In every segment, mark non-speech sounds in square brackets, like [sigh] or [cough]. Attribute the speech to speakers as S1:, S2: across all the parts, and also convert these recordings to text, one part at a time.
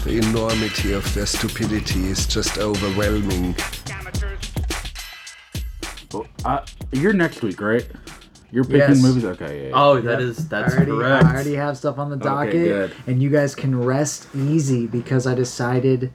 S1: Cut.
S2: The enormity of their stupidity is just overwhelming.
S3: Amateurs.
S4: Uh, you're next week, right? You're picking
S5: Yes.
S4: movies. Okay. Yeah, yeah.
S6: Oh, that is that's
S5: I already,
S6: correct.
S5: I already have stuff on the docket,
S4: good.
S5: and you guys can rest easy because I decided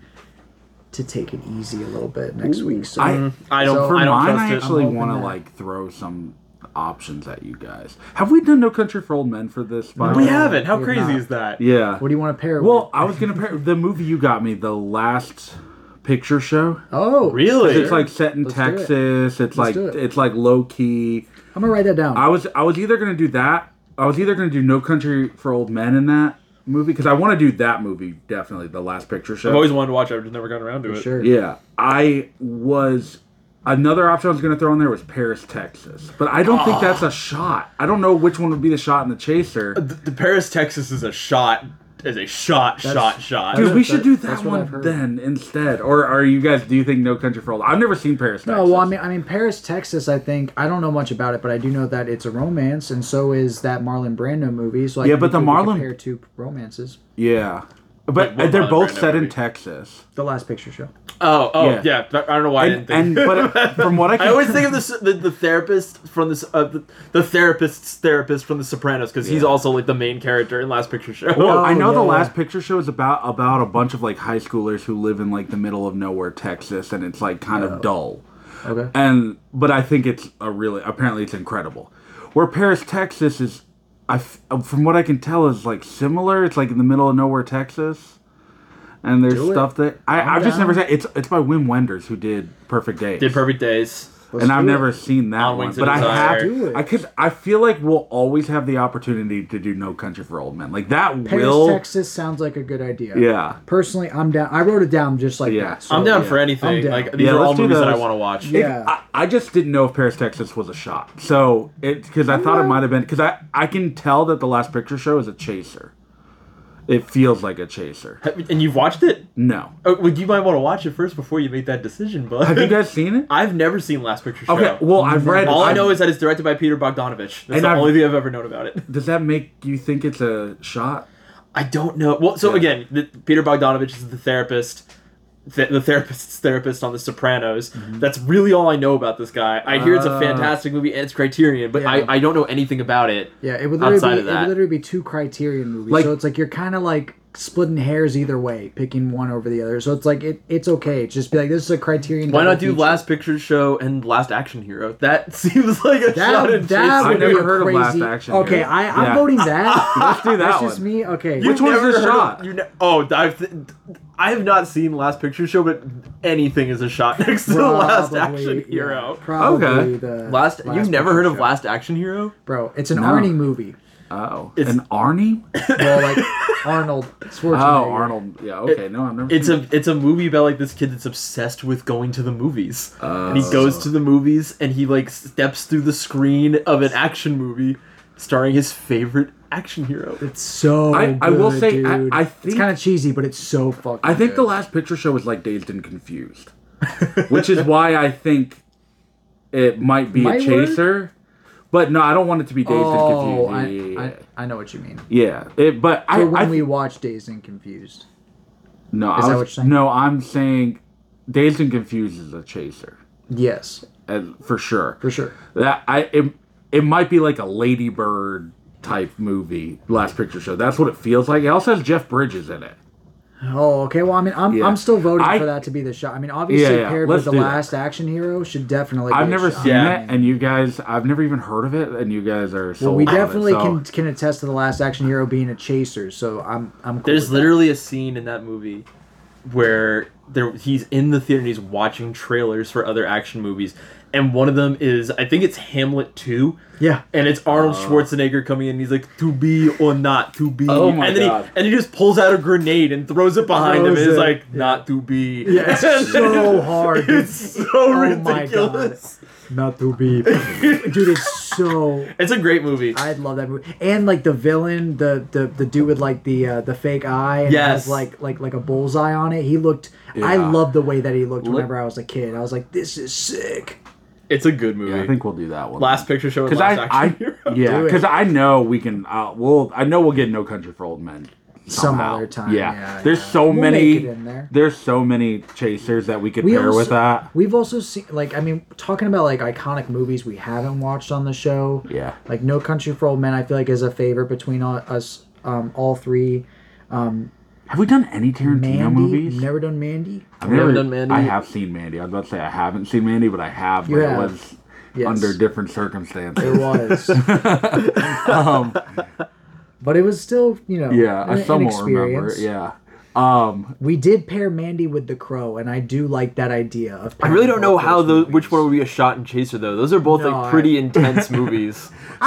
S5: to take it easy a little bit next week. So
S4: I
S6: I don't.
S5: So-
S4: for
S6: I don't
S4: mine,
S6: trust
S4: I actually want to like throw some options at you guys. Have we done No Country for Old Men for this? by
S6: We haven't. How
S5: We
S6: crazy
S5: not.
S6: is that?
S4: Yeah.
S5: what do you want to pair
S4: Well,
S5: with?
S4: I was gonna pair the movie you got me, the last picture show.
S5: Oh,
S6: Really?
S4: It's like set in
S5: Let's do it.
S4: Texas. It's like
S5: it.
S4: it's like low key.
S5: I'm gonna write that down.
S4: I was I was either gonna do that. I was either gonna do No Country for Old Men in that movie because I want to do that movie definitely. The last picture show.
S6: I've always wanted to watch it. I've just never gotten around to
S5: For
S6: it.
S5: sure.
S4: Yeah, I was. Another option I was going to throw in there was Paris, Texas, but I don't think that's a ah. shot. I don't know which one would be the shot in the chaser.
S6: Uh, the, the Paris, Texas is a shot. Is a shot, shot, shot.
S4: Dude, we should do
S5: that's
S4: that
S5: what I've
S4: one
S5: heard.
S4: then instead. Or are you guys? Do you think No Country for Old? I've never seen Paris, Texas.
S5: No, well, I mean, I mean, Paris, Texas. I think I don't know much about it, but I do know that it's a romance, and so is that Marlon Brando movie. So I
S4: Yeah,
S5: think
S4: but
S5: we
S4: the
S5: could
S4: Marlon-
S5: compare two romances.
S4: yeah, but
S6: what
S4: they're both
S6: Brando
S4: set in? Texas.
S5: The Last Picture Show.
S6: Oh, oh,
S4: Yeah.
S6: yeah. I don't know why
S4: And,
S6: I didn't think.
S4: but from what I [laughs] can
S6: I always think of this the, the therapist from this uh, the, the therapist's therapist from The Sopranos because he's also like the main character in Last Picture Show.
S4: Well, I know
S5: yeah,
S4: the last picture show is about about a bunch of like high schoolers who live in like the middle of nowhere, Texas, and it's like kind of dull.
S5: Okay.
S4: And but I think it's a really apparently it's incredible. Where Paris, Texas is, I f- uh, from what I can tell is like similar. It's like in the middle of nowhere, Texas, and there's
S5: Do it.
S4: stuff that I I've just never said it's it's by Wim Wenders who did Perfect Days.
S6: Did Perfect Days.
S4: And I've
S5: do
S4: never seen that
S6: On
S4: one, but I
S6: Desire.
S4: have. I could. I feel like we'll always have the opportunity to do No Country for Old Men. Like that
S5: Paris,
S4: will.
S5: Texas sounds like a good idea.
S4: Yeah.
S5: Personally, I'm down. I wrote it down just like
S4: Yeah.
S5: that. so-
S6: I'm down
S4: yeah.
S6: for anything.
S5: I'm down.
S6: Like these
S4: Yeah,
S6: are all
S4: let's do
S6: movies that I want to watch.
S5: Yeah.
S4: I, I just didn't know if Paris, Texas was a shot. So it because I thought it might have been because I I can tell that the last picture show is a chaser. It feels like a chaser.
S6: And you've watched it?
S4: No.
S6: Oh, well, you might want to watch it first before you make that decision. But
S4: Have you guys [laughs] seen it?
S6: I've never seen Last Picture Show.
S4: Okay. Well, I've mm-hmm. read.
S6: all I
S4: I've-
S6: know is that it's directed by Peter Bogdanovich. That's the
S4: I've-
S6: only thing I've ever known about it.
S4: Does that make you think it's a shot?
S6: I don't know. Well, so
S4: Yeah.
S6: again, the, Peter Bogdanovich is the therapist, th- the therapist's therapist on The Sopranos.
S4: Mm-hmm.
S6: That's really all I know about this guy. I hear it's a
S4: Ah.
S6: fantastic movie and it's Criterion, but
S5: Yeah.
S6: I, I don't know anything about it.
S5: Yeah, it would literally be
S6: of
S5: it would literally be two Criterion movies.
S4: Like-
S5: so it's like you're kind of like splitting hairs either way, picking one over the other. So it's like it, it's okay. Just be like this is a Criterion.
S6: Why not do
S5: feature.
S6: Last Picture Show and Last Action Hero? That [laughs] seems like a shot
S5: That,
S6: in
S5: that
S6: Jason.
S5: would
S4: I've never
S5: be a
S4: heard of. Last Action
S5: okay,
S4: Hero.
S5: I, I'm
S4: Yeah.
S5: voting that. [laughs]
S4: Let's do that
S5: That's
S4: one.
S5: just me. Okay,
S4: Which one's the
S6: heard of-
S4: shot?
S6: you ne- oh, I've th- I have not seen Last Picture Show, but anything is a shot [laughs] next to the Last
S5: Probably,
S6: Action
S5: yeah,
S6: Hero.
S5: probably
S4: Okay.
S5: the
S6: Last, you've never heard of
S5: Show.
S6: Last Action Hero?
S5: bro? It's an
S4: No.
S5: Arnie movie.
S4: Oh,
S6: It's-
S4: an Arnie?
S5: Well, like Arnold Schwarzenegger.
S4: Oh, Arnold. Yeah. Okay. no, I've never.
S6: It's
S4: seen
S6: a it's a movie about like this kid that's obsessed with going to the movies, and he
S4: Oh.
S6: goes to the movies and he like steps through the screen of an action movie, starring his favorite action hero.
S5: It's so.
S4: I- I will say, I-
S5: dude.
S4: I
S5: it's
S4: think-
S5: kind of cheesy, but it's so fucking.
S4: I think
S5: good.
S4: the last picture show was like Dazed and Confused, [laughs] which is why I think it might be
S5: Might
S4: a chaser. But no, I don't want it to be Dazed
S5: Oh,
S4: and Confused. Yeah, yeah, yeah.
S5: I, I know what you mean.
S4: Yeah, it, but I,
S5: when
S4: I
S5: we watch Dazed and Confused.
S4: no,
S5: Is
S4: I
S5: that
S4: was,
S5: what you're saying?
S4: no, I'm saying Dazed and Confused is a chaser
S5: Yes,
S4: uh, for sure.
S5: for sure.
S4: That I it, it might be like a Lady Bird type movie. Last picture show. That's what it feels like. It also has Jeff Bridges in it.
S5: Oh, okay. Well, I mean, I'm,
S4: Yeah.
S5: I'm still voting
S4: I-
S5: for that to be the shot. I mean, obviously
S4: Yeah, yeah,
S5: paired
S4: let's
S5: with the
S4: do that.
S5: last action hero should definitely.
S4: I've never
S5: shot.
S4: seen
S6: Yeah.
S4: it, and you guys, I've never even heard of it, and you guys are.
S5: Well, we
S4: on it,
S5: definitely
S4: so-
S5: can can attest to the last action hero being a chaser. So I'm I'm. Cool
S6: There's
S5: with that.
S6: literally a scene in that movie where there he's in the theater and he's watching trailers for other action movies and one of them is I think it's Hamlet two.
S5: Yeah.
S6: And it's Arnold uh. Schwarzenegger coming in. He's like, "To be or not to be,"
S4: Oh my
S6: and then
S4: God.
S6: he and he just pulls out a grenade and throws it behind him. And
S5: Throws
S6: is
S5: it.
S6: like, "Not to be."
S5: Yeah, it's [laughs] so hard.
S6: It's so
S5: Oh my
S6: ridiculous.
S5: Not to be. Dude, it's so.
S6: It's a great movie.
S5: I love that movie, and like the villain, the the, the dude with like the uh, the fake eye, and
S6: Yes.
S5: has like like like a bullseye on it. He looked. I love the way that he looked
S4: Look-
S5: whenever I was a kid. I was like, this is sick.
S6: It's a good movie.
S4: Yeah, I think we'll do that one.
S6: Last picture show.
S4: because I,
S6: action
S4: I
S6: hero.
S4: yeah, because I know we can. Uh, we'll I know we'll get No Country for Old Men.
S5: Some
S4: somehow.
S5: other time, yeah,
S4: there's
S5: yeah.
S4: so
S5: We'll
S4: many.
S5: make it in there.
S4: There's so many chasers that we could
S5: We
S4: pair
S5: also,
S4: with that.
S5: We've also seen like I mean, talking about like iconic movies we haven't watched on the show.
S4: Yeah.
S5: Like No Country for Old Men, I feel like is a favorite between all, us, um, all three.
S4: Have we done any Tarantino
S5: Mandy,
S4: movies?
S5: never done Mandy.
S4: I've
S6: We haven't done Mandy.
S4: I have seen Mandy. I was about to say I haven't seen Mandy, but I have.
S5: You
S4: But it was
S5: Yes.
S4: under different circumstances.
S5: It was, [laughs]
S4: um,
S5: but it was still you know
S4: yeah,
S5: an,
S4: I somewhat remember.
S5: experience.
S4: it, Yeah. Um,
S5: We did pair Mandy with The Crow, and I do like that idea of.
S6: I really don't know how the
S5: movies.
S6: which one would be a shot and chaser though. Those are both
S5: No,
S6: like
S5: I-
S6: pretty [laughs] intense movies.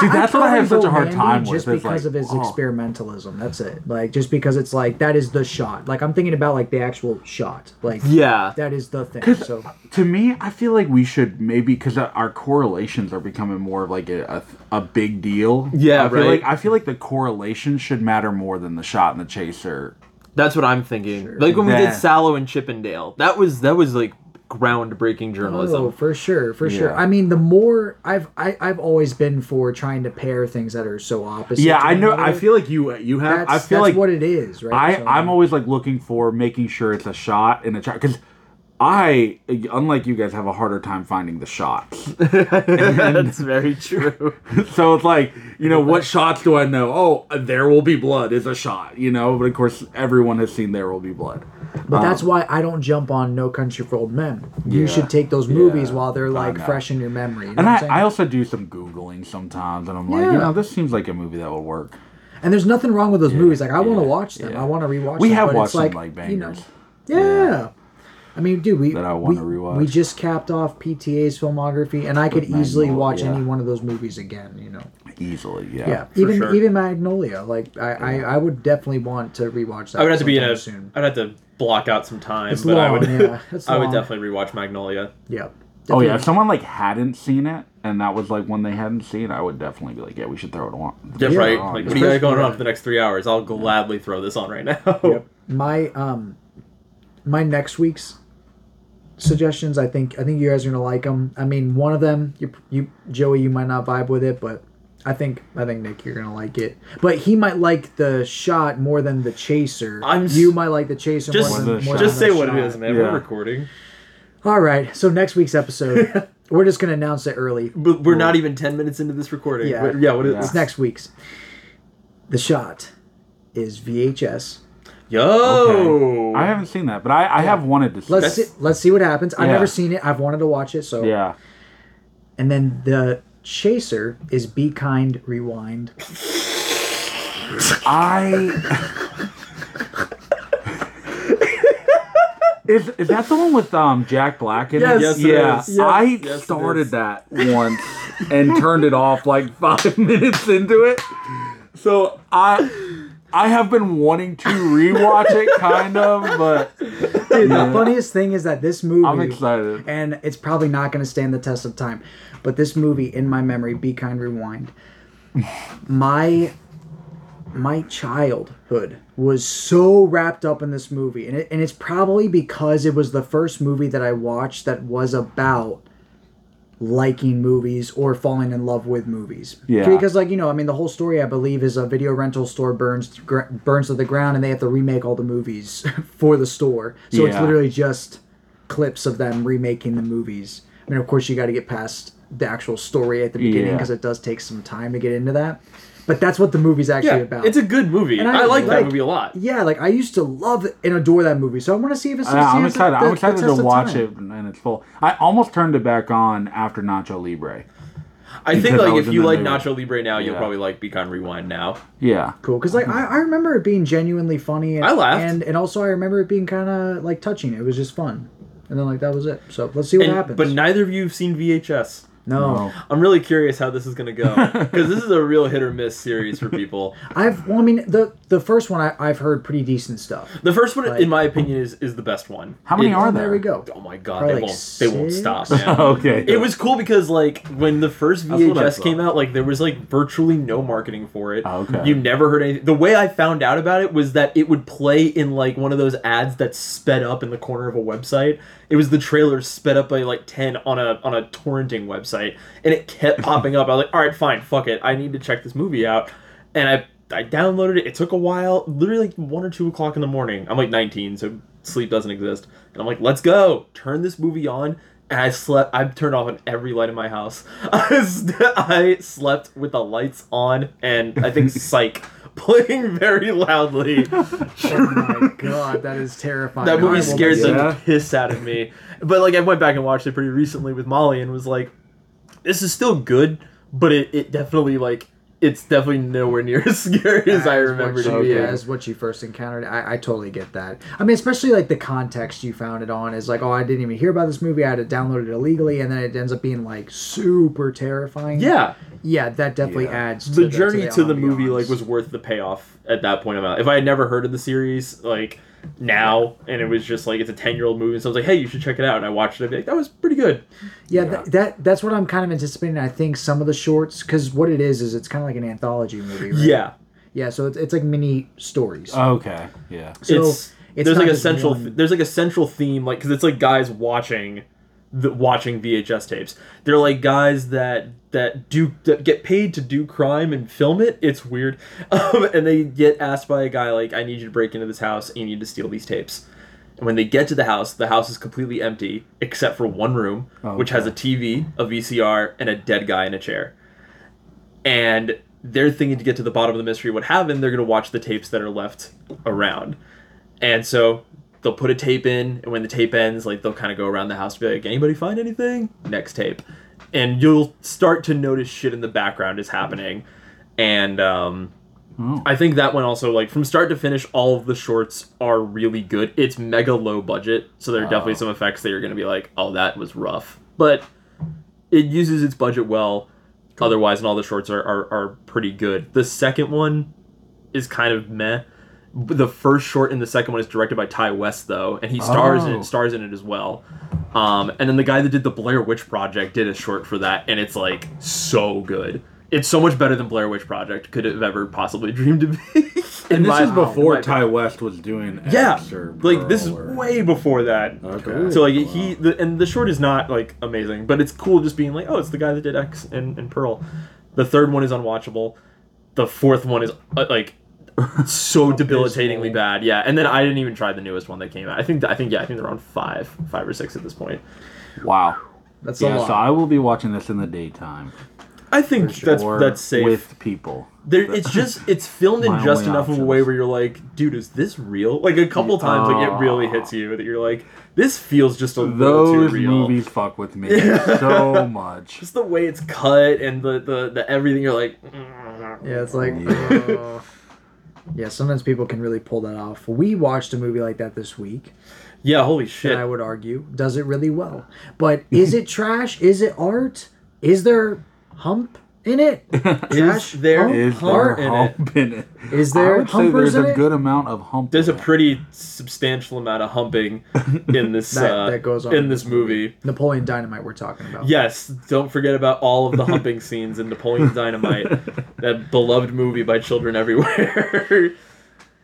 S4: See,
S5: I'd
S4: that's what I have such a hard
S5: Mandy
S4: time with,
S5: Just because
S4: like,
S5: of his
S4: oh.
S5: experimentalism. That's it. Like just because it's like that is the shot. Like I'm thinking about like the actual shot. Like
S6: Yeah.
S5: that is the thing. So
S4: to me, I feel like we should maybe because our correlations are becoming more of like a, a, a big deal.
S6: Yeah,
S4: I feel
S6: right.
S4: Like, I feel like the correlation should matter more than the shot and the chaser.
S6: That's what I'm thinking. Like when we did Sallow and Chippendale. That was that was like groundbreaking journalism.
S5: Oh, for sure, for sure. I mean, the more I've I, I've always been for trying to pair things that are so opposite.
S4: Yeah, I know.
S5: one
S4: I feel like you you have.
S5: that's,
S4: I feel
S5: that's
S4: like
S5: what it is, right?
S4: I
S5: So-
S4: I'm always like looking for making sure it's a shot and a shot because I unlike you guys have a harder time finding the shots. [laughs]
S6: That's very true. [laughs]
S4: so it's like you know what [laughs] shots do I know? Oh, there will be blood is a shot. You know, but of course everyone has seen There Will Be Blood.
S5: But that's um, why I don't jump on No Country for Old Men. You
S4: Yeah,
S5: should take those movies
S4: yeah,
S5: while they're like fresh in your memory. You know
S4: And
S5: I'm
S4: I, also do some googling sometimes, and I'm like,
S5: Yeah.
S4: you know, this seems like a movie that would work.
S5: And there's nothing wrong with those movies. Like I want to watch them. I want to rewatch.
S4: We
S5: them,
S4: We
S5: have
S4: watched
S5: it's
S4: some
S5: like,
S4: like
S5: you know,
S4: bangers.
S5: yeah. I mean, dude, we
S4: That I
S5: we,
S4: wanna rewatch.
S5: we just capped off PTA's filmography, and I could easily watch
S4: yeah.
S5: any one of those movies again. You know,
S4: Easily, yeah.
S5: yeah, even
S6: sure.
S5: even Magnolia. Like I, I, I would definitely want to rewatch that.
S6: I would have to be in a.
S5: soon.
S6: I'd have to block out some time,
S5: It's
S6: but I
S5: long,
S6: would.
S5: yeah, [laughs] it's
S6: I would definitely rewatch Magnolia.
S5: Yeah.
S4: Oh yeah, if someone like hadn't seen it and that was like one they hadn't seen, I would definitely be like, yeah, we should throw it on.
S6: Yeah,
S5: Yeah.
S6: right.
S4: on,
S6: Like,
S4: yeah.
S6: what do you got
S5: Especially-
S6: going on for the next three hours? I'll gladly throw this on right now.
S5: Yep. My um, my next week's suggestions. I think I think you guys are gonna like them. I mean, one of them, you you Joey, you might not vibe with it, but I think I think Nick, you're gonna like it. But he might like the shot more than the chaser.
S6: I'm s-
S5: you might like the chaser
S6: Just,
S5: more
S4: More
S5: than,
S4: than
S5: more than
S6: just
S5: the
S6: say what
S5: shot.
S6: it is, man.
S4: Yeah.
S6: We're recording,
S5: All right. So next week's episode, [laughs] we're just gonna announce it early.
S6: but we're not even ten minutes into this recording.
S5: Yeah.
S6: But, yeah. What is?
S4: Yeah.
S5: It's next week's. The shot is VHS.
S6: Yo.
S4: Okay. I haven't seen that, but I, I have wanted to see.
S5: Let's
S4: it.
S5: see, let's see what happens. I've
S4: Yeah.
S5: never seen it. I've wanted to watch it. So
S4: Yeah.
S5: And then the chaser is Be Kind Rewind.
S4: I. Is, is that the one with um Jack Black in
S5: Yes.
S4: it?
S6: Yes, it
S4: yeah.
S6: is.
S4: I
S6: Yes,
S4: started
S6: is.
S4: that once and turned it off like [laughs] five minutes into it. So I I have been wanting to rewatch it kind of, but
S5: Dude, the funniest thing is that this movie.
S4: I'm excited.
S5: And it's probably not going to stand the test of time. But this movie, in my memory, Be Kind Rewind, my my childhood was so wrapped up in this movie and, it, and it's probably because it was the first movie that i watched that was about liking movies or falling in love with movies.
S4: Yeah.
S5: because like you know i mean the whole story i believe is a video rental store burns gr- burns to the ground and they have to remake all the movies [laughs] for the store. So it's literally just clips of them remaking the movies. I mean of course you got to get past the actual story at the beginning
S4: Yeah.
S5: because it does take some time to get into that but that's what the movie's actually
S6: Yeah,
S5: about
S6: it's a good movie.
S5: And
S6: I,
S5: I
S6: like, that movie a lot.
S5: yeah, like I used to love and adore that movie, so I want to see if it's.
S4: I- I'm
S5: stands the-
S4: excited.
S5: the-
S4: I'm
S5: the
S4: excited to watch
S5: time.
S4: it in its full. I almost turned it back on after Nacho Libre.
S6: I think
S4: Because I
S6: like if you like
S4: movie.
S6: Nacho Libre now, you'll
S4: Yeah.
S6: probably like Be Kind Rewind now.
S4: Yeah.
S5: Cool, because like I, I remember it being genuinely funny. And,
S6: I laughed.
S5: and and also I remember it being kind of like touching. It was just fun. and then like that was it. So let's see what
S6: And-
S5: happens.
S6: But neither of you have seen VHS.
S5: No,
S6: I'm really curious how this is gonna go because this is a real hit or miss series for [laughs] people.
S5: I've well, I mean the the first one I, I've heard pretty decent stuff.
S6: The first one,
S5: Like-
S6: in my opinion, is is the best one.
S4: How many
S6: It-
S4: are
S5: There
S4: there?
S5: we go.
S6: Oh my god,
S5: Probably
S6: they
S5: like
S6: won't they won't stop. [laughs] Man.
S4: okay.
S6: It was cool because like when the first
S4: That's what I
S6: VHS came out, like there was like virtually no marketing for it.
S4: Oh, okay.
S6: You never heard anything. The way I found out about it was that it would play in like one of those ads that sped up in the corner of a website. It was the trailer sped up by like ten on a on a torrenting website, and it kept popping up. I was like, all right, fine, fuck it, I need to check this movie out, and I I downloaded it. It took a while, literally like one or two o'clock in the morning. I'm like 19, so sleep doesn't exist, and I'm like, let's go, turn this movie on. And I slept. I turned off on every light in my house. [laughs] I slept with the lights on, and I think [laughs] Psych playing very loudly. [laughs]
S5: Oh my god, that is terrifying.
S6: That movie
S5: scares well,
S6: scared the piss out of me. But like I went back and watched it pretty recently with Molly and was like, this is still good, but it, it definitely like it's definitely nowhere near [laughs] as scary as I remember
S5: what
S6: it
S5: you- yeah, as what you first encountered. I, I totally get that. I mean, especially like the context you found it on is like, oh, I didn't even hear about this movie. I had to download it illegally, and then it ends up being like super terrifying.
S6: Yeah,
S5: yeah, that definitely
S4: Yeah.
S5: adds to
S6: the journey to the movie like was worth the payoff at that point. About if I had never heard of the series like now, and it was just like it's a ten year old movie, so I was like, hey, you should check it out. And I watched it. I'd be like, that was pretty good.
S5: Yeah, Th- that that's what I'm kind of anticipating. I think some of the shorts, because what it is is it's kind of like an anthology movie. Right?
S6: Yeah,
S5: yeah. So it's, it's like mini stories.
S4: Okay. Yeah.
S5: so
S6: it's, there's like a central
S5: one-
S6: there's like a central theme like because it's like guys watching the watching VHS tapes. They're like guys that that do that get paid to do crime and film it. It's weird, [laughs] um, and they get asked by a guy like, "I need you to break into this house. and You need to steal these tapes." And when they get to the house, the house is completely empty except for one room, which has a TV, a VCR, and a dead guy in a chair. And they're thinking to get to the bottom of the mystery, what happened? They're going to watch the tapes that are left around. And so they'll put a tape in, and when the tape ends, like they'll kind of go around the house and be like, "Anybody find anything?" Next tape, and you'll start to notice shit in the background is happening, and um, I think that one also like from start to finish, all of the shorts are really good. It's mega low budget, so there are definitely some effects that you're gonna be like, "Oh, that was rough," but it uses its budget well. Otherwise, and all the shorts are, are, are pretty good. The second one is kind of meh. But The first short in the second one is directed by Ti West though, and he stars in
S4: Oh.
S6: it, stars in it as well. Um, and then the guy that did the Blair Witch Project did a short for that, and it's like so good. It's so much better than Blair Witch Project could have ever possibly [laughs] dreamed to be.
S4: And this
S6: my-
S4: is before
S6: my-
S4: Ti West was doing
S6: yeah,
S4: X or
S6: like this is
S4: or-
S6: way before that.
S4: Okay.
S6: So like he the, and the short is not like amazing, but it's cool just being like, oh, it's the guy that did X and, and Pearl. The third one is unwatchable. The fourth one is uh, like so [laughs] debilitatingly bad. Yeah, and then I didn't even try the newest one that came out. I think I think yeah, I think they're on five, five or six at this point.
S4: Wow.
S5: That's a
S4: Yeah,
S5: lot.
S4: so I will be watching this in the daytime.
S6: I think that's that's safe.
S4: with people.
S6: There, it's just [laughs] it's filmed in just
S4: only
S6: enough of a way where you're like, dude, is this real? Like a couple times, like it really hits you that you're like, this feels just a little
S4: Those
S6: too real.
S4: Those movies fuck with me [laughs] so much.
S6: just the way it's cut and the the, the everything you're like "Mm."
S5: Yeah, it's like. uh, yeah, sometimes people can really pull that off. We watched a movie like that this week,
S6: yeah holy shit
S5: and I would argue does it really well. But [laughs] is it trash? Is it art? Is there hump in it? [laughs] Trash?
S6: there-
S5: hump?
S4: Is there
S6: Heart in it.
S4: in it?
S5: Is
S4: I
S5: there
S4: would say there's
S5: in
S4: a
S5: it?
S4: good amount of hump.
S6: there's a pretty substantial amount of humping [laughs] in this
S5: That-
S6: uh,
S5: that goes on
S6: in
S5: in
S6: this
S5: this
S6: movie.
S5: Napoleon Dynamite we're talking about.
S6: Yes, don't forget about all of the [laughs] humping scenes in Napoleon Dynamite, that beloved movie by children everywhere. Do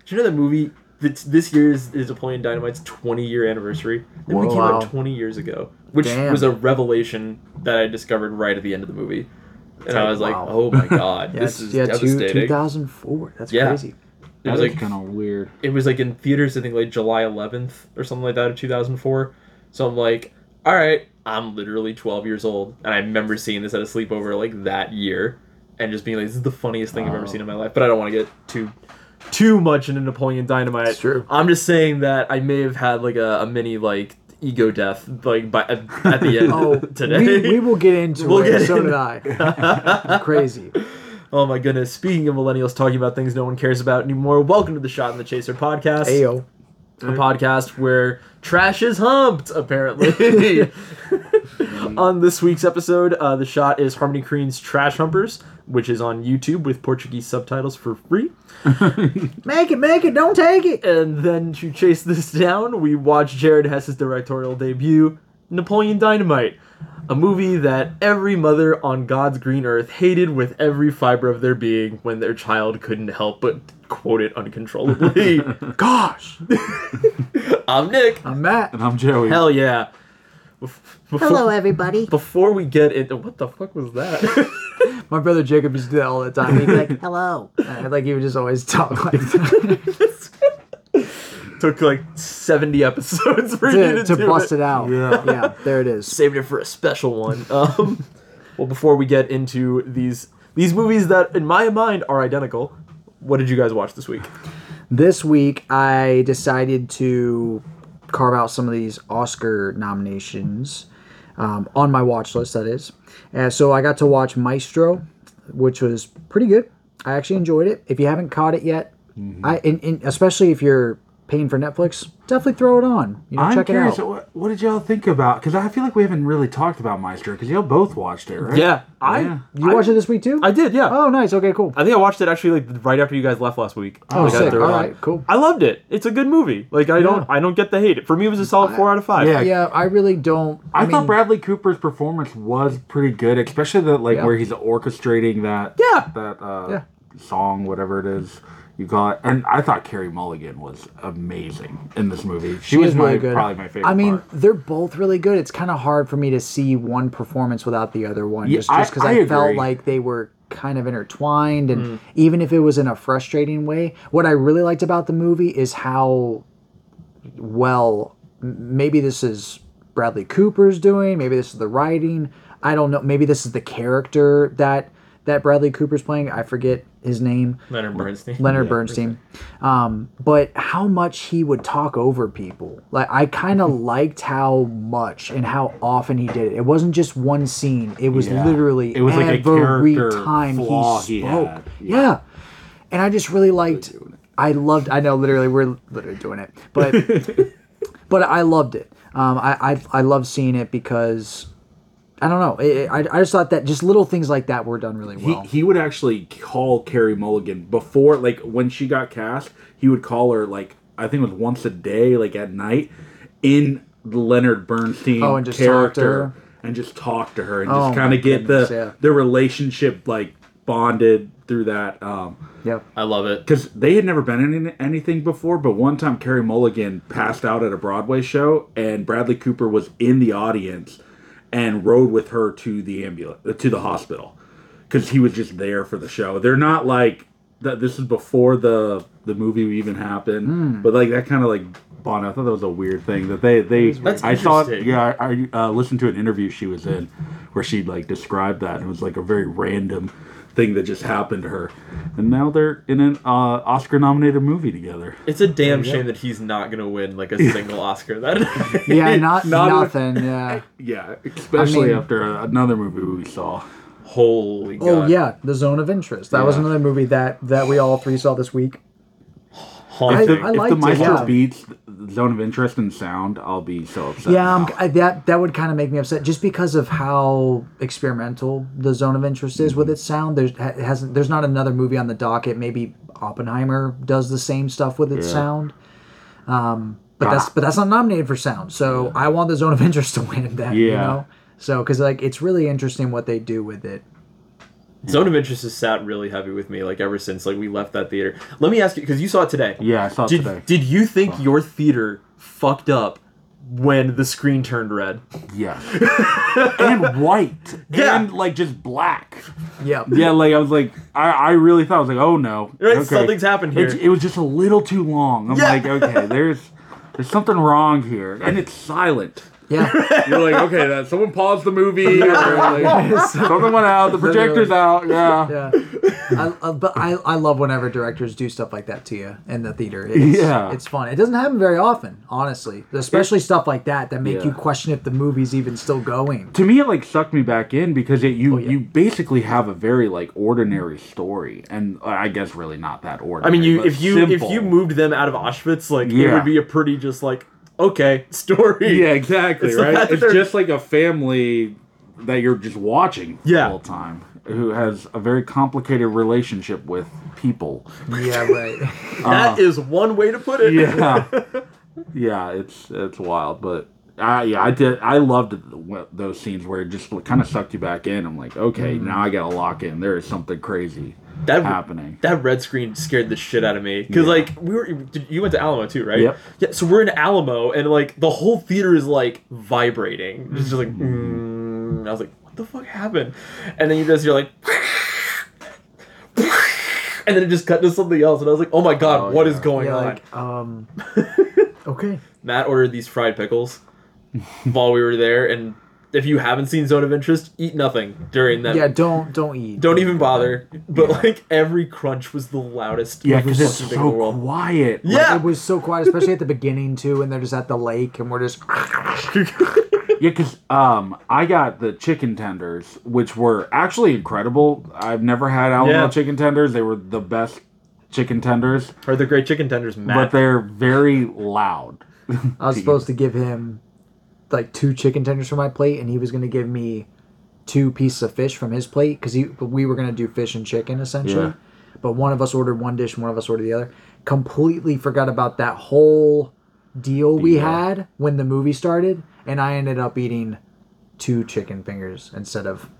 S6: you know that movie? This, this year is, is Napoleon Dynamite's 20 year anniversary. That movie came
S5: Wow.
S6: out 20 years ago, which
S5: Damn.
S6: was a revelation that I discovered right at the end of the movie. And I was like, oh my god, [laughs]
S5: Yeah,
S6: this is
S5: yeah,
S6: devastating.
S5: 2004. That's
S6: Yeah.
S5: crazy.
S6: It
S4: That
S6: was like
S4: kind of weird.
S6: it was like in theaters I think like July 11th or something like that of 2004. So I'm like, all right, I'm literally 12 years old, and I remember seeing this at a sleepover like that year, and just being like, this is the funniest thing I've ever seen in my life. But I don't want to get too too much into Napoleon Dynamite.
S5: It's true.
S6: I'm just saying that I may have had like a, a mini like ego death like by at, at the end [laughs]
S5: Oh, [laughs]
S6: today.
S5: we, we will get into
S6: We'll
S5: it.
S6: get
S5: so
S6: in-
S5: did I. [laughs] crazy.
S6: oh my goodness! Speaking of millennials talking about things no one cares about anymore, welcome to the Shot in the Chaser podcast.
S5: Ayo.
S6: a podcast where trash is humped. Apparently, on this week's episode, uh, the shot is Harmony Korine's Trash Humpers, which is on YouTube with Portuguese subtitles for free. [laughs]
S5: Make it, make it, don't take it.
S6: And then to chase this down, we watch Jared Hess's directorial debut, Napoleon Dynamite, a movie that every mother on God's green earth hated with every fiber of their being when their child couldn't help but quote it uncontrollably. [laughs]
S4: Gosh. [laughs]
S6: I'm Nick.
S5: I'm Matt.
S4: And I'm Joey.
S6: Hell yeah. Bef- Before,
S5: Hello, everybody.
S6: Before we get into what the fuck was that? [laughs]
S5: My brother Jacob used to do that all the time. He'd be [laughs] like, "Hello," Uh, like he would just always talk like that [laughs]
S6: Took like 70 episodes for you
S5: to,
S6: to,
S5: to
S6: do
S5: bust
S6: it.
S5: it out.
S4: Yeah.
S5: yeah, there it is.
S6: saved it for a special one. Um, well, before we get into these these movies that, in my mind, are identical, what did you guys watch this week?
S5: This week, I decided to carve out some of these Oscar nominations um, on my watch list. That is, and so I got to watch Maestro, which was pretty good. I actually enjoyed it. If you haven't caught it yet,
S4: Mm-hmm.
S5: I especially if you're paying for Netflix, definitely throw it on. You know,
S4: I'm
S5: check it
S4: curious,
S5: out.
S4: what, what did y'all think about? Because I feel like we haven't really talked about Maestro, because y'all both watched it, right?
S6: Yeah, I
S4: Yeah.
S5: You watched it this week too?
S6: I did. Yeah,
S5: Oh, nice. Okay, cool.
S6: I think I watched it actually like right after you guys left last week.
S5: Oh,
S6: Like, I
S5: sick.
S6: threw it
S5: All
S6: on.
S5: right, cool.
S6: I loved it. It's a good movie. Like I don't I don't get the hate. For me, it was a solid four out of five.
S4: Yeah.
S5: Yeah, I really don't.
S4: I,
S5: I, mean,
S4: thought Bradley Cooper's performance was pretty good, especially the like
S5: Yeah.
S4: where he's orchestrating that
S6: Yeah.
S4: that uh,
S5: Yeah.
S4: song, whatever it is you got. And I thought Carey Mulligan was amazing in this movie. She,
S5: She
S4: was
S5: is
S4: my,
S5: really good.
S4: probably my favorite.
S5: I mean,
S4: part.
S5: they're both really good. It's kind of hard for me to see one performance without the other one,
S4: Yeah,
S5: just just because
S4: I-
S5: I,
S4: I
S5: felt like they were kind of intertwined, and
S6: Mm.
S5: even if it was in a frustrating way, what I really liked about the movie is how well maybe this is Bradley Cooper's doing, maybe this is the writing. I don't know. Maybe this is the character that that Bradley Cooper's playing. I forget his name.
S6: Leonard Bernstein.
S5: Leonard Bernstein. Um, but how much he would talk over people. Like I kind of [laughs] liked how much and how often he did it. It wasn't just one scene. It was
S4: Yeah.
S5: literally
S4: It was like a
S5: every
S4: character
S5: time
S4: flaw
S5: he
S4: he
S5: spoke.
S4: had.
S5: Yeah.
S4: Yeah.
S5: And I just really liked I loved I know literally we're literally doing it. But [laughs] but I loved it. Um, I, I I love seeing it because I don't know. It, I, I just thought that just little things like that were done really well.
S4: he he would actually call Carey Mulligan before, like when she got cast. He would call her like I think it was once a day, like at night, in the Leonard Bernstein
S5: Oh, and just talk to
S4: character,
S5: her?
S4: and just talk to her and
S5: Oh,
S4: just kind of get
S5: goodness,
S4: the
S5: yeah.
S4: the relationship like bonded through that. Um,
S5: yep.
S6: I love it.
S4: because they had never been in anything before. But one time, Carey Mulligan passed out at a Broadway show, and Bradley Cooper was in the audience and rode with her to the ambulance to the hospital because he was just there for the show. They're not like that. This is before the the movie even happened,
S5: Hmm.
S4: but like that kind of like bond. I thought that was a weird thing that they they.
S6: That's
S4: I saw it. Yeah, I, I uh, listened to an interview she was in where she like described that. and It was like a very random thing that just happened to her, and now they're in an uh, Oscar nominated movie together.
S6: It's a damn shame that he's not gonna win like a [laughs] single Oscar. That
S5: Yeah, [laughs] not,
S4: Not a-
S5: nothing. Yeah. [laughs]
S4: Yeah, especially
S5: mean-
S4: after another movie we saw.
S6: Holy god.
S5: Oh yeah, The Zone of Interest. That was another movie that that we all three saw this week.
S6: Haunting.
S5: I
S4: if
S5: liked
S4: the
S5: it,
S4: Maestro
S5: yeah.
S4: beats the Zone of Interest and Sound, I'll be so upset.
S5: Yeah, I, that that would kind of make me upset just because of how experimental the Zone of Interest is with its sound. There's ha- hasn't there's not another movie on the docket. Maybe Oppenheimer does the same stuff with its
S4: Yeah.
S5: sound. Um, but that's but that's not nominated for sound. So I want the Zone of Interest to win that. You
S4: Yeah.
S5: know. So because like it's really interesting what they do with it.
S6: Zone of Interest has sat really heavy with me like ever since like we left that theater. Let me ask you because you saw it today.
S4: Yeah, I saw it
S6: Did
S4: today.
S6: did you think your theater fucked up when the screen turned red?
S4: Yeah. [laughs] and white.
S6: Yeah.
S4: And like just black.
S5: Yeah.
S4: Yeah, like I was like, I, I really thought I was like, oh no,
S6: Right, something's happened here.
S4: It, it was just a little too long. I'm
S6: Yeah.
S4: like, okay, there's there's something wrong here, and it's silent.
S5: Yeah. [laughs]
S4: You're like, okay, that someone paused the movie. Or like, [laughs] something went out. The projector's out. Yeah. [laughs]
S5: Yeah. I, I, but I, I love whenever directors do stuff like that to you in the theater. It's,
S4: Yeah.
S5: It's fun. It doesn't happen very often, honestly. Especially stuff like that that make
S4: Yeah.
S5: you question if the movie's even still going.
S4: To me, it like sucked me back in because it, you
S5: Oh, yeah.
S4: you basically have a very like ordinary story, and uh, I guess really not that ordinary.
S6: I mean, you if you
S4: simple.
S6: if you moved them out of Auschwitz, like it would be a pretty just like okay [laughs] story.
S4: Yeah, exactly.
S6: It's
S4: right. It's just like a family that you're just watching
S6: Yeah.
S4: the whole time, who has a very complicated relationship with people.
S5: Yeah, [laughs] right.
S6: That uh, is one way to put it.
S4: Yeah, [laughs] yeah. It's it's wild, but. I yeah, I did. I loved those scenes where it just kind of sucked you back in. I'm like, okay, now I gotta lock in. There is something crazy
S6: that
S4: happening.
S6: That red screen scared the shit out of me because
S4: Yeah.
S6: like we were you went to Alamo too, right?
S4: Yep.
S6: Yeah. So we're in Alamo and like the whole theater is like vibrating. It's just like mm. I was like, what the fuck happened? And then you just you're like. [laughs] And then it just cut to something else, and I was like, "Oh my god,
S4: Oh,
S6: what is
S4: yeah.
S6: going
S5: yeah,
S6: on?"
S5: like, um, [laughs] okay.
S6: Matt ordered these fried pickles while we were there, and if you haven't seen Zone of Interest, eat nothing during that.
S5: Yeah, don't don't eat.
S6: Don't even bother. But like every crunch was the loudest.
S4: Yeah, because it's
S6: thing in the
S4: so
S6: world.
S4: quiet.
S6: Yeah.
S5: It was so quiet, especially at the beginning too, and they're just at the lake, and we're just. [laughs]
S4: Yeah, because um, I got the chicken tenders, which were actually incredible. I've never had Alamo
S6: Yeah.
S4: chicken tenders. They were the best chicken tenders,
S6: Or the great chicken tenders, Matt.
S4: but they're very loud.
S5: I was [laughs] supposed to give him like two chicken tenders from my plate, and he was going to give me two pieces of fish from his plate because he we were going to do fish and chicken essentially.
S4: Yeah.
S5: But one of us ordered one dish, and one of us ordered the other. Completely forgot about that whole deal we
S4: Deal.
S5: had when the movie started, and I ended up eating two chicken fingers instead of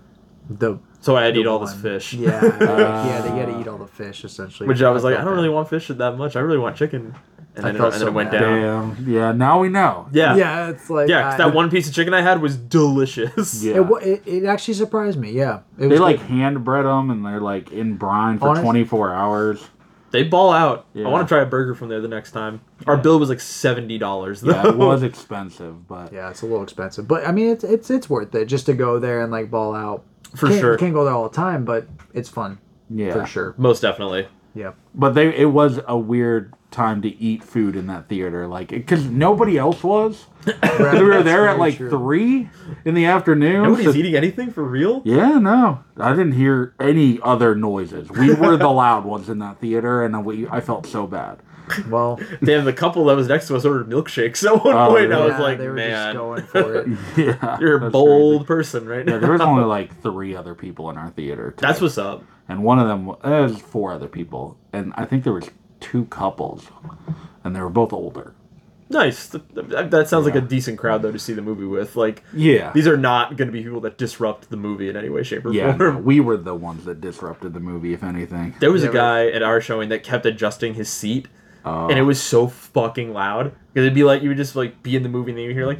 S5: the.
S6: so I had to
S5: the
S6: eat all this fish.
S5: Yeah, yeah, they had to ah. eat all the fish essentially.
S6: Which I was like, I don't
S5: bad.
S6: really want fish that much. I really want chicken. And
S5: I
S6: then, it,
S5: felt
S6: and
S5: so
S6: then it went
S5: bad.
S6: down.
S4: Damn. Yeah. Now we know.
S6: Yeah. Yeah.
S5: Yeah, it's like
S6: 'cause
S5: I-
S6: that one piece of chicken I had was delicious. [laughs]
S4: Yeah.
S5: It, wa- it, it actually surprised me. Yeah, it
S4: they
S5: was
S4: like
S5: good.
S4: hand bread them and they're like in brine for
S5: Honest-
S4: 24 hours.
S6: They ball out.
S4: Yeah.
S6: I want to try a burger from there the next time. Our bill was like seventy dollars.
S4: Yeah, it was [laughs] expensive, but
S5: Yeah, it's a little expensive, but I mean, it's it's it's worth it just to go there and like ball out.
S6: For
S5: Can't-
S6: sure.
S5: can't go there all the time, but it's fun
S4: yeah,
S5: for sure.
S6: Most definitely.
S5: Yeah,
S4: But they it was a weird time to eat food in that theater, like because nobody else was. 'Cause we were there at like three in the afternoon.
S6: Nobody's
S4: so-
S6: eating anything for real.
S4: Yeah, no, I didn't hear any other noises. We were the [laughs] loud ones in that theater, and we I felt so bad.
S5: Well,
S6: Damn, the couple that was next to us ordered milkshakes at one
S4: Oh,
S6: point. I
S4: yeah,
S6: was like,
S5: they were just
S6: man,
S5: going for it. [laughs]
S4: Yeah,
S6: you're a bold
S4: crazy.
S6: person right
S4: Yeah,
S6: now.
S4: there was only [laughs] like three other people in our theater. today.
S6: That's what's up.
S4: and one of them uh, was four other people, and I think there was two couples, and they were both older.
S6: Nice. Th- th- That sounds like a decent crowd though to see the movie with. Like,
S4: Yeah,
S6: these are not going to be people that disrupt the movie in any way, shape, or
S4: yeah. no,
S6: form.
S4: we were the ones that disrupted the movie, if anything.
S6: There was
S5: Yeah,
S6: a guy at our showing that kept adjusting his seat,
S4: Oh.
S6: and it was so fucking loud because it'd be like you would just like be in the movie and then you hear like,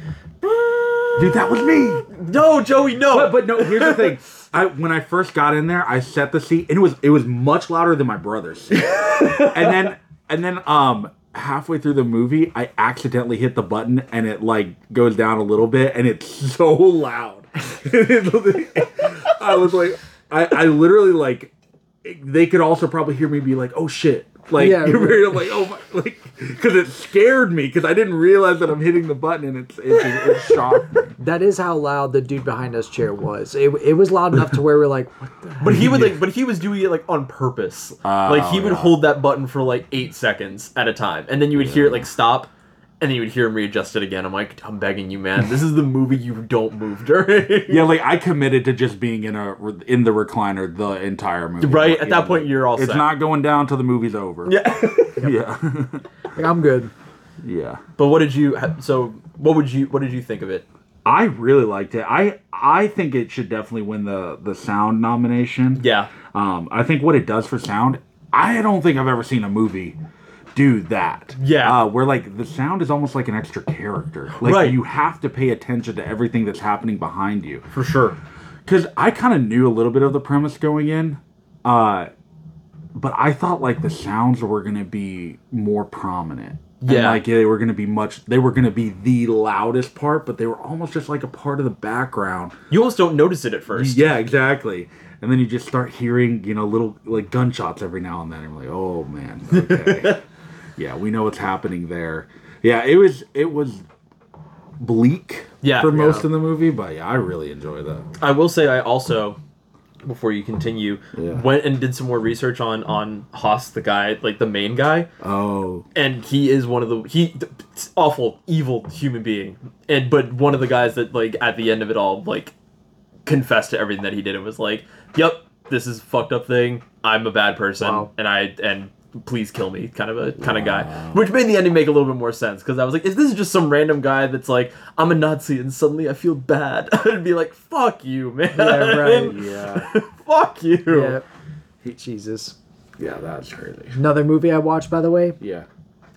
S4: Dude, that was me.
S6: no, Joey, no.
S4: But, but no, here's the thing. [laughs] I when I first got in there, I set the seat, and it was it was much louder than my brother's. [laughs] and then and then um halfway through the movie, I accidentally hit the button, and it like goes down a little bit, and it's [laughs] so loud. [laughs] I was like, I I literally like they could also probably hear me be like, oh shit. Like
S5: Yeah,
S4: you're
S5: right.
S4: very like oh my like because it scared me because I didn't realize that I'm hitting the button and it's it's it shocked me. [laughs]
S5: That is how loud the dude behind us chair was. It, it was loud enough to where we're like, what the
S6: But he would like, but he was doing it like on purpose. like he would oh,
S4: yeah.
S6: hold that button for like eight seconds at a time, and then you would hear it like stop, and then you would hear him readjust it again. I'm like, I'm begging you, man. This is the movie you don't move during. [laughs]
S4: Yeah, like I committed to just being in a in the recliner the entire movie.
S6: Right, at that point, you're all
S4: It's
S6: set.
S4: not going down till the movie's over.
S6: Yeah. [laughs]
S4: yeah,
S5: Like, [laughs] I'm good.
S4: yeah.
S6: but what did you? So what would you? What did you think of it?
S4: I really liked it. I I think it should definitely win the the sound nomination.
S6: Yeah.
S4: Um, I think what it does for sound, I don't think I've ever seen a movie do that.
S6: Yeah.
S4: Uh, where like the sound is almost like an extra character. Like
S6: Right.
S4: you have to pay attention to everything that's happening behind you.
S6: For sure.
S4: because I kind of knew a little bit of the premise going in, uh, but I thought like the sounds were gonna be more prominent And,
S6: Yeah.
S4: like they were gonna be much. They were gonna be the loudest part, but they were almost just like a part of the background.
S6: You almost don't notice it at first.
S4: Yeah, exactly. And then you just start hearing, you know, little like gunshots every now and then. And you're like, oh man, okay. [laughs] yeah, we know what's happening there. Yeah, it was it was bleak
S6: Yeah,
S4: for most
S6: yeah.
S4: of the movie, but yeah, I really enjoy that.
S6: I will say I also before you continue
S4: Yeah.
S6: went and did some more research on on Haas the guy like the main guy
S4: Oh,
S6: and he is one of the he awful evil human being and but one of the guys that like at the end of it all like confessed to everything that he did and was like yep this is a fucked up thing i'm a bad person
S5: Wow.
S6: and i and please kill me kind of a kind of guy which made the ending make a little bit more sense because i was like if this is just some random guy that's like i'm a nazi and suddenly i feel bad [laughs] i'd be like fuck you man
S5: Yeah, right. [laughs]
S4: yeah,
S6: fuck you
S5: Yeah. Jesus.
S4: yeah, that's crazy.
S5: Another movie I watched, by the way,
S4: Yeah.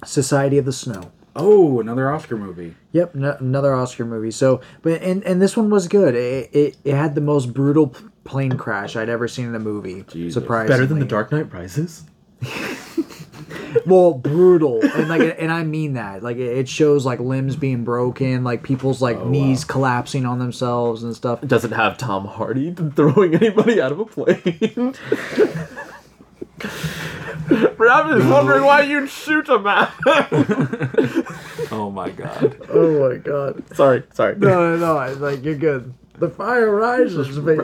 S5: Society of the Snow.
S4: Oh, another Oscar movie.
S5: Yep, n- another Oscar movie. So, but and and this one was good. It it, it had the most brutal p- plane crash I'd ever seen in a movie.
S4: Jesus.
S5: Surprisingly,
S6: better than the dark knight rises [laughs]
S5: Well, brutal, and like, and I mean that. Like, it it shows like limbs being broken, like people's like oh, knees collapsing on themselves and stuff.
S6: it doesn't have tom hardy [laughs] throwing anybody out of a plane [laughs] I'm just wondering why you'd shoot a man.
S4: Oh my god.
S5: Oh my god!
S6: sorry, sorry.
S5: No, no, no. Like you're good. The fire rises, baby.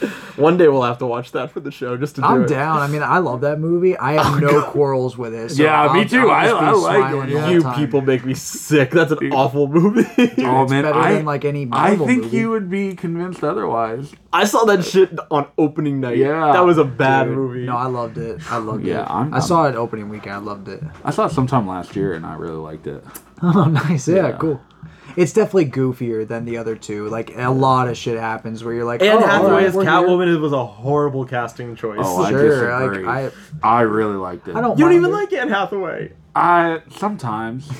S5: [laughs]
S6: One day we'll have to watch that for the show just to do
S5: I'm
S6: it.
S5: down. I mean, I love that movie. I have oh, no quarrels with it. so
S4: Yeah, me
S5: I'll-
S4: too.
S5: I'll
S4: I- like it.
S5: smiling the whole
S6: You
S5: time.
S6: people make me sick. That's an awful movie. [laughs]
S4: Oh man,
S5: better
S4: I
S5: than, like, any
S4: I think
S5: movie.
S4: you would be convinced otherwise.
S6: I saw that shit on opening night.
S4: Yeah,
S6: that was a bad
S4: dude.
S6: movie.
S5: No, I loved it. I loved
S4: Yeah,
S5: it.
S4: I'm-
S5: I saw it opening weekend. I loved it.
S4: I saw it sometime last year and I really liked it. [laughs]
S5: Oh, nice. Yeah,
S4: Yeah.
S5: cool. It's definitely goofier than the other two. Like a lot of shit happens where you're like,
S6: Anne
S5: oh,
S6: Hathaway as
S5: we're here.
S6: Catwoman was a horrible casting choice.
S4: Oh, I
S5: Sure,
S4: disagree.
S5: like,
S4: I,
S5: I-
S4: really liked it.
S5: I don't.
S6: you don't
S5: mind
S6: even
S5: it.
S6: like Anne Hathaway.
S4: I sometimes,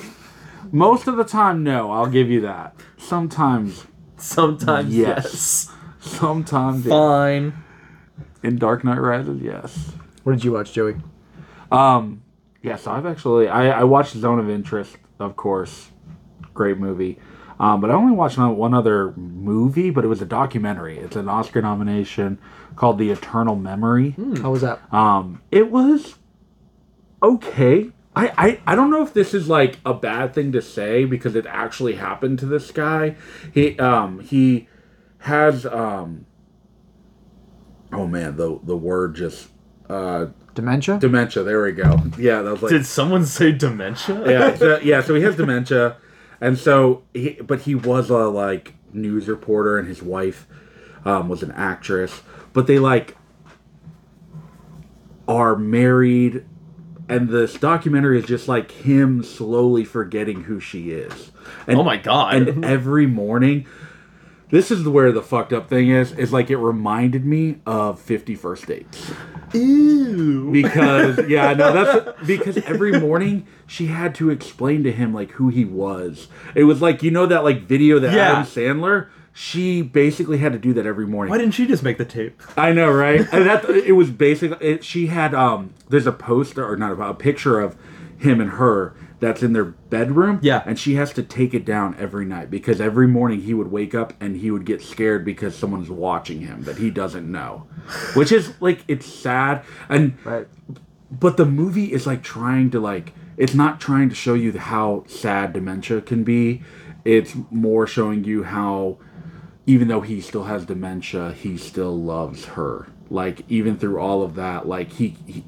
S4: most of the time, no. I'll give you that. Sometimes,
S6: Sometimes
S4: Yes.
S6: yes.
S4: sometimes, yeah.
S6: Fine.
S4: in Dark Knight Rises, yes.
S5: What did you watch, Joey?
S4: Um, yes, I've actually I, I watched Zone of Interest, of course, great movie. Um, but I only watched one one other movie, but it was a documentary. It's an Oscar nomination called The Eternal Memory.
S5: How was that?
S4: Um, it was okay. I, I, I don't know if this is like a bad thing to say because it actually happened to this guy. He um he has um oh man the the word just uh
S5: Dementia.
S4: dementia. There we go. Yeah, that was like
S6: Did someone say dementia?
S4: yeah, so, yeah. So he has dementia, and so he, but he was a like news reporter, and his wife um, was an actress. But they like are married, and this documentary is just like him slowly forgetting who she is. And,
S6: Oh my God.
S4: And [laughs] every morning. This is where the fucked up thing is. Is like it reminded me of Fifty First Dates
S6: Ew.
S4: because [laughs] yeah no that's because every morning she had to explain to him like who he was it was like you know that like video that
S6: Yeah.
S4: adam sandler she basically had to do that every morning
S6: Why didn't she just make the tape?
S4: i know right [laughs] and that it was basically it, she had um there's a poster or not a, a picture of him and her that's in their bedroom
S6: Yeah.
S4: and she has to take it down every night because every morning he would wake up and he would get scared because someone's watching him that he doesn't know which is like it's sad and
S5: Right.
S4: but the movie is like trying to like it's not trying to show you how sad dementia can be it's more showing you how even though he still has dementia he still loves her like even through all of that like he, he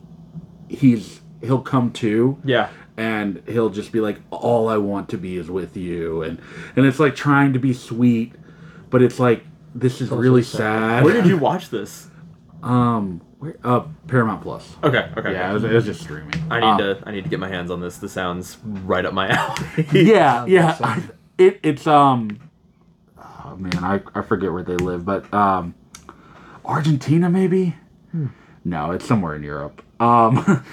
S4: he's he'll come to
S6: Yeah.
S4: And he'll just be like all i want to be is with you and and it's like trying to be sweet but it's like this is really sad,
S6: Where did you watch this? [laughs]
S4: um where, uh paramount plus
S6: Okay. Okay.
S4: yeah it was, it was just streaming
S6: I need
S4: Um,
S6: to. I need to get my hands on this. This sounds right up my [laughs] alley. [laughs]
S4: yeah yeah I- it, it's um oh man I, I forget where they live but um argentina maybe no it's somewhere in europe um [laughs]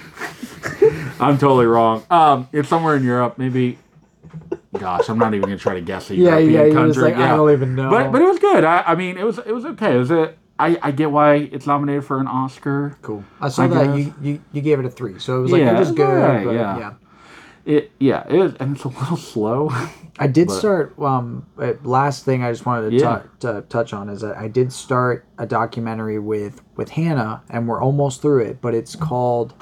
S4: i'm totally wrong um it's somewhere in europe maybe gosh i'm not even gonna try to guess a
S5: Yeah,
S4: european
S5: yeah,
S4: country
S5: like, I don't even know.
S4: but but it was good i i mean it was it was okay it was a I, I get why it's nominated for an Oscar.
S5: Cool. I saw
S4: I
S5: that you, you you gave it a three, so it was like
S4: Yeah,
S5: it was good.
S4: alright,
S5: but
S4: yeah.
S5: yeah.
S4: It yeah, it is, and it's a little [laughs] slow.
S5: I did
S4: But-
S5: start. Um, uh, last thing I just wanted to,
S4: Yeah.
S5: tou- to touch on is that I did start a documentary with with Hannah, and we're almost through it. But it's called,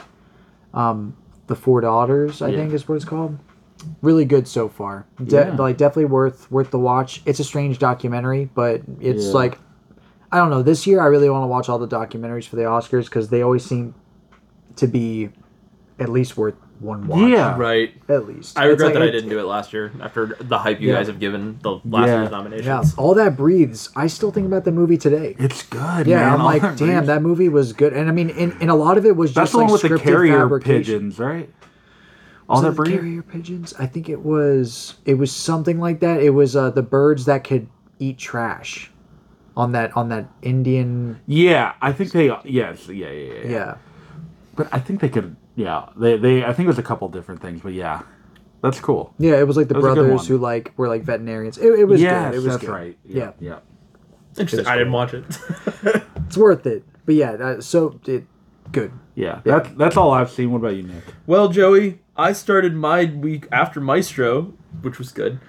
S5: um, the Four Daughters. I
S4: Yeah.
S5: think is what it's called. Really good so far. De-
S4: Yeah.
S5: Like definitely worth worth the watch. It's a strange documentary, but it's like, I don't know. This year I really want to watch all the documentaries for the Oscars because they always seem to be at least worth one watch.
S4: Yeah.
S6: Right.
S5: At least.
S6: I regret
S5: like-
S6: that I didn't do it last year after the hype you
S5: Yeah.
S6: guys have given the last
S4: Yeah.
S6: year's nominations.
S5: Yeah, all that breathes. I still think about the movie today.
S4: It's good.
S5: Yeah,
S4: man.
S5: I'm
S4: All
S5: like,
S4: that
S5: damn,
S4: reason-
S5: that movie was good. And I mean, and, and a lot of it was just
S4: That's
S5: just
S4: the
S5: like
S4: one with the
S5: scripted
S4: carrier pigeons, right? All
S5: Was
S4: that
S5: it the
S4: breed.
S5: carrier pigeons? I think it was. It was something like that. It was uh, the birds that could eat trash on that on that Indian.
S4: Yeah, I think they. Yes, yeah, yeah, yeah.
S5: Yeah,
S4: But I think they could. Yeah, they. They. I think it was a couple different things, but yeah, that's cool.
S5: yeah. It was like the
S4: That was a good
S5: brothers
S4: one.
S5: who like were like veterinarians. It, it was
S4: yes,
S5: good. It was
S4: that's
S5: good.
S4: right.
S5: Yeah.
S4: yeah.
S6: Interesting. I didn't watch it. [laughs]
S5: It's worth it. But yeah, uh, so it good.
S4: Yeah, that's that's all I've seen. What about you, Nick?
S6: well, Joey, I started my week after Maestro, which was good.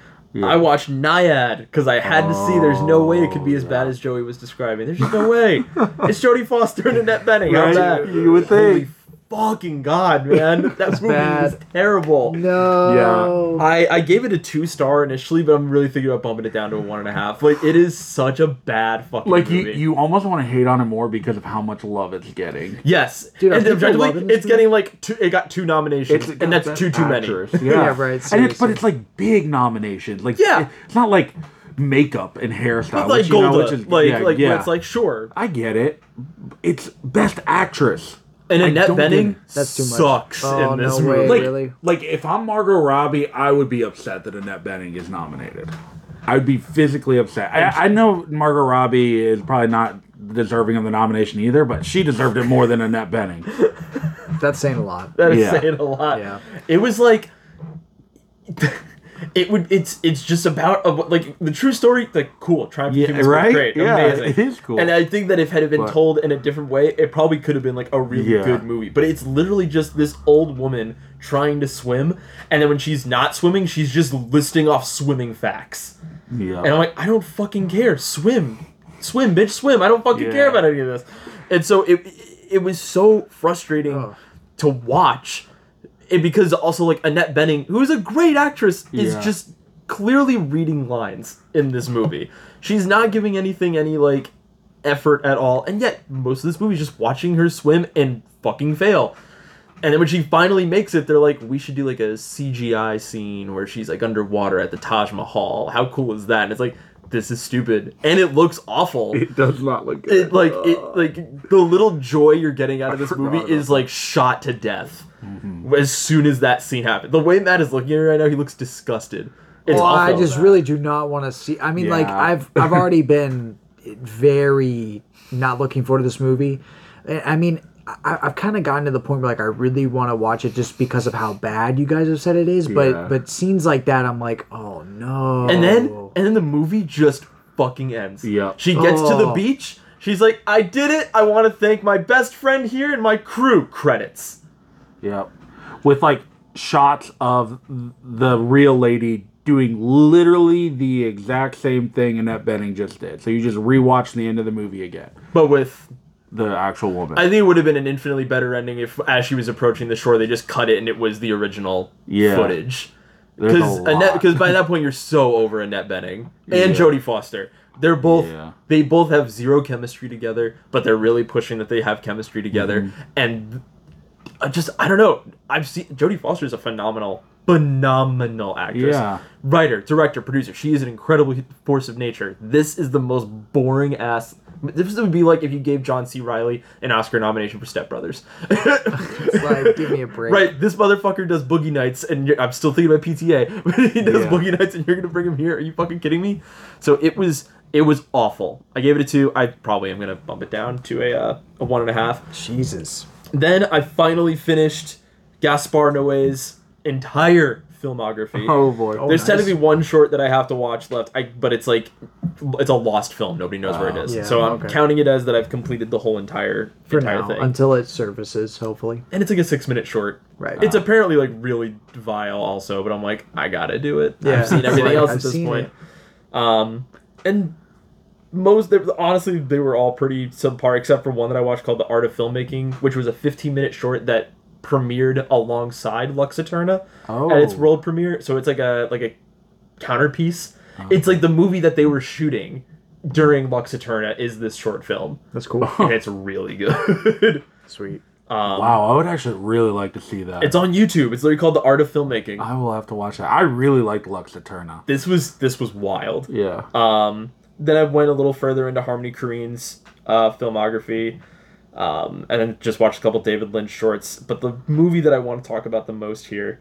S6: I watched Nyad because I had to see. There's no way it could be as bad as Joey was describing. There's just no way. it's Jodie Foster and Annette Bening. How's
S4: Right?
S6: that?
S4: You would
S6: Holy
S4: think.
S6: Fucking god, man! [laughs] That movie was terrible.
S5: No. Yeah.
S6: I, I gave it a two star initially, but I'm really thinking about bumping it down to a one and a half. Like it is such a bad fucking movie.
S4: Like you,
S6: movie.
S4: you almost want to hate on it more because of how much love it's getting.
S6: yes,
S5: Dude, are
S6: and objectively,
S5: loving this
S6: it's getting like two. It got two nominations,
S4: It's
S6: and that's
S4: best
S6: too too many.
S5: Yeah, [laughs]
S4: Yeah,
S5: right,
S4: And it's but it's like big nominations. Like
S6: Yeah.
S4: it's not like makeup and hairstyle.
S6: But like
S4: which, you know, which is,
S6: like
S4: yeah,
S6: like
S4: yeah.
S6: it's like sure,
S4: I get it. It's best actress.
S6: And
S4: I
S6: Annette
S4: don't
S6: Bening.
S5: That's too much.
S6: sucks
S5: Oh,
S6: in this
S5: no way.
S6: movie.
S4: Like,
S5: Really?
S4: like if I'm Margot Robbie, I would be upset that Annette Bening is nominated. I would be physically upset. I, I know Margot Robbie is probably not deserving of the nomination either, but she deserved it more than Annette Bening.
S5: That's saying a lot.
S6: That is
S4: Yeah.
S6: saying a lot.
S5: Yeah.
S6: It was like it would it's it's just about uh, a, like the true story like cool triumph
S4: Yeah,
S6: human spirit,
S4: right?
S6: great
S4: Yeah,
S6: amazing
S4: it is cool.
S6: and I think that if it had been
S4: But-
S6: told in a different way it probably could have been like a really
S4: Yeah.
S6: good movie but it's literally just this old woman trying to swim and then when she's not swimming she's just listing off swimming facts
S4: Yeah.
S6: and I'm like, I don't fucking care. Swim, swim, bitch, swim. I don't fucking
S4: Yeah.
S6: care about any of this. And so it it was so frustrating to watch. It because also like Annette Bening, who is a great actress, is
S4: Yeah.
S6: just clearly reading lines in this movie. She's not giving anything any like effort at all, and yet most of this movie is just watching her swim and fucking fail. And then when she finally makes it, they're like, we should do like a CGI scene where she's like underwater at the Taj Mahal. How cool is that? And it's like, this is stupid. And it looks awful.
S4: it does not look good.
S6: It like it uh, like the little joy you're getting out of this movie is like shot to death mm-hmm. as soon as that scene happens. The way Matt is looking at it right now, he looks disgusted. It's
S5: well, I
S6: awful.
S5: just really do not want to see. I mean, like I've I've [laughs] already been very not looking forward to this movie. I I mean, I, I've kind of gotten to the point where like I really want to watch it just because of how bad you guys have said it is. But
S4: Yeah.
S5: but scenes like that, I'm like, oh no.
S6: and then and then the movie just fucking ends.
S4: Yeah.
S6: She gets to the
S5: Oh.
S6: beach. She's like, I did it. I want to thank my best friend here and my crew. Credits.
S4: Yep. With like shots of the real lady doing literally the exact same thing Annette Bening just did. So you just rewatch the end of the movie again.
S6: But with
S4: The actual woman.
S6: I think it would have been an infinitely better ending if, as she was approaching the shore, they just cut it and it was the original
S4: Yeah.
S6: footage. Because
S4: a lot.
S6: because by that point you're so over Annette Bening and
S4: Yeah.
S6: Jodie Foster. They're both
S4: Yeah.
S6: they both have zero chemistry together, but they're really pushing that they have chemistry together.
S4: Mm-hmm.
S6: And I just I don't know. I've seen Jodie Foster is a phenomenal, phenomenal actress.
S4: Yeah.
S6: Writer, director, producer. She is an incredible force of nature. This is the most boring ass. This would be like if you gave John C. Reilly an Oscar nomination for Step Brothers. [laughs]
S5: Like, give me a break.
S6: Right, this motherfucker does Boogie Nights, and you're, I'm still thinking about PTA, but [laughs] he does
S4: Yeah.
S6: Boogie Nights, and you're gonna bring him here? Are you fucking kidding me? So it was, it was awful. I gave it a two. I probably am gonna bump it down to a uh, a one and a half.
S5: Jesus.
S6: Then I finally finished Gaspar Noé's entire filmography. [laughs]
S4: Oh boy.
S5: Oh,
S6: There's tend to be one short that I have to watch left, I, but it's like it's a lost film. Nobody knows where it is.
S5: Yeah,
S6: so I'm
S5: okay.
S6: counting it as that I've completed the whole entire
S5: For
S6: entire
S5: now,
S6: thing.
S5: until it surfaces, hopefully.
S6: and it's like a six minute short.
S5: Right.
S6: It's apparently like really vile also, but I'm like I gotta do it.
S5: Yeah.
S6: I've seen everything [laughs]
S5: Right,
S6: else
S5: I've
S6: at this point. Um, and most they, honestly they were all pretty subpar except for one that I watched called The Art of Filmmaking, which was a 15 minute short that premiered alongside Lux Æterna
S4: Oh.
S6: at its world premiere. So it's like a like a counterpiece. It's like the movie that they were shooting during Lux Æterna is this short film,
S5: That's cool. [laughs]
S6: and it's really good.
S5: Sweet.
S6: um,
S4: Wow, I would actually really like to see that.
S6: It's on YouTube. It's literally called The Art of Filmmaking.
S4: I will have to watch that. I really liked Lux Æterna.
S6: This was this was wild.
S4: Yeah.
S6: Um, then I went a little further into Harmony Korine's uh, filmography, um, and then just watched a couple David Lynch shorts. But the movie that I want to talk about the most here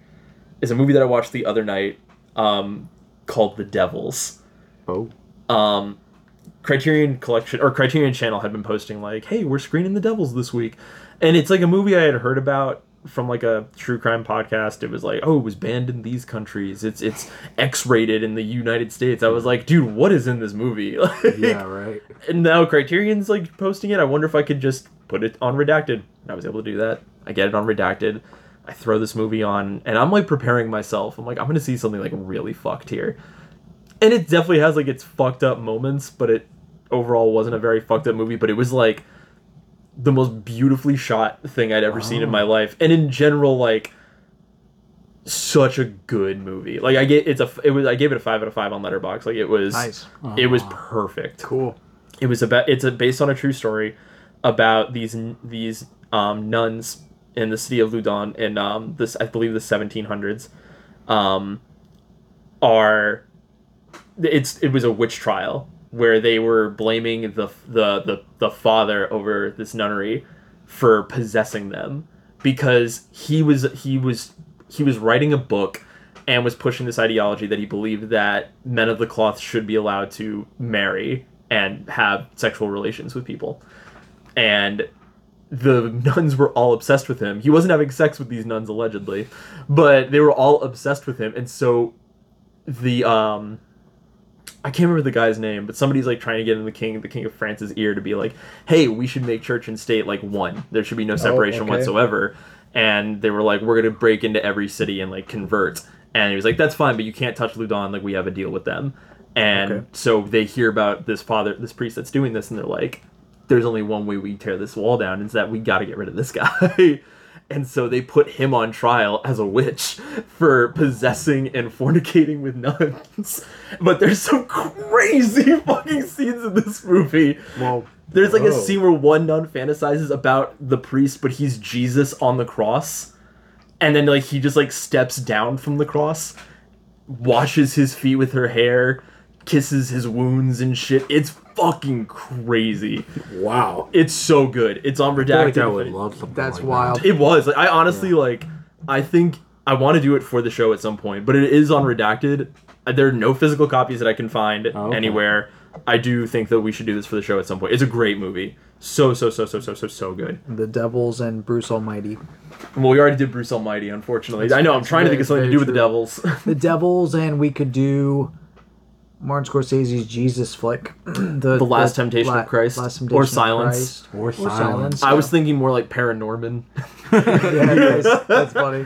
S6: is a movie that I watched the other night um, called The Devils.
S4: oh.
S6: Um, Criterion Collection or Criterion Channel had been posting like, "Hey, we're screening The Devils this week," and it's like a movie I had heard about from like a true crime podcast. It was like, "Oh, it was banned in these countries. It's it's X-rated in the United States." I was like, "Dude, what is in this movie?" [laughs] Like,
S4: Yeah, right.
S6: and now Criterion's like posting it. I wonder if I could just put it on redacted. And I was able to do that. I get it on redacted. I throw this movie on, and I'm like preparing myself. I'm like, I'm gonna see something like really fucked here, and it definitely has like its fucked up moments, but it overall wasn't a very fucked up movie. But it was like the most beautifully shot thing I'd ever seen in my life, and in general, like such a good movie. Like I get it's a it was I gave it a five out of five on Letterboxd. Like it was
S5: Nice.
S6: it was perfect.
S5: Cool.
S6: It was about it's a, based on a true story about these these um, nuns in the city of Loudun in um, this I believe the 1700s um, are it's it was a witch trial where they were blaming the the the, the father over this nunnery for possessing them because he was he was he was writing a book and was pushing this ideology that he believed that men of the cloth should be allowed to marry and have sexual relations with people and the [laughs] nuns were all obsessed with him. He wasn't having sex with these nuns allegedly, but they were all obsessed with him. And so the um I can't remember the guy's name, but somebody's like trying to get in the king the king of France's ear to be like, "Hey, we should make church and state like one. There should be no oh, separation
S5: okay.
S6: whatsoever." And they were like, "We're going to break into every city and like convert." And he was like, "That's fine, but you can't touch Loudun. Like we have a deal with them." And
S5: Okay.
S6: so they hear about this father, this priest that's doing this, and they're like, there's only one way we tear this wall down is that we got to get rid of this guy. [laughs] and so they put him on trial as a witch for possessing and fornicating with nuns. But there's some crazy [laughs] fucking scenes in this movie.
S5: Well,
S6: There's like a scene where one nun fantasizes about the priest, but he's Jesus on the cross. And then like he just like steps down from the cross, washes his feet with her hair, kisses his wounds and shit. It's fucking crazy.
S4: Wow.
S6: It's so good. It's on
S4: I like
S6: redacted.
S4: I would love something
S5: That's
S4: like
S5: wild.
S6: It was. Like, I honestly like. I think I want to do it for the show at some point, but it is on redacted. Uh, There are no physical copies that I can find
S4: Oh, okay.
S6: anywhere. I do think that we should do this for the show at some point. It's a great movie. So so so so so so so good.
S5: The Devils and Bruce Almighty.
S6: Well, we already did Bruce Almighty, unfortunately. I know. I'm trying to think of something to
S5: very
S6: do with the. Devils. [laughs]
S5: The Devils, and we could do Martin Scorsese's Jesus flick. [clears throat] the,
S6: The Last Temptation of Christ.
S5: Last
S6: Or
S5: Temptation of
S6: Silence.
S5: Christ.
S4: Or
S5: Or
S4: silence.
S5: Silence.
S6: I was thinking more like Paranorman. [laughs] [laughs]
S5: yeah, that's, that's funny.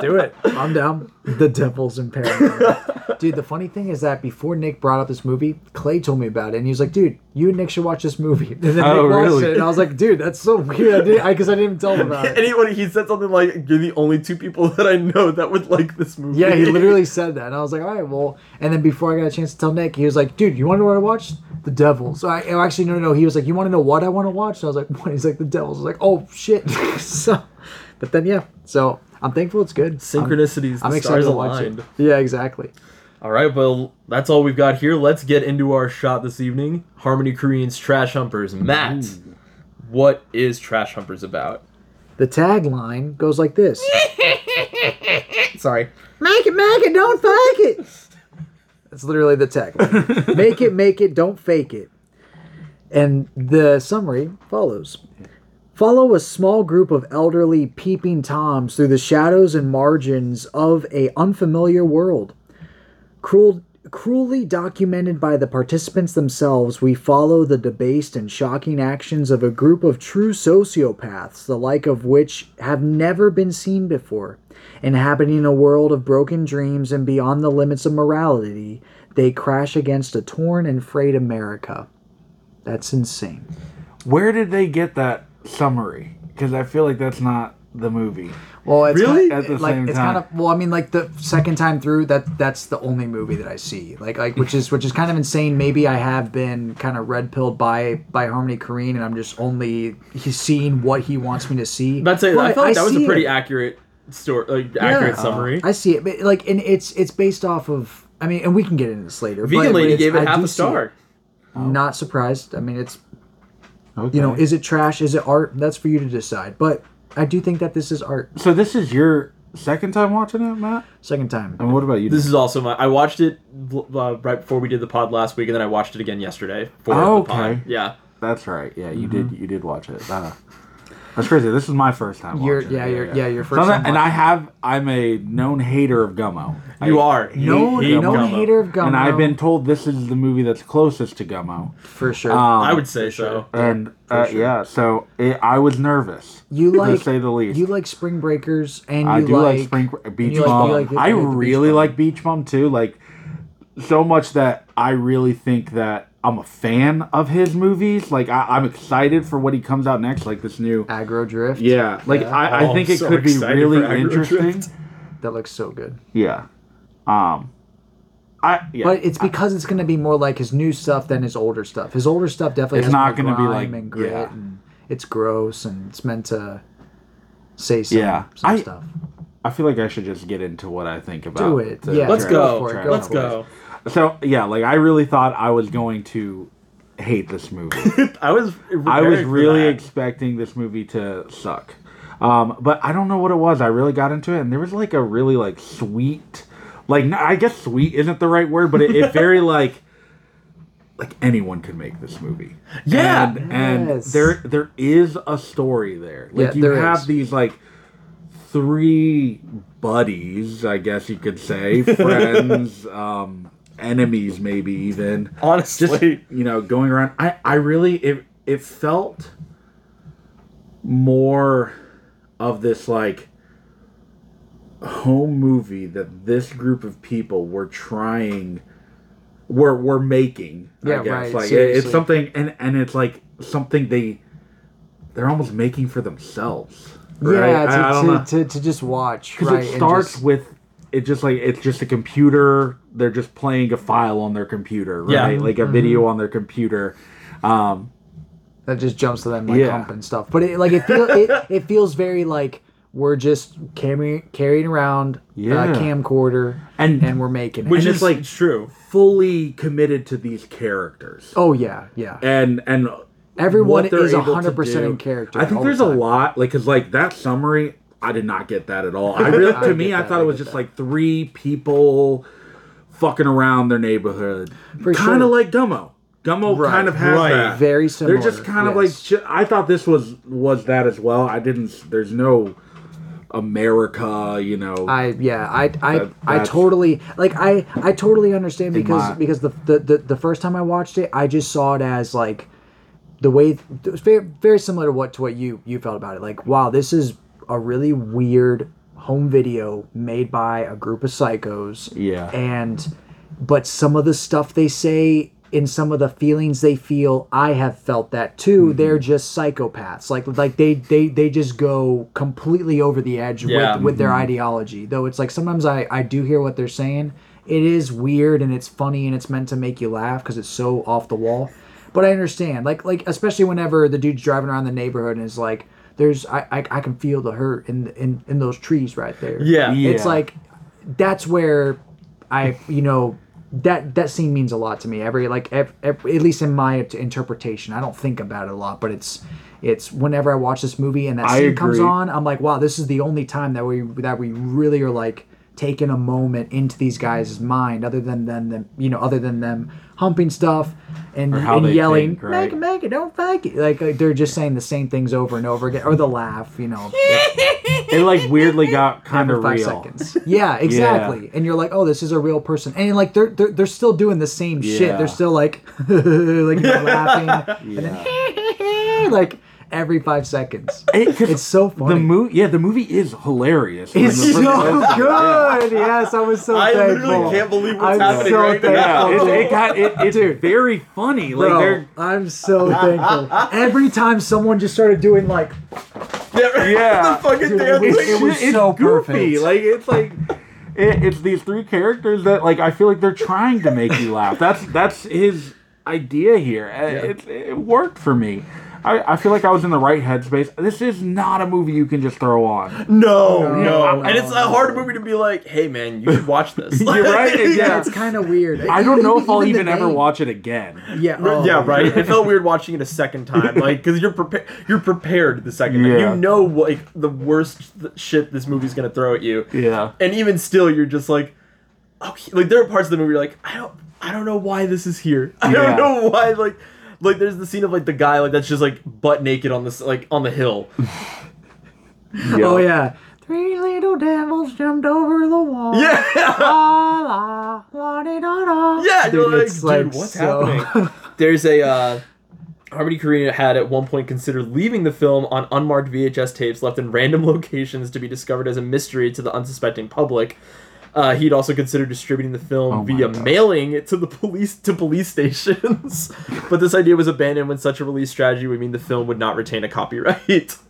S5: Do it. I'm down. The Devils in Paradise. Dude, the funny thing is that before Nick brought up this movie, Clay told me about it, and he was like, "Dude, you and Nick should watch this movie." [laughs] And then
S4: Oh,
S5: Nick watched
S4: really?
S5: it, and I was like, "Dude, that's so weird." I didn't, because I, didn't even tell him about it.
S6: Anybody, he said something like, "You're the only two people [laughs] that I know that would like this movie."
S5: Yeah, he literally said that, and I was like, "All right, well." And then before I got a chance to tell Nick, he was like, "Dude, you want to know what I watched? The Devils." So I oh, actually no, no, no. He was like, "You want to know what I want to watch?" And I was like, "What?" He's like, "The Devils." I was like, "Oh shit!" so, [laughs] but then yeah, so I'm thankful it's good. I'm-
S6: Synchronicities.
S5: I'm, excited
S6: stars
S5: to watch
S6: aligned.
S5: it. Yeah, exactly.
S6: All right, well, that's all we've got here. Let's get into our shot this evening. Harmony Korine's Trash Humpers. Matt, what is Trash Humpers about?
S5: The tagline goes like this: [laughs]
S6: Sorry.
S5: "Make it, make it, don't fake it." That's literally the tagline. [laughs] make it, make it, don't fake it. And the summary follows. Follow a small group of elderly peeping toms through the shadows and margins of a unfamiliar world. Cruel, cruelly documented by the participants themselves, we follow the debased and shocking actions of a group of true sociopaths, the like of which have never been seen before. Inhabiting a world of broken dreams and beyond the limits of morality, they crash against a torn and frayed America. That's insane.
S4: Where did they get that summary? Because I feel like that's not the movie.
S5: Well, it's
S6: Really?
S5: kind
S4: At the
S5: like
S4: same
S5: it's
S4: time.
S5: kind of well. I mean, like the second time through, that that's the only movie that I see. Like, like which is which is kind of insane. Maybe I have been kind of red pilled by by Harmony Korine, and I'm just only he's seeing what he wants me to see.
S6: That's I'd say I
S5: But
S6: felt like that was a pretty
S5: it.
S6: accurate story, like accurate
S5: Yeah.
S6: summary.
S5: I see it, but like, and it's it's based off of. I mean, and we can get into this later.
S6: Vegan
S5: but- but
S6: lady
S5: it's-
S6: gave it
S5: I
S6: half a star.
S5: it. Not surprised. I mean, it's
S4: Okay.
S5: you know, is it trash? Is it art? That's for you to decide. But I do think that this is art.
S4: so this is your second time watching it, Matt?
S5: Second time.
S4: And what about you?
S6: This is also my. I watched it uh, right before we did the pod last week, and then I watched it again yesterday for
S4: Oh,
S6: the pod.
S4: okay.
S6: Yeah.
S4: That's right. Yeah, you
S5: Mm-hmm.
S4: did. You did watch it. Uh, that's crazy. This is my first time.
S5: You're-
S4: watching
S5: yeah,
S4: it.
S5: you're- yeah, your first
S4: Something-
S5: time
S4: And I
S5: watching it.
S4: have. I'm a known hater of Gummo.
S6: You
S4: I
S6: are.
S5: No,
S6: Hate
S5: no
S6: Gummo.
S5: hater of Gummo.
S4: And I've been told this is the movie that's closest to Gummo.
S5: for sure.
S4: Um,
S6: I would say so.
S4: And uh,
S5: sure.
S4: yeah, so it, I was nervous.
S5: You
S4: to
S5: like
S4: say the least.
S5: You like Spring Breakers, and you
S4: I do like,
S5: like,
S4: Spring Beach
S5: you like-
S4: Bum.
S5: like
S4: I
S5: you like the Beach
S4: really like Beach Bum too. Like so much that I really think that I'm a fan of his movies. Like I, I'm excited for what he comes out next. Like this new.
S5: Aggro Drift.
S4: Yeah, like I, I
S6: Oh,
S4: think
S6: I'm
S4: it
S6: so
S4: could be really interesting.
S6: Drift.
S5: that looks so good.
S4: Yeah. Um. I yeah.
S5: But it's because it's going to be more like his new stuff than his older stuff. His older stuff definitely
S4: It's
S5: has
S4: not gonna be like-
S5: and grit,
S4: yeah.
S5: and it's gross and it's meant to say some,
S4: Yeah.
S5: some
S4: I-
S5: stuff.
S4: I feel like I should just get into what I think about.
S5: Do it.
S4: the
S5: Yeah,
S6: Let's
S4: Trash-
S6: go.
S5: for it, go
S6: Let's
S5: for
S6: go.
S4: So yeah, like I really thought I was going to hate this movie. [laughs]
S6: I was.
S4: I was really expecting this movie to suck. Um, but I don't know what it was. I really got into it, and there was like a really like sweet, like I guess sweet isn't the right word, but it, it [laughs] very like like anyone could make this movie.
S6: Yeah.
S4: and, and
S5: Yes.
S4: there there is a story there. Like
S5: Yeah,
S4: you
S5: there
S4: have
S5: is.
S4: these like three buddies, I guess you could say, [laughs] friends, um, enemies, maybe even
S6: Honestly.
S4: just you know going around i i really it it felt more of this like home movie that this group of people were trying were were making
S5: Yeah,
S4: i guess
S5: right,
S4: like
S5: seriously.
S4: it's something and and it's like something they they're almost making for themselves right?
S5: Yeah,
S4: I- I don't know
S5: to, to, to, to just watch.
S4: because
S5: Right,
S4: it starts
S5: just-
S4: with it just like it's just a computer they're just playing a file on their computer
S6: Yeah.
S4: right like a
S5: Mm-hmm.
S4: video on their computer um
S5: that just jumps to them like
S4: Yeah.
S5: hump and stuff. But it like it feel, it, it feels very like we're just carrying carrying around
S4: Yeah.
S5: a camcorder
S4: And-
S5: and we're making it.
S6: Which
S4: And
S6: is
S4: it's like-
S6: like true.
S4: fully committed to these characters
S5: oh yeah, yeah.
S4: and and
S5: Everyone
S4: what
S5: is
S4: able
S5: 100% in character
S4: i think
S5: all the
S4: there's a lot like because like that summary i did not get that at all [laughs] i really to
S5: get
S4: me i thought
S5: I
S4: it was just
S5: that.
S4: like three people fucking around their neighborhood kind of
S5: sure.
S4: like gummo gummo
S5: Right,
S4: kind of has
S6: right.
S4: that
S5: Very similar.
S4: They're just kind of
S5: yes.
S4: like I thought this was was that as well. I didn't. There's no America, you know.
S5: I yeah I I,
S4: That-
S5: I totally like I I totally understand because
S4: my-
S5: because the, the the the first time I watched it I just saw it as like the way it was very very similar to what to what you you felt about it like wow this is a really weird home video made by a group of psychos
S4: Yeah.
S5: and but some of the stuff they say in some of the feelings they feel i have felt that too
S4: Mm-hmm.
S5: they're just psychopaths like like they they they just go completely over the edge
S6: Yeah.
S5: with with their
S4: Mm-hmm.
S5: ideology though it's like sometimes i i do hear what they're saying it is weird and it's funny and it's meant to make you laugh because it's so off the wall but i understand like like especially whenever the dude's driving around the neighborhood and is like there's i i, I can feel the hurt in, in in those trees right there
S6: Yeah.
S4: Yeah.
S5: it's like that's where I you know that that scene means a lot to me. Every like ev ev at least in my interpretation, I don't think about it a lot, but it's it's whenever I watch this movie and that
S4: I
S5: scene comes on, I'm like, wow, this is the only time that we that we really are like taken a moment into these guys' mind, other than them, them you know, other than them humping stuff and, and yelling,
S4: think, right?
S5: "Make it, make it, don't fake it." Like, like, they're just saying the same things over and over again, or the laugh, you know. [laughs]
S4: It like weirdly got kind of real.
S5: seconds. [laughs] Yeah, exactly. And you're like, oh, this is a real person, and like they're they're, they're still doing the same shit. They're still like, [laughs] like you know, laughing, and then like every five seconds. [laughs]
S4: It-
S5: It's so funny.
S4: The movie, yeah, the movie is hilarious.
S5: It's so
S4: first-
S5: good. Yes, I was so thankful.
S6: I
S5: thankful.
S6: literally can't believe what's
S5: I'm
S6: happening
S5: so
S6: right now.
S4: It, it got it, it's
S5: Dude.
S4: very funny. Like
S5: Bro, I'm so thankful. Every time someone just started doing like,
S6: Yeah,
S4: Yeah.
S6: the fucking
S5: Dude,
S6: damn
S5: it was-
S6: thing.
S5: it was
S4: it's
S5: so
S4: goofy.
S5: perfect.
S4: Like it's like it, it's these three characters that like I feel like they're trying to make you laugh. That's that's his idea here. Uh, It, it worked for me. I, I feel like I was in the right headspace. This is not a movie you can just throw on.
S6: No, no,
S5: No,
S6: and it's a hard movie to be like, hey man, you should watch [laughs] this.
S4: You're right.
S5: yeah, [laughs]
S4: Yeah.
S5: it's kind of weird.
S4: I don't know if I'll
S5: the
S4: even ever watch it again.
S5: Yeah, oh,
S6: yeah, right. It felt weird watching it a second [laughs] time, like because you're prepared. You're prepared the second time.
S4: Yeah.
S6: You know, like the worst th- shit this movie's gonna throw at you.
S4: Yeah.
S6: And even still, you're just like, okay. Like there are parts of the movie you're like, I don't, I don't know why this is here. I
S4: Yeah.
S6: don't know why. Like, like there's the scene of like the guy like that's just like butt naked on this like on the hill. [laughs]
S5: Oh yeah. Three little devils jumped over the wall.
S6: Yeah. [laughs]
S5: La, la, la-di-da-da.
S6: Yeah,
S5: Dude,
S6: you're like, dude,
S5: like
S6: what's
S5: so-
S6: happening? [laughs] There's a uh, Harmony Korine had at one point considered leaving the film on unmarked VHS tapes left in random locations to be discovered as a mystery to the unsuspecting public. Uh, he'd also considered distributing the film
S4: Oh
S6: via
S4: God.
S6: mailing it to the [laughs] police to police stations, [laughs] but this idea was abandoned when such a release strategy would mean the film would not retain a copyright. [laughs]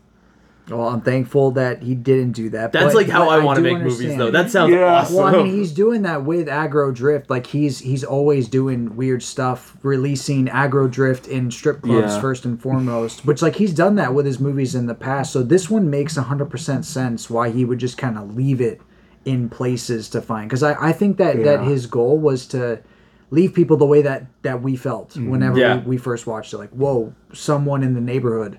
S5: Well, I'm thankful that he didn't do that.
S6: That's
S5: but-
S6: like how
S5: but
S6: I want to
S5: do
S6: make movies, though. That sounds
S4: Yeah.
S6: awesome.
S5: Well, I mean, he's doing that with Aggro Drift. Like he's he's always doing weird stuff, releasing Aggro Drift in strip clubs
S4: Yeah.
S5: first and foremost. Which like he's done that with his movies in the past. So this one makes hundred percent sense why he would just kind of leave it in places to find. Because I I think that that his goal was to leave people the way that that we felt
S4: Mm-hmm.
S5: whenever
S6: Yeah.
S5: we, we first watched it. Like, whoa, someone in the neighborhood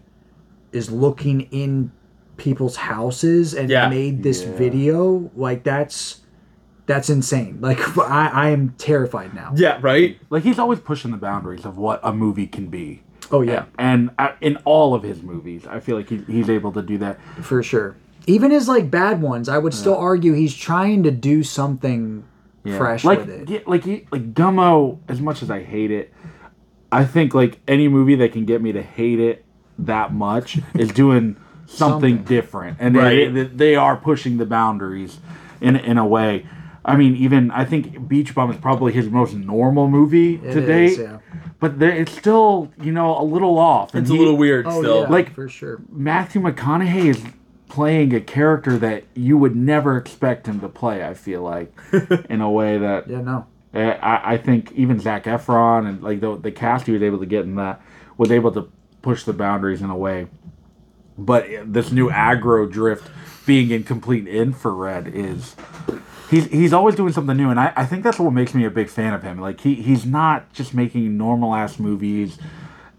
S5: is looking in people's houses and
S6: Yeah.
S5: made this
S4: Yeah.
S5: video like that's that's insane like [laughs] I, I am terrified now
S6: yeah, right.
S4: Like he's always pushing the boundaries of what a movie can be.
S5: oh yeah
S4: And uh, in all of his movies, I feel like he, he's able to do that.
S5: for sure even his like bad ones i would still argue he's trying to do something
S4: Yeah.
S5: fresh
S4: like,
S5: with it
S4: yeah, like like Gummo. As much as I hate it, I think like any movie that can get me to hate it that much is doing [laughs] something,
S5: Something.
S4: different, and
S6: Right.
S4: they, they are pushing the boundaries in in a way. I mean, even I think Beach Bum is probably his most normal movie
S5: It
S4: to
S5: is,
S4: date,
S5: yeah.
S4: but there, it's still you know a little off. and
S6: It's a little weird
S5: oh
S6: still.
S5: yeah
S4: Like-
S5: for sure
S4: Matthew McConaughey is playing a character that you would never expect him to play. I feel like, [laughs] in a way that
S5: yeah no
S4: I, I think even Zac Efron and like the the cast he was able to get in that was able to push the boundaries in a way. But this new aggro drift being in complete infrared is he's he's always doing something new and I, I think that's what makes me a big fan of him. Like he he's not just making normal ass movies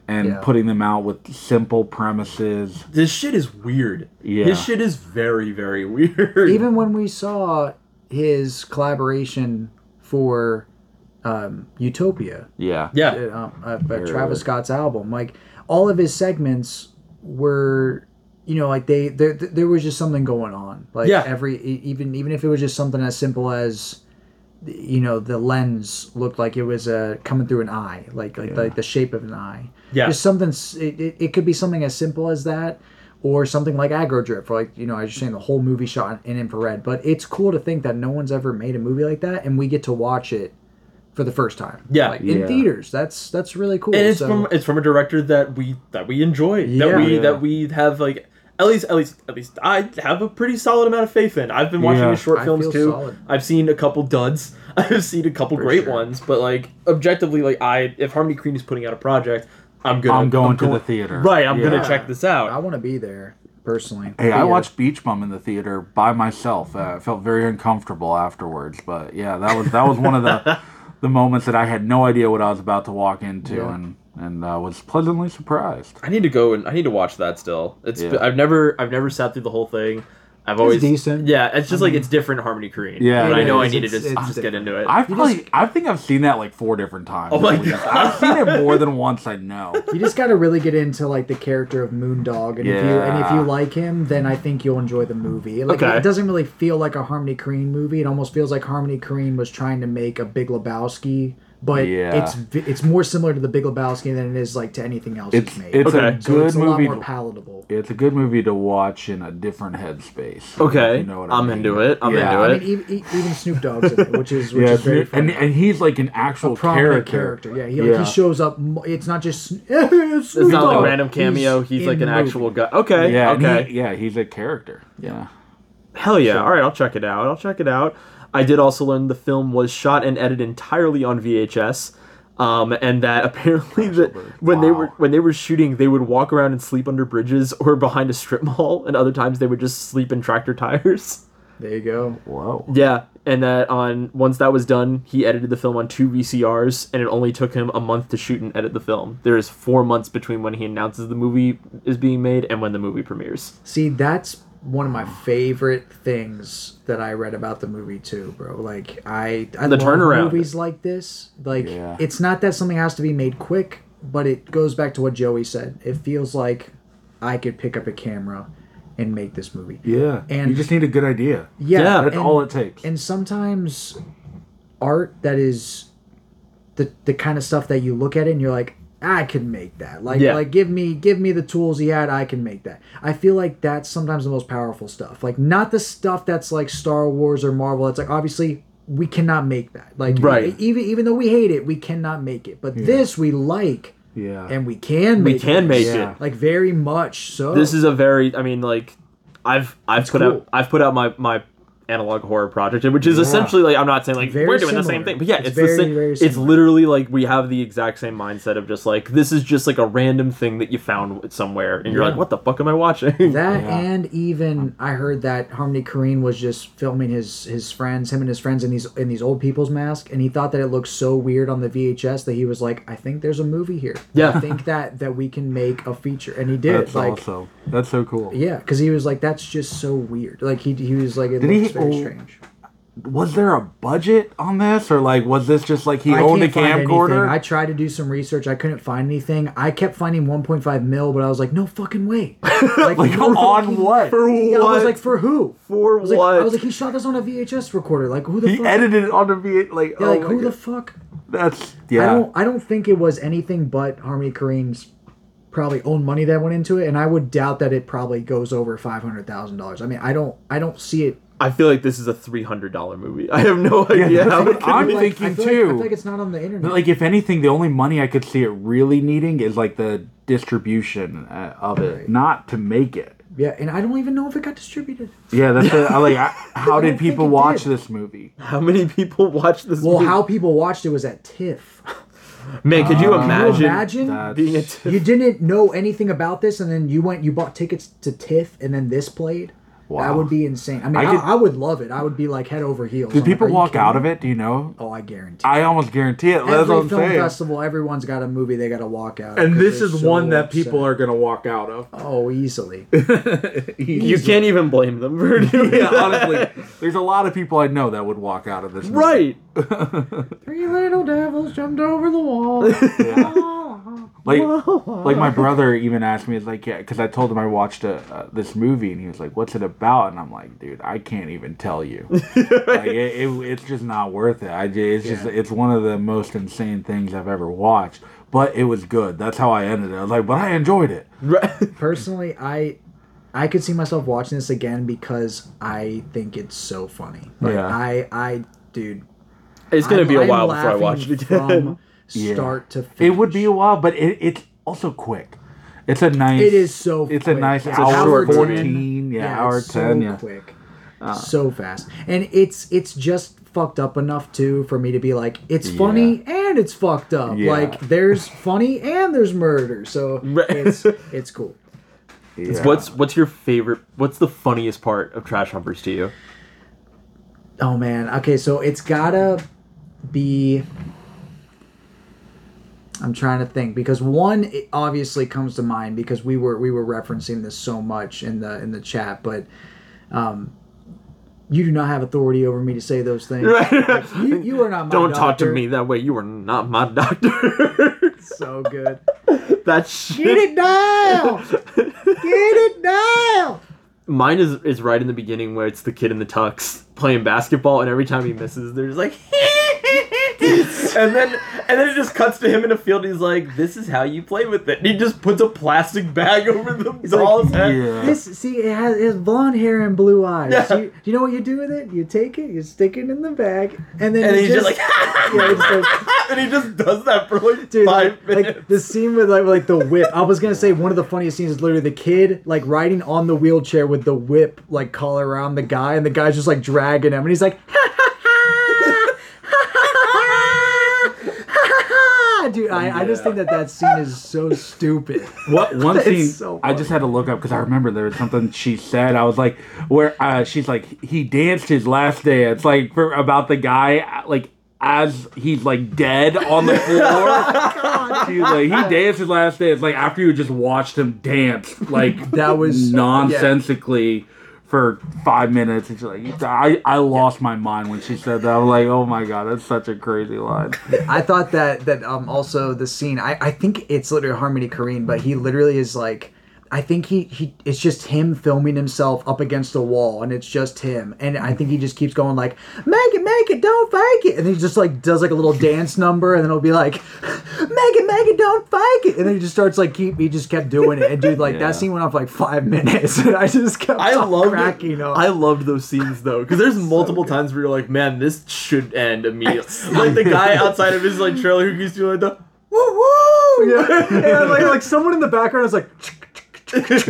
S4: and
S5: Yeah.
S4: putting them out with simple premises.
S6: This shit is weird.
S4: Yeah.
S6: His shit is very, very [laughs] weird.
S5: even when we saw his collaboration for um, utopia
S4: Yeah.
S6: yeah.
S5: uh, um, uh, uh, Travis Scott's album. Like all of his segments were, you know, like they there there was just something going on. Like
S6: Yeah.
S5: every e- even even if it was just something as simple as you know the lens looked like it was uh, coming through an eye like like, like the shape of an eye
S6: Yeah.
S5: just something it, it, it could be something as simple as that or something like aggro drift or like you know i was just saying the whole movie shot in infrared but it's cool to think that no one's ever made a movie like that and we get to watch it for the first time
S6: Yeah.
S5: like in
S4: Yeah.
S5: theaters that's that's really cool
S6: and it's
S5: So-
S6: from it's from a director that we that we enjoy.
S5: yeah, That
S6: we
S4: Yeah.
S6: that we have like at least at least at least I have a pretty solid amount of faith in. I've been watching
S4: Yeah.
S6: his short
S5: I
S6: films too.
S5: solid.
S6: I've seen a couple duds. [laughs] I've seen a couple great
S5: sure.
S6: ones, but like objectively, like I if Harmony Korine is putting out a project, I'm gonna
S4: I'm going to the theater.
S6: Right, I'm
S4: Yeah.
S6: gonna check this out.
S5: i
S6: out.
S5: want to be there personally
S4: Hey, I
S5: Yeah.
S4: watched Beach Bum in the theater by myself. Uh, I felt very uncomfortable afterwards, but yeah, that was that was one of the [laughs] the moments that I had no idea what I was about to walk into,
S5: Yeah.
S4: and and uh, was pleasantly surprised.
S6: I need to go and I need to watch that still. It's
S4: Yeah.
S6: I've never I've never sat through the whole thing. I've always
S5: decent.
S6: Yeah, it's just like mm-hmm. it's different Harmony Korine.
S4: Yeah,
S6: and I
S4: it
S6: know I
S5: is.
S6: need to
S5: It's-
S6: just, just get into it.
S4: I've probably, I think I've seen that like four different times.
S6: Oh my. God.
S4: I've seen it more than once. I know. [laughs]
S5: You just got to really get into like the character of Moondog, and if you and if you like him, then I think you'll enjoy the movie. Like
S6: Okay.
S5: it doesn't really feel like a Harmony Korine movie. It almost feels like Harmony Korine was trying to make a Big Lebowski, but
S4: Yeah.
S5: it's it's more similar to the Big Lebowski than it is like to anything else
S4: It's
S5: he's made.
S4: it's
S6: Okay.
S4: a
S5: so
S4: good
S5: it's a lot
S4: movie.
S5: more
S4: to-
S5: palatable.
S4: It's a good movie to watch in a different headspace.
S6: okay,
S4: you know what I
S6: I'm
S4: mean.
S6: into it. I'm
S4: Yeah.
S6: into
S5: I
S6: it.
S5: mean, even, even Snoop Dogg's in it, which is [laughs] which
S4: Yeah,
S5: is very
S4: and,
S5: funny.
S4: and he's like an actual
S5: prominent
S4: character.
S5: character. Yeah, he, like,
S4: Yeah.
S5: he shows up. It's not just. it's [laughs]
S6: it's not like a random cameo. He's, like an
S5: movie.
S6: actual guy. Okay,
S4: Yeah,
S6: okay.
S4: he- yeah, he's a character. Yeah.
S6: Hell yeah! All right, I'll check it out. I'll check it out. I did also learn the film was shot and edited entirely on VHS, um, and that apparently that when they were when they were shooting, they would walk around and sleep under bridges or [laughs] behind a strip mall, and other times they would just sleep in tractor tires. [laughs]
S5: There you go.
S4: Whoa.
S6: Yeah, and that on once that was done, he edited the film on two VCRs, and it only took him a month to shoot and edit the film. There is four months between when he announces the movie is being made and when the movie premieres.
S5: See, that's one of my favorite things that I read about the movie too, bro. Like I, I
S6: The
S5: love
S6: turnaround.
S5: movies like this. Like
S4: Yeah.
S5: it's not that something has to be made quick, but it goes back to what Joey said. It feels like I could pick up a camera and make this movie.
S4: Yeah.
S5: And-
S4: you just need a good idea.
S5: Yeah,
S6: Yeah,
S4: That's
S5: and-
S4: all it takes.
S5: And sometimes art that is the the kind of stuff that you look at it and you're like, I can make that. Like
S6: Yeah.
S5: like give me give me the tools he had, I can make that. I feel like that's sometimes the most powerful stuff. Like not the stuff that's like Star Wars or Marvel. It's like obviously we cannot make that. Like
S6: Right.
S5: even even though we hate it, we cannot make it. But this we like
S4: yeah.
S5: and we can make
S6: We can
S5: it.
S6: make
S4: Yeah.
S6: it.
S5: like very much so.
S6: This is a very I mean like I've I've put
S5: cool.
S6: out I've put out my my analog horror project which is
S4: Yeah.
S6: essentially like I'm not saying like
S5: Very
S6: we're doing the same thing but yeah
S5: It's
S6: it's,
S5: very,
S6: the same
S5: very
S6: it's literally like we have the exact same mindset of just like this is just like a random thing that you found somewhere and you're
S5: Yeah.
S6: like what the fuck am I watching
S5: That
S4: Yeah.
S5: and even I heard that Harmony Korine was just filming his his friends, him and his friends in these in these old people's masks, and he thought that it looked so weird on the VHS that he was like, I think there's a movie here.
S6: Yeah.
S5: I think [laughs] that that we can make a feature, and he did.
S4: That's
S5: like,
S4: also that's so cool.
S5: yeah, because he was like, that's just so weird. Like he he was like, it
S4: Did he-
S5: looks very strange.
S4: Was there a budget on this, or like was this just like he
S5: I
S4: owned a camcorder?
S5: I tried to do some research. I couldn't find anything. I kept finding 1.5 mil, but I was like, no fucking way. [laughs] Like,
S4: Like, on
S5: fucking-
S4: what?
S6: For
S5: Yeah, I was like, for who?
S6: For
S5: I was like,
S6: what?
S5: I was like, he shot this on a VHS recorder. Like, who the
S4: he
S5: fuck?
S4: edited it on the V like
S5: Yeah,
S4: oh
S5: like who the fuck?
S4: That's yeah.
S5: I don't. I don't think it was anything but Harmony Korine's probably own money that went into it, and I would doubt that it probably goes over five hundred thousand dollars. I mean, I don't. I don't see it.
S6: I feel like this is a three hundred dollar movie [laughs] I have no idea
S4: that's
S6: how
S4: what
S6: it could
S4: I'm
S6: be.
S5: like, I
S4: thinking
S5: feel like- I
S4: too.
S5: feel like it's not on the internet.
S4: But like if anything, the only money I could see it really needing is like the distribution uh, of it, not to make it.
S5: yeah, and I don't even know if it got distributed.
S4: Yeah, that's the, I like. I, [laughs] how did people watch
S5: did.
S4: this movie?
S6: How many people watched this
S5: Well,
S6: movie?
S5: how people watched it was at TIFF.
S6: Man, could you
S4: Uh,
S6: imagine,
S5: you imagine?
S4: That's-
S6: being a t- TIFF?
S5: you didn't know anything about this, and then you went, you bought tickets to TIFF, and then this played. That would be insane. I mean,
S4: I
S5: I,
S4: could-
S5: I would love it. I would be like head over heels.
S4: Did
S5: I'm
S4: people
S5: are you
S4: walk out of it? Do you know?
S5: Oh, I guarantee.
S4: I almost guarantee it. That's
S5: Every
S4: what I'm
S5: film
S4: saying.
S5: festival, everyone's got a movie they got to walk out. of
S4: And
S5: 'cause
S4: this is
S5: so
S4: one that people are gonna walk out of.
S5: Oh, easily. [laughs]
S6: you can't even blame them for [laughs] doing
S4: yeah,
S6: that.
S4: honestly, there's a lot of people I know that would walk out of this. movie.
S6: Right. [laughs]
S5: Three little devils jumped over the wall.
S4: Ah, Like, like my brother even asked me, "It's like, yeah," because I told him I watched a, uh, this movie, and he was like, "What's it about?" And I'm like, "Dude, I can't even tell you. [laughs] like, it, it, it's just not worth it. I, ju- it's just, it's one of the most insane things I've ever watched. But it was good. That's how I ended it. I was like, but I enjoyed it. [laughs]
S5: Personally, I I could see myself watching this again because I think it's so funny. Like,
S4: Yeah.
S5: I I dude.
S6: It's gonna
S5: I'm-
S6: be a
S5: I'm
S6: while before I watch it again.
S5: From
S4: Yeah.
S5: start to finish.
S4: It would be a while, but it, it's also quick. It's a nice.
S5: It is so.
S4: It's
S5: quick.
S4: a nice
S5: Yeah,
S4: hour
S6: short movie.
S4: fourteen. Yeah, hour
S5: it's
S4: ten.
S5: So
S4: yeah.
S5: quick, uh, so fast, and it's it's just fucked up enough too for me to be like, it's funny and it's fucked up.
S4: Yeah.
S5: Like there's funny and there's murder, so
S6: Right.
S5: it's [laughs] it's cool.
S4: Yeah.
S6: What's what's your favorite? What's the funniest part of Trash Humpers to you?
S5: Oh man. Okay, so it's gotta be. I'm trying to think because one it obviously comes to mind because we were we were referencing this so much in the in the chat, but um, you do not have authority over me to say those things. [laughs]
S6: Right.
S5: Like, you, you are not my
S6: Don't talk to me that way. You are not my doctor. [laughs]
S5: So good.
S6: that shit.
S5: Get it down. Get it down.
S6: Mine is is right in the beginning where it's the kid in the tux playing basketball, and every time he misses, they're just like, [laughs] [laughs] and then and then it just cuts to him in a field. And he's like, "This is how you play with it." And he just puts a plastic bag [laughs] over the doll's head.
S5: This see, it has, it has blonde hair and blue eyes.
S6: Yeah.
S5: You, do you know what you do with it? You take it, you stick it in the bag, and then
S6: And he's just like,
S5: yeah, he starts- [laughs]
S6: and he just does that for like
S5: Dude,
S6: five
S5: like,
S6: minutes.
S5: like the scene with like like the whip. I was gonna say one of the funniest scenes is literally the kid like riding on the wheelchair with the whip like collar around the guy, and the guy's just like dragging him, and he's like, dude, I, I just think that that scene is so stupid. [laughs]
S4: What one [laughs] scene
S5: so
S4: I just had to look up because I remember there was something she said. I was like, where uh, she's like, he danced his last dance, like for about the guy, uh, like as he's like dead on the [laughs] floor. She's like, he danced his last dance, like after you just watched him dance, like
S5: That was-
S4: nonsensically. For five minutes, and she's like, I, I lost my mind when she said that. I was like, oh my god, that's such a crazy line.
S5: I thought that that um also the scene I, I think it's literally Harmony Korine, but he literally is like I think he, he it's just him filming himself up against a wall and it's just him and I think he just keeps going like make it make it don't fake it and he just like does like a little dance [laughs] number and then he'll be like make it make it don't fake it and then he just starts like keep he just kept doing it and dude like
S4: Yeah.
S5: that scene went on for like five [laughs] minutes and I just kept
S6: I loved
S5: cracking
S6: it.
S5: up.
S6: I loved those scenes though, because there's [laughs] multiple times where you're like, "Man, this should end immediately." like the guy outside of his like trailer who keeps doing like the woo woo.
S5: yeah, and like, like someone in the background is like just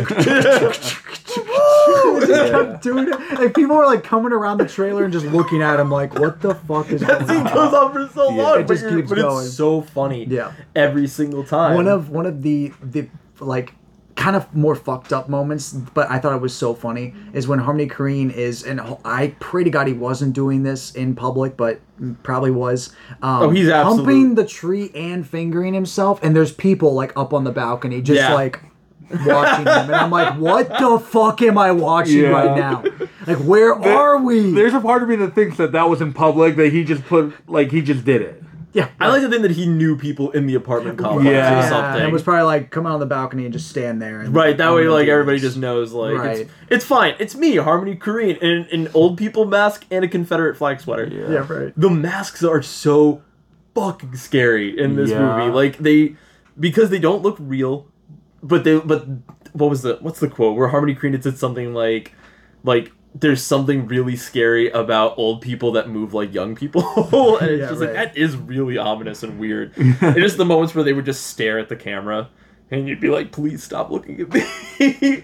S5: kept doing it. Like people were like coming around the trailer and just looking at him like, what the fuck is [laughs]
S6: That
S5: going
S6: scene
S5: on?
S6: goes on for so
S4: Yeah.
S6: long,
S5: It just keeps
S6: but
S5: going.
S6: it's so funny.
S5: Yeah.
S6: every single time.
S5: One of one of the the like kind of more fucked up moments, but I thought it was so funny is when Harmony Korine is, and I pray to God he wasn't doing this in public, but probably was. Um,
S6: Oh, he's absolute-
S5: humping the tree and fingering himself, and there's people like up on the balcony just
S6: Yeah.
S5: like watching him, and I'm like, what the fuck am I watching
S4: Yeah.
S5: right now? Like, where are we?
S4: There's a part of me that thinks that that was in public, that he just put, like, he just did it.
S5: yeah,
S6: I like to think that he knew people in the apartment complex
S4: Yeah.
S6: or
S5: Yeah,
S6: something.
S5: and it was probably like come out on the balcony and just stand there. And,
S6: Right, that
S5: I'm
S6: way, like
S5: do
S6: everybody
S5: this.
S6: just knows, like
S5: Right.
S6: it's, it's fine. It's me, Harmony Korine, in an old people mask and a Confederate flag sweater.
S5: Yeah, right.
S6: The masks are so fucking scary in this
S4: Yeah.
S6: movie. Like they, because they don't look real, but they, but what was the what's the quote where Harmony Korine had said something like, like there's something really scary about old people that move like young people, [laughs] and it's [laughs]
S5: Yeah,
S6: just
S5: right.
S6: like that is really ominous and weird. [laughs] and just the moments where they would just stare at the camera. And you'd be like, please stop looking at me.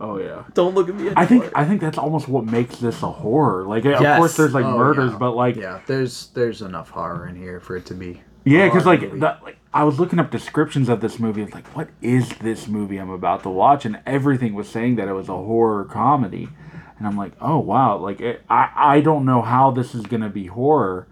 S4: Oh, yeah.
S6: Don't look at me anymore.
S4: I think I think that's almost what makes this a horror. Like, of course, there's like
S5: Oh,
S4: murders,
S5: yeah.
S4: but like,
S5: Yeah, there's there's enough horror in here for it to be.
S4: Yeah, because like, that, like I was looking up descriptions of this movie. It's like, what is this movie I'm about to watch? And everything was saying that it was a horror comedy, and I'm like, oh wow, like it, I I don't know how this is gonna be horror.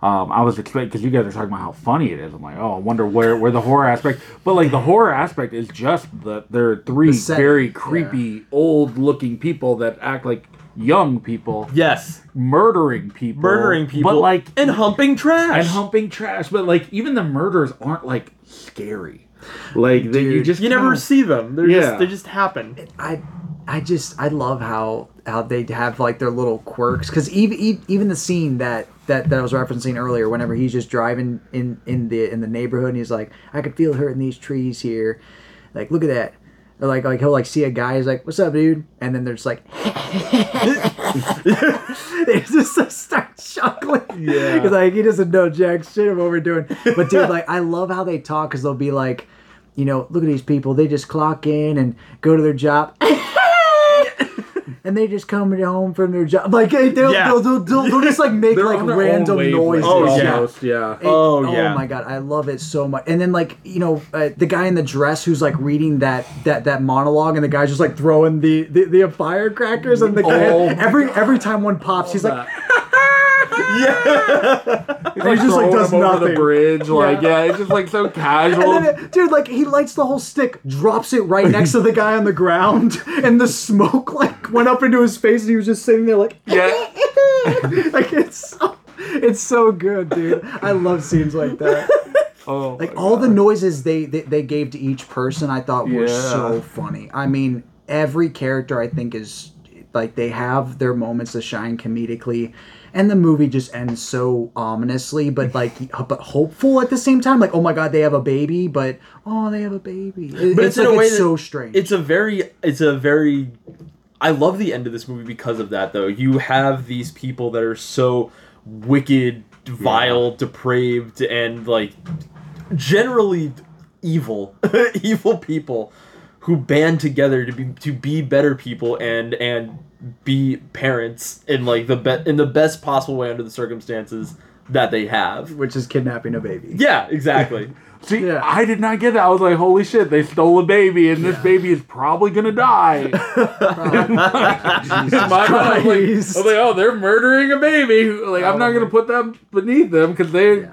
S4: Um, I was expecting because you guys are talking about how funny it is. I'm like, oh, I wonder where where the horror aspect. But like the horror aspect is just that there are three
S5: The
S4: very
S5: yeah.
S4: creepy old looking people that act like young people
S6: yes,
S4: murdering people,
S6: murdering people,
S4: but like
S6: and humping trash.
S4: and humping trash. But like even the murders aren't like scary. Like they, you just
S6: you never
S4: kinda-
S6: see them. They're
S4: Yeah.
S6: just they just happen.
S5: I I just I love how how they have like their little quirks because even even the scene that that that I was referencing earlier, whenever he's just driving in in the in the neighborhood and he's like, I could feel her in these trees here, like look at that. Like like he'll like see a guy, he's like, "What's up, dude?" And then there's like, [laughs] they just like, start chuckling.
S4: Yeah.
S5: because like he doesn't know jack shit of what we're doing. But dude, like I love how they talk because they'll be like, you know, look at these people. They just clock in and go to their job. And they just come home from their job, like they- they'll,
S6: Yeah.
S5: they'll, they'll, they'll, they'll just like [laughs] make
S4: They're
S5: like
S4: on their own
S5: random noises.
S6: Oh, yeah.
S4: almost, yeah.
S5: It-
S6: Oh, yeah.
S5: my god, I love it so much. And then like you know uh, the guy in the dress who's like reading that that that monologue, and the guy's just like throwing the the, the firecrackers, and the guy
S4: Oh my
S5: every every time one pops, he's like.
S4: He's
S5: he just, like, does
S4: over
S5: nothing.
S4: the bridge, like yeah, it's just like so casual. [laughs]
S5: And then, dude, like he lights the whole stick, drops it right next to the guy on the ground, [laughs] and the smoke like went up into his face, and he was just sitting there like,
S4: yeah, [laughs]
S5: like it's so, it's so good, dude. I love scenes like that.
S4: oh,
S5: Like all the noises they, they they gave to each person, I thought were
S4: Yeah.
S5: so funny. I mean, every character I think is like they have their moments to shine comedically. And the movie just ends so ominously, but like, but hopeful at the same time. Like, oh my god, they have a baby, but oh, they have a baby. It-
S6: but
S5: it's,
S6: it's, in
S5: like,
S6: a way
S5: it's so strange.
S6: It's a very, it's a very. I love the end of this movie because of that. Though you have these people that are so wicked, vile, depraved, and like generally evil, [laughs] evil people who band together to be to be better people and and be parents in like the be- in the best possible way under the circumstances that they have.
S5: which is kidnapping a baby.
S6: Yeah, exactly. [laughs]
S4: See,
S5: Yeah.
S4: I did not get that. I was like, holy shit, they stole a baby, and this baby is probably gonna die. [laughs] [laughs] In my mind, I was like, I was like, oh, they're murdering a baby. Like, I'm not gonna put that beneath them because they,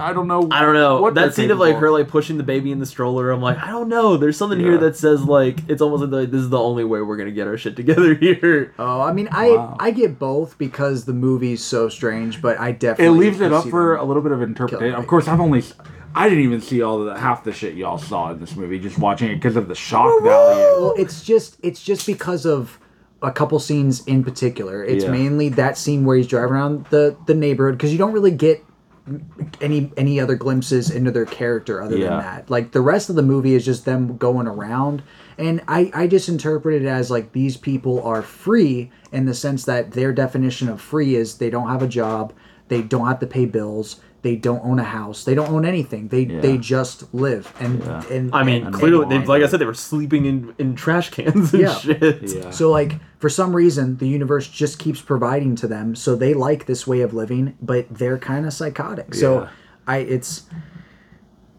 S4: I don't know.
S6: I don't know.
S4: what
S6: that scene of like
S4: capable
S6: her like pushing the baby in the stroller, I'm like, I don't know. There's something here that says like it's almost like this is the only way we're gonna get our shit together [laughs] here.
S5: Oh, I mean, I
S4: Wow.
S5: I get both because the movie's so strange, but I definitely it
S4: leaves it up for a little bit of interpretation. Of course, I've only, I didn't even see all of the half the shit y'all saw in this movie just watching it because of the shock value.
S5: Well, it's just it's just because of a couple scenes in particular. It's
S4: Yeah.
S5: mainly that scene where he's driving around the the neighborhood because you don't really get any any other glimpses into their character other
S4: Yeah.
S5: than that. Like the rest of the movie is just them going around and I I just interpret it as like these people are free in the sense that their definition of free is they don't have a job, they don't have to pay bills, they don't own a house, they don't own anything. They they just live and and
S6: I mean,
S5: and-
S6: clearly, they, like I said, they were sleeping in in trash cans and
S5: Yeah.
S6: shit.
S4: Yeah.
S5: So like for some reason the universe just keeps providing to them so they like this way of living but they're kind of psychotic. So I it's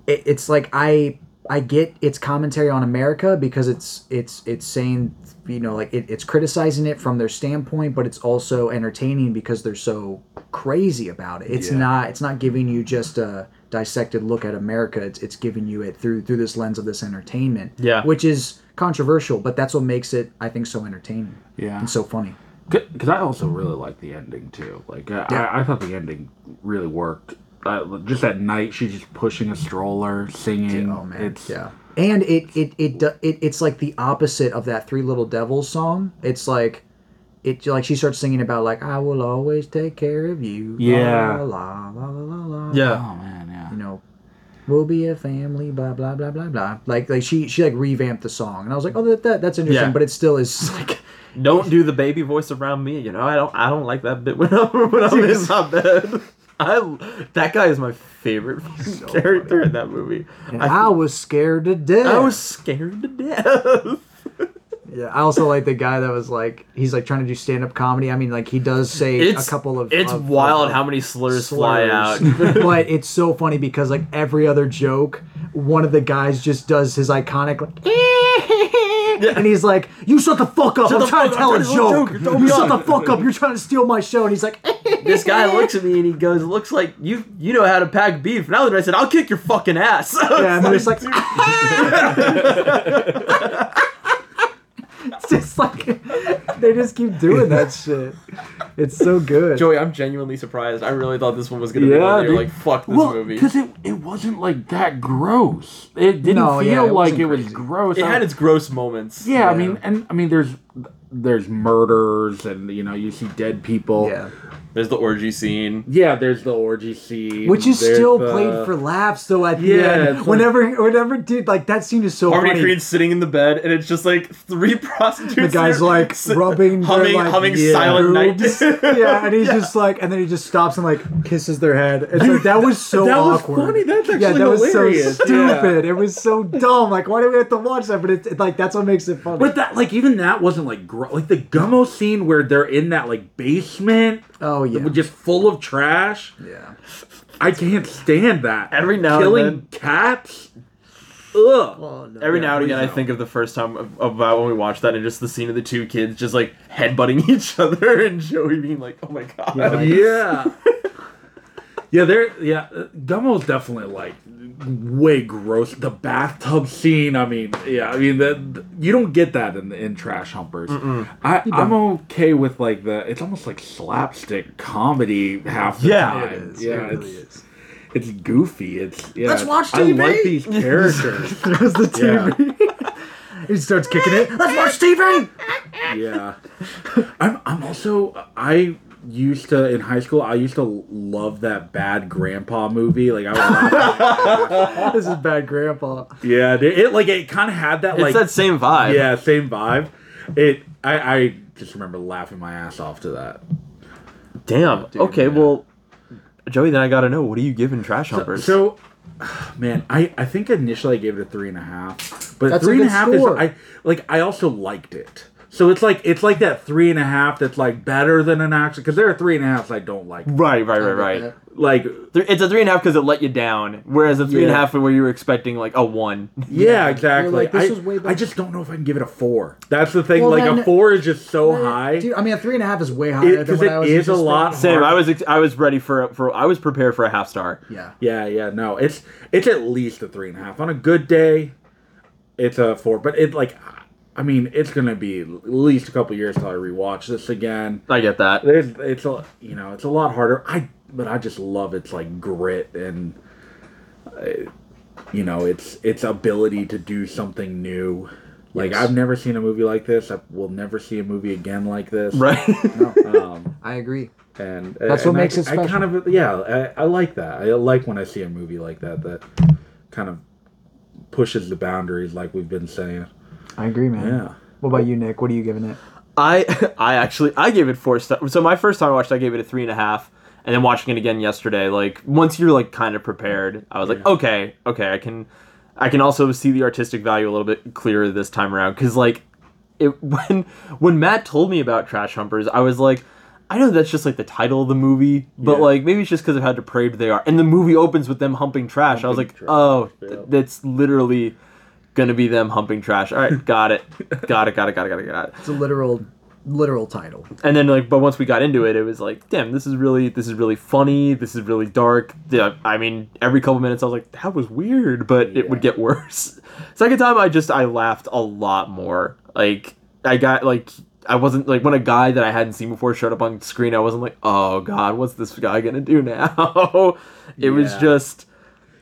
S5: it, it's like I I get its commentary on America because it's it's it's saying you know like it, it's criticizing it from their standpoint but it's also entertaining because they're so crazy about it. It's
S4: Yeah.
S5: not it's not giving you just a dissected look at America. It's it's giving you it through through this lens of this entertainment.
S6: Yeah.
S5: Which is controversial, but that's what makes it I think so entertaining.
S4: Yeah.
S5: And so funny.
S4: Because I also really like the ending too. Like I,
S5: Yeah.
S4: I, I thought the ending really worked. Uh, just at night, she's just pushing a stroller, singing.
S5: Oh man,
S4: it's
S5: yeah. And it it it, do- it it's like the opposite of that Three Little Devils song. It's like it like she starts singing about like I will always take care of you.
S4: Yeah.
S5: La la la la la la.
S6: Yeah.
S4: Oh man, yeah.
S5: You know, we'll be a family. Blah blah blah blah blah. Like like she she like revamped the song, and I was like, oh that, that that's interesting,
S6: Yeah.
S5: but it still is [laughs] like.
S6: Don't do the baby voice around me. You know, I don't. I don't like that bit when I'm when I'm [laughs] in my bed. [laughs] I that guy is my favorite [laughs] [laughs] character in that movie.
S5: And I, was scared to death.
S6: I was scared to death. [laughs]
S5: Yeah, I also like the guy that was like he's like trying to do stand up comedy. I mean, like he does say
S6: It's
S5: a couple of.
S6: It's
S5: of-
S6: wild
S5: of-
S6: how many slurs, fly out.
S5: but it's so funny because like every other joke, one of the guys just does his iconic like, and he's like, "You shut the fuck up!
S6: Shut
S5: I'm trying to tell
S6: up,
S5: a
S6: trying to tell a
S5: joke.
S6: joke.
S5: You shut the fuck up! You're trying to steal my show." And he's like, [laughs]
S6: this guy looks at me and he goes, "Looks like you you know how to pack beef." Now that I said, "I'll kick your fucking ass." [laughs]
S5: "Yeah," and it's like, [laughs] it's [laughs] just like they just keep doing that [laughs] shit. It's so good.
S6: Joey, I'm genuinely surprised. I really thought this one was gonna be one. You're like, "Fuck this
S4: well,
S6: movie."
S4: because it, it wasn't like that gross. It didn't
S5: No, yeah,
S4: feel
S5: it
S4: like
S5: wasn't
S4: it was
S5: crazy.
S4: gross.
S6: It
S4: I-
S6: had its gross moments.
S4: yeah, I mean, and I mean, there's there's murders, and you know, you see dead people.
S5: Yeah.
S6: There's the orgy scene.
S4: Yeah, there's the orgy scene,
S5: Which is
S4: there's
S5: still
S4: the-
S5: played for laughs though at the
S4: Yeah,
S5: end.
S4: it's like-
S5: Whenever whenever dude like that scene is so
S6: Harmony
S5: funny.
S6: Korine's sitting in the bed, and it's just like three [laughs] prostitutes.
S5: the guy's like
S6: sit-
S5: rubbing their,
S6: humming,
S5: like,
S6: humming
S4: yeah.
S6: Silent Night. [laughs]
S5: yeah, and he's just like, and then he just stops and like kisses their head. It's like that was so
S4: that was
S5: awkward.
S4: funny. That's actually
S5: yeah,
S4: actually
S5: that was
S4: hilarious.
S5: so
S4: Yeah.
S5: stupid. It was so dumb. Like, why do we have to watch that? But it's it, like that's what makes it funny.
S4: But that, like, even that wasn't like gro- like the Gummo scene where they're in that like basement,
S5: oh yeah,
S4: just full of trash.
S5: yeah.
S4: I can't stand that.
S6: Every now and
S4: killing
S6: then-
S4: cats. ugh.
S6: Every
S4: Yeah,
S6: now and
S4: please
S6: again, I think of the first time of, about when we watched that, and just the scene of the two kids just like headbutting [laughs] each other, and Joey being like, "Oh my god."
S4: yeah. [laughs] Yeah, there. Yeah, uh, Gummo's definitely like way gross. The bathtub scene. I mean, yeah. I mean, that you don't get that in in Trash Humpers. I, I'm okay with like the. It's almost like slapstick comedy half the
S6: Yeah.
S4: time.
S6: It
S5: is.
S4: Yeah,
S5: It really
S4: it's,
S5: is.
S4: it's goofy. It's yeah.
S5: Let's watch TV.
S4: I like these [laughs] characters. [laughs]
S5: There's the TV. he [laughs] starts kicking it. Let's watch TV.
S4: yeah. I'm I'm also I used to in high school I used to love that bad grandpa movie. Like I was laughing. [laughs]
S5: this is bad, Grandpa.
S4: Yeah, it, it like it kind of had that
S6: It's
S4: like
S6: that same vibe.
S4: yeah, same vibe. It I I just remember laughing my ass off to that.
S6: Damn. okay,
S4: yeah.
S6: well, Joey, then I gotta know, what are you giving Trash Humpers?
S4: So, man, I I think initially I gave it a three and a half, but
S5: That's a
S4: and a half
S5: score.
S4: is I like I also liked it. So it's like it's like that three and a half that's like better than an action because there are three and a halves I don't like.
S6: right, right, right, right.
S4: Like
S6: It's a three and a half because it let you down, whereas a three and a half where you were expecting like a one.
S4: Yeah, exactly.
S5: like, this
S4: I,
S5: was way
S4: I just don't know if I can give it a four. That's the thing.
S5: Well,
S4: like a four is just so high.
S5: Dude, I mean, a three and a half is way higher than
S4: Because
S5: what
S4: it
S5: I was
S4: is a lot.
S6: Same.
S4: hard-
S6: I was ex- I was ready for for I was prepared for a half star.
S5: Yeah.
S4: Yeah, yeah. No, it's it's at least a three and a half. On a good day, it's a four. But it like, I mean, it's gonna be at least a couple years till I rewatch this again.
S6: I get that.
S4: There's it's a you know it's a lot harder. I but I just love its like grit and. Uh, you know, its its ability to do something new. Like
S5: Yes.
S4: I've never seen a movie like this. I will never see a movie again like this.
S6: Right.
S4: Um, [laughs]
S5: I agree.
S4: and
S5: That's
S4: and
S5: what makes
S4: I,
S5: it
S4: I kind of yeah, I, I like that. I like when I see a movie like that that kind of pushes the boundaries, like we've been saying.
S5: I agree, man.
S4: Yeah.
S5: What about you, Nick? What are you giving it?
S6: I [laughs] I actually I gave it four stars. So my first time I watched, it, I gave it a three and a half, and then watching it again yesterday, like once you're like kind of prepared, I was like, okay, okay, I can, I can also see the artistic value a little bit clearer this time around because like, it [laughs] when when Matt told me about Trash Humpers, I was like. I know that's just like the title of the movie, but
S4: Yeah.
S6: like maybe it's just because of how depraved they are. And the movie opens with them humping trash. I was like,
S4: trash,
S6: oh,
S4: yeah.
S6: th- that's literally gonna be them humping trash. All right, got it, [laughs] got it, got it, got it, got it, got it.
S5: It's a literal, literal title.
S6: and then like but once we got into it it was like damn this is really this is really funny. This is really dark. Yeah i mean every couple minutes i was like that was weird but it would get [laughs] worse. Second time i just i laughed a lot more. Like i got like i wasn't like when a guy that i hadn't seen before showed up on screen i wasn't like oh god what's this guy gonna do now? [laughs] It was just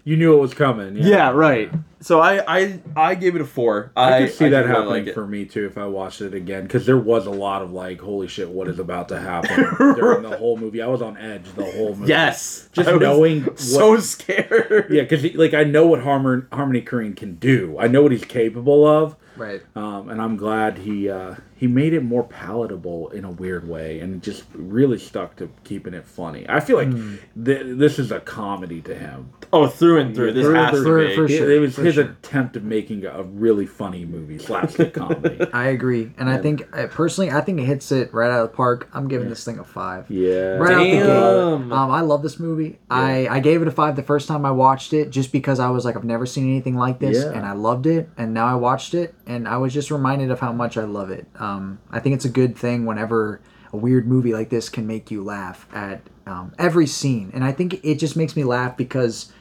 S4: You knew it was coming.
S6: yeah right so i i i gave it a four
S4: I, could see that
S6: really
S4: happening
S6: like
S4: for me too if I watched it again because there was a lot of like, holy shit, what is about to happen [laughs] during the whole movie. I was on edge the whole movie.
S6: yes
S4: Just
S6: I
S4: knowing [laughs] what-
S6: so scared
S4: Yeah, because like I know what Harmon, Harmony Korine can do. I know what he's capable of.
S5: Right.
S4: Um, and I'm glad he uh, he made it more palatable in a weird way, and just really stuck to keeping it funny. I feel like
S5: Hmm.
S4: th- this is a comedy to him.
S6: Oh, through and through. This
S4: Through
S6: has
S4: through.
S6: to be.
S5: For
S4: It-
S5: sure,
S4: it was
S5: for
S4: his
S5: sure.
S4: attempt of making a really funny movie, slapstick comedy. [laughs]
S5: I agree, and I think uh, personally, I think it hits it right out of the park. I'm giving this thing a five.
S4: Yeah.
S5: Right out the gate.
S6: Damn.
S5: Um, I love this movie. I, I gave it a five the first time I watched it, just because I was like, I've never seen anything like this,
S4: Yeah.
S5: and I loved it. And now I watched it, and I was just reminded of how much I love it. Um, I think it's a good thing whenever a weird movie like this can make you laugh at um, every scene, and I think it just makes me laugh because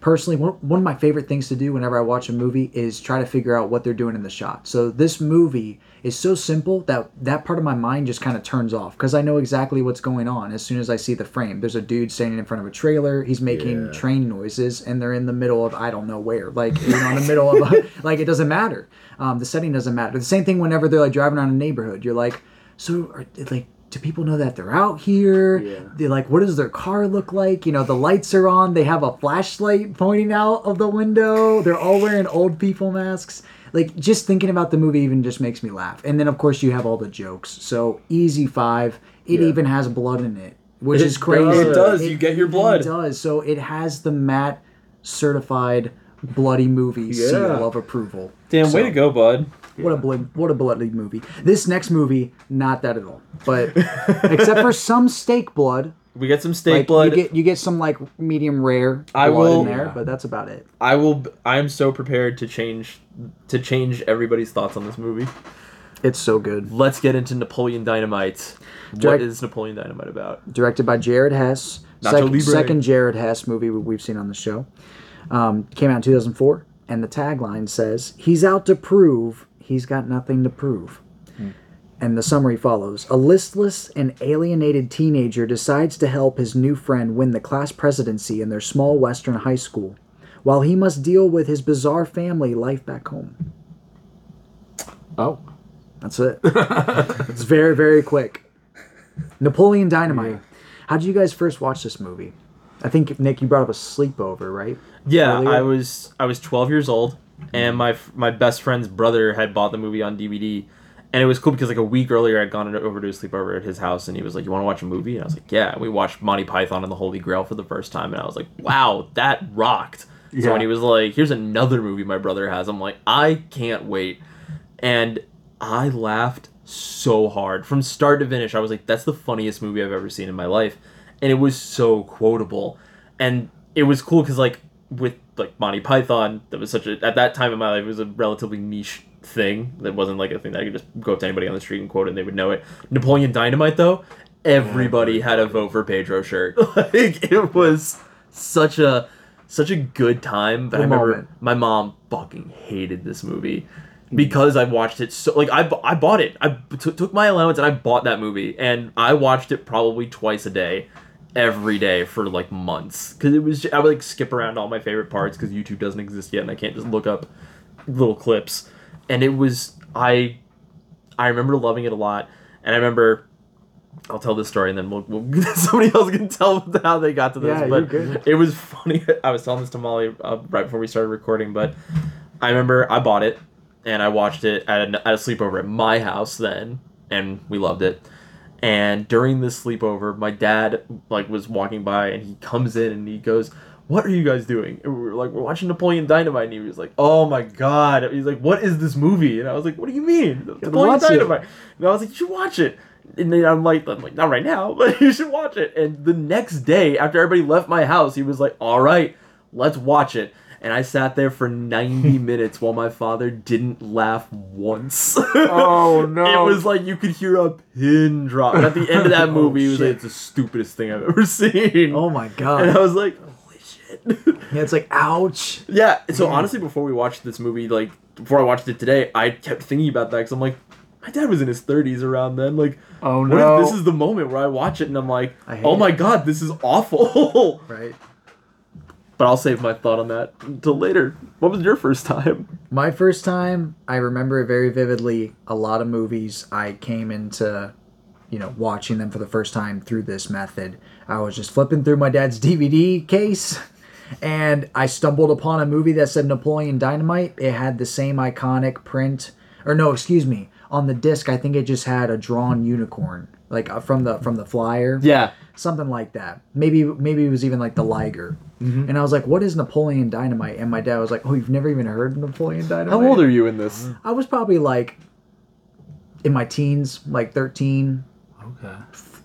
S5: personally one, one of my favorite things to do whenever i watch a movie is try to figure out what they're doing in the shot. So this movie is so simple that that part of my mind just kind of turns off because i know exactly what's going on as soon as i see the frame. There's a dude standing in front of a trailer. He's making
S4: Yeah.
S5: train noises and they're in the middle of i don't know where. Like you know in the middle of a, [laughs] like it doesn't matter um, the setting doesn't matter. The same thing whenever they're like driving around a neighborhood. You're like so are, like do people know that they're out here?
S4: Yeah.
S5: they're like what does their car look like? You know the lights are on. They have a flashlight pointing out of the window. They're all wearing old people masks. Like just thinking about the movie even just makes me laugh. And then of course you have all the jokes. So easy five. It
S4: Yeah.
S5: even has blood in it which
S4: It
S5: is crazy.
S4: does. It
S6: does. You get your blood.
S5: it does. So it has the matt certified bloody movie
S4: Yeah.
S5: seal of approval
S6: Damn,
S5: So-
S6: way to go, bud.
S5: what a blood, what a bloody movie. This next movie, not that at all. But [laughs] except for some steak blood,
S6: We get some steak
S5: Like
S6: blood.
S5: you get you get some like medium rare
S6: I
S5: blood
S6: will-
S5: in there, but that's about it.
S6: I will. I am so prepared to change to change everybody's thoughts on this movie.
S5: It's so good.
S6: Let's get into Napoleon Dynamite. what
S5: Direct-
S6: is Napoleon Dynamite about?
S5: Directed by Jared Hess.
S6: Nacho
S5: Sec-
S6: Libre.
S5: second Jared Hess movie we've seen on the show. Um, came out in 2004, and the tagline says, "He's out to prove he's got nothing to prove." And the summary follows: A listless and alienated teenager decides to help his new friend win the class presidency in their small western high school, while he must deal with his bizarre family life back home.
S4: Oh,
S5: That's it. it's very, very quick. Napoleon Dynamite. How did you guys first watch this movie? I think Nick, you brought up a sleepover, right?
S6: Yeah,
S5: Earlier?
S6: I was I was 12 years old, and my my best friend's brother had bought the movie on DVD, and it was cool because like a week earlier I'd gone over to a sleepover at his house, and he was like, "You want to watch a movie?" And I was like, "Yeah." We watched Monty Python and the Holy Grail for the first time, and I was like, "Wow, that rocked." So when he was like, "Here's another movie my brother has," I'm like, "I can't wait," and I laughed so hard from start to finish. I was like, "That's the funniest movie I've ever seen in my life," and it was so quotable, and it was cool because like with like Monty Python, that was such a at that time in my life it was a relatively niche thing. That wasn't like a thing that I could just go up to anybody on the street and quote and they would know it. Napoleon Dynamite though, everybody had a vote for Pedro shirt. [laughs] like it was such a such a good time. But I remember
S5: moment.
S6: my mom fucking hated this movie hmm. because I watched it so like I, I bought it. I t- took my allowance and I bought that movie and I watched it probably twice a day every day for like months. Because it was ju- I would like skip around all my favorite parts because YouTube doesn't exist yet and I can't just look up little clips. And it was I I remember loving it a lot. And I remember I'll tell this story and then we'll, we'll [laughs] somebody else can tell how they got to this
S5: Yeah,
S6: but
S5: you're good.
S6: it was funny. [laughs] I was telling this to Molly uh, right before we started recording but I remember I bought it and I watched it at a, at a sleepover at my house then and we loved it and during this sleepover my dad like was walking by and he comes in and he goes what are you guys doing and we were like we're watching napoleon dynamite and he was like oh my god he's like what is this movie and i was like what do you mean napoleon
S5: watch it."
S6: dynamite and i was like you should watch it and then I'm like, I'm like, not right now, [laughs] but you should watch it. And the next day, after everybody left my house, he was like, all right, let's watch it. And I sat there for 90 [laughs] minutes while my father didn't laugh once. [laughs]
S4: Oh, no.
S6: It was like you could hear a pin drop. And at the end of that [laughs]
S5: Oh,
S6: movie, he was like, it's the stupidest thing I've ever seen.
S5: Oh my god.
S6: And I was like, holy shit.
S5: yeah, it's like ouch.
S6: yeah, so mm. honestly, before we watched this movie, like, before I watched it today, I kept thinking about that because I'm like, my dad was in his 30s around then. Like,
S4: Oh,
S6: what
S4: no.
S6: if this is the moment where I watch it and I'm like, oh my
S5: it.
S6: god, this is awful.
S5: Right.
S6: But I'll save my thought on that until later. What was your first time?
S5: My first time, I remember it very vividly. A lot of movies I came into, you know, watching them for the first time through this method. I was just flipping through my dad's [laughs] DVD case and I stumbled upon a movie that said Napoleon Dynamite. It had the same iconic print, or no, excuse me, on the disc. I think it just had a drawn unicorn, like uh, from the from the flyer.
S6: Yeah.
S5: something like that. Maybe maybe it was even like the Liger.
S6: Mm-hmm.
S5: And I was like, "What is Napoleon Dynamite?" And my dad was like, "Oh, you've never even heard of Napoleon Dynamite?"
S6: How old are you in this?
S5: I was probably like in my teens, like thirteen,
S4: Okay.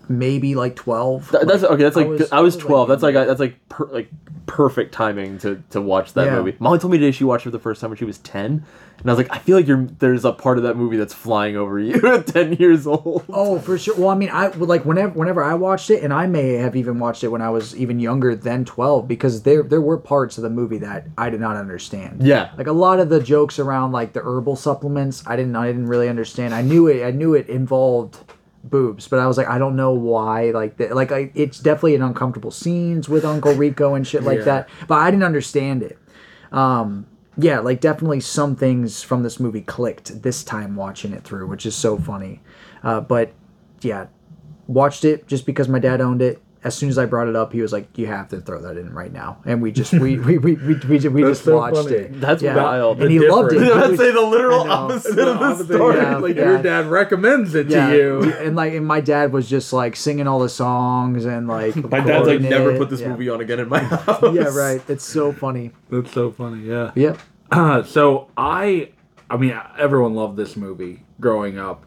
S5: maybe like twelve.
S6: Th- that's
S5: Like,
S6: okay. That's like I was,
S5: I was, like,
S6: 12. that's like that's like per, like perfect timing to to watch that
S5: Yeah.
S6: movie. Molly told me today she watched it for the first time when she was 10, and I was like, I feel like you're there's a part of that movie that's flying over you [laughs] at 10 years old.
S5: Oh, for sure. Well, I mean, I would like whenever whenever I watched it, and I may have even watched it when I was even younger than twelve, because there there were parts of the movie that I did not understand.
S6: Yeah.
S5: like a lot of the jokes around like the herbal supplements, I didn't I didn't really understand. I knew it I knew it involved boobs, but I was like, I don't know why. Like, the, like I, it's definitely an uncomfortable scenes with Uncle Rico and shit like
S6: Yeah.
S5: that, but I didn't understand it. Um, yeah, like definitely some things from this movie clicked this time watching it through, which is so funny. Uh, but yeah, watched it just because my dad owned it. As soon as I brought it up, he was like, "You have to throw that in right now," and we just we we we we, we, we just
S4: so
S5: watched
S4: funny.
S5: it.
S6: That's
S5: Yeah.
S6: wild.
S5: and
S6: The
S5: he loved it.
S6: I
S5: He
S6: was about to
S5: was-
S6: say the literal opposite
S4: The
S6: of the
S4: opposite,
S6: story.
S5: yeah.
S4: like
S5: Yeah.
S4: your dad recommends it
S5: yeah,
S4: to you.
S5: and like, and my dad was just like singing all the songs and like. [laughs]
S6: My dad's like,
S5: recording
S6: never
S5: it.
S6: put this
S5: Yeah.
S6: movie on again in my [laughs] house.
S5: Yeah, right. It's so funny.
S4: That's so funny. Yeah.
S5: Yep.
S4: Uh, [clears throat] so I, I mean, everyone loved this movie growing up.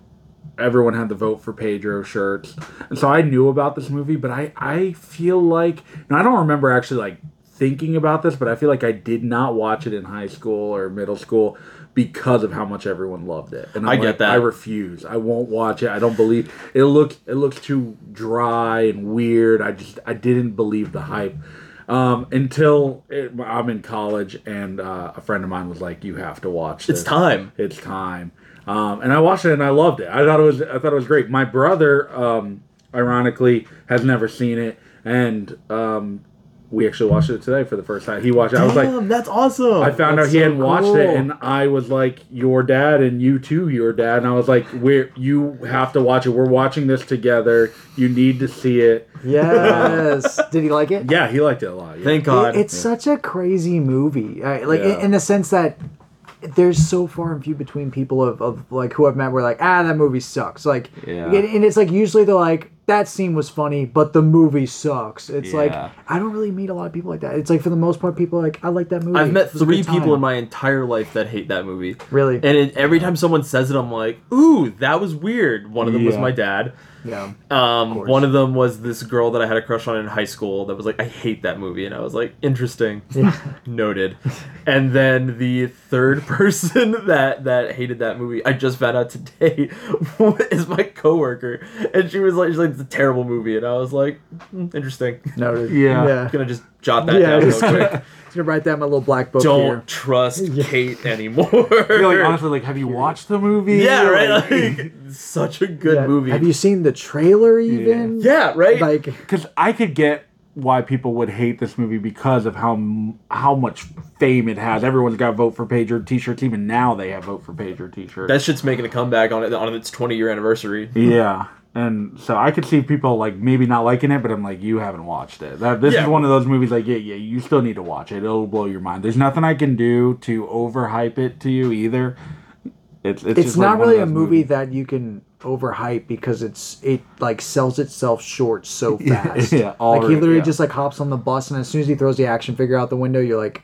S4: Everyone had the vote for Pedro shirts, and so I knew about this movie. But I I feel like and I don't remember actually like thinking about this, but I feel like I did not watch it in high school or middle school because of how much everyone loved it. And I'm
S6: I get
S4: like,
S6: that.
S4: I refuse. I won't watch it. I don't believe it. Look, it looks too dry and weird. I just I didn't believe the hype um, until it, I'm in college and uh, a friend of mine was like, "You have to watch this.
S6: It's time.
S4: It's time." Um, and I watched it and I loved it. I thought it was I thought it was great. My brother, um, ironically, has never seen it, and um, we actually watched it today for the first time. He watched it. I was like,
S6: that's awesome.
S4: I found
S6: That's
S4: out he
S6: so
S4: hadn't watched it, and I was like, "Your dad and you too, your dad." And I was like, "We're you have to watch it. We're watching this together. You need to see it."
S5: Yes. [laughs] Did he like it?
S4: Yeah, he liked it a lot. Yeah.
S6: Thank God.
S5: It- it's such a crazy movie. I, like
S4: Yeah.
S5: in, in the sense that there's so far and few between people of, of like who I've met where like ah that movie sucks. Like
S7: Yeah.
S5: and and it's like usually they're like that scene was funny, but the movie sucks. It's like I don't really meet a lot of people like that. It's like for the most part, people are like I like that movie.
S6: I've met
S5: It was a
S6: three people
S5: time."
S6: in my entire life that hate that movie.
S5: Really?
S6: And it, every time someone says it, I'm like, "Ooh, that was weird." One of them was my dad.
S5: Yeah.
S6: Um, one of them was this girl that I had a crush on in high school that was like, I hate that movie. And I was like, interesting. [laughs] Noted. And then the third [laughs] person that, that hated that movie, I just found out today, [laughs] is my coworker. And she was like, she's like, it's a terrible movie. And I was like, "Hmm, interesting.
S5: Noted.
S4: Yeah.
S5: Yeah.
S6: I'm gonna just jot that
S5: Yeah,
S6: down real quick.
S5: Just gonna write that in my little black book
S6: Don't
S5: here.
S6: trust [laughs] Kate anymore. [laughs]
S4: You're like honestly, like, have you watched the movie?
S6: yeah, right.
S4: Like-
S6: Like, [laughs] such a good
S5: Yeah.
S6: movie.
S5: Have you seen the trailer even?
S6: yeah, right.
S5: Like
S4: because I could get why people would hate this movie because of how how much fame it has. Everyone's got vote for Pedro t-shirts. Even now, they have vote for Pedro t-shirts.
S6: that shit's making a comeback on it on its 20 year anniversary.
S4: yeah, and so I could see people like maybe not liking it, but I'm like, you haven't watched it. That this
S6: Yeah.
S4: is one of those movies like, yeah, yeah, you still need to watch it. It'll blow your mind. There's nothing I can do to overhype it to you either. It's it's,
S5: it's
S4: just like
S5: not
S4: one
S5: really a movie
S4: movies.
S5: that you can overhype because it's it like sells itself short so [laughs]
S4: Yeah,
S5: fast.
S4: yeah,
S5: like he literally
S4: yeah.
S5: just like hops on the bus and as soon as he throws the action figure out the window, you're like,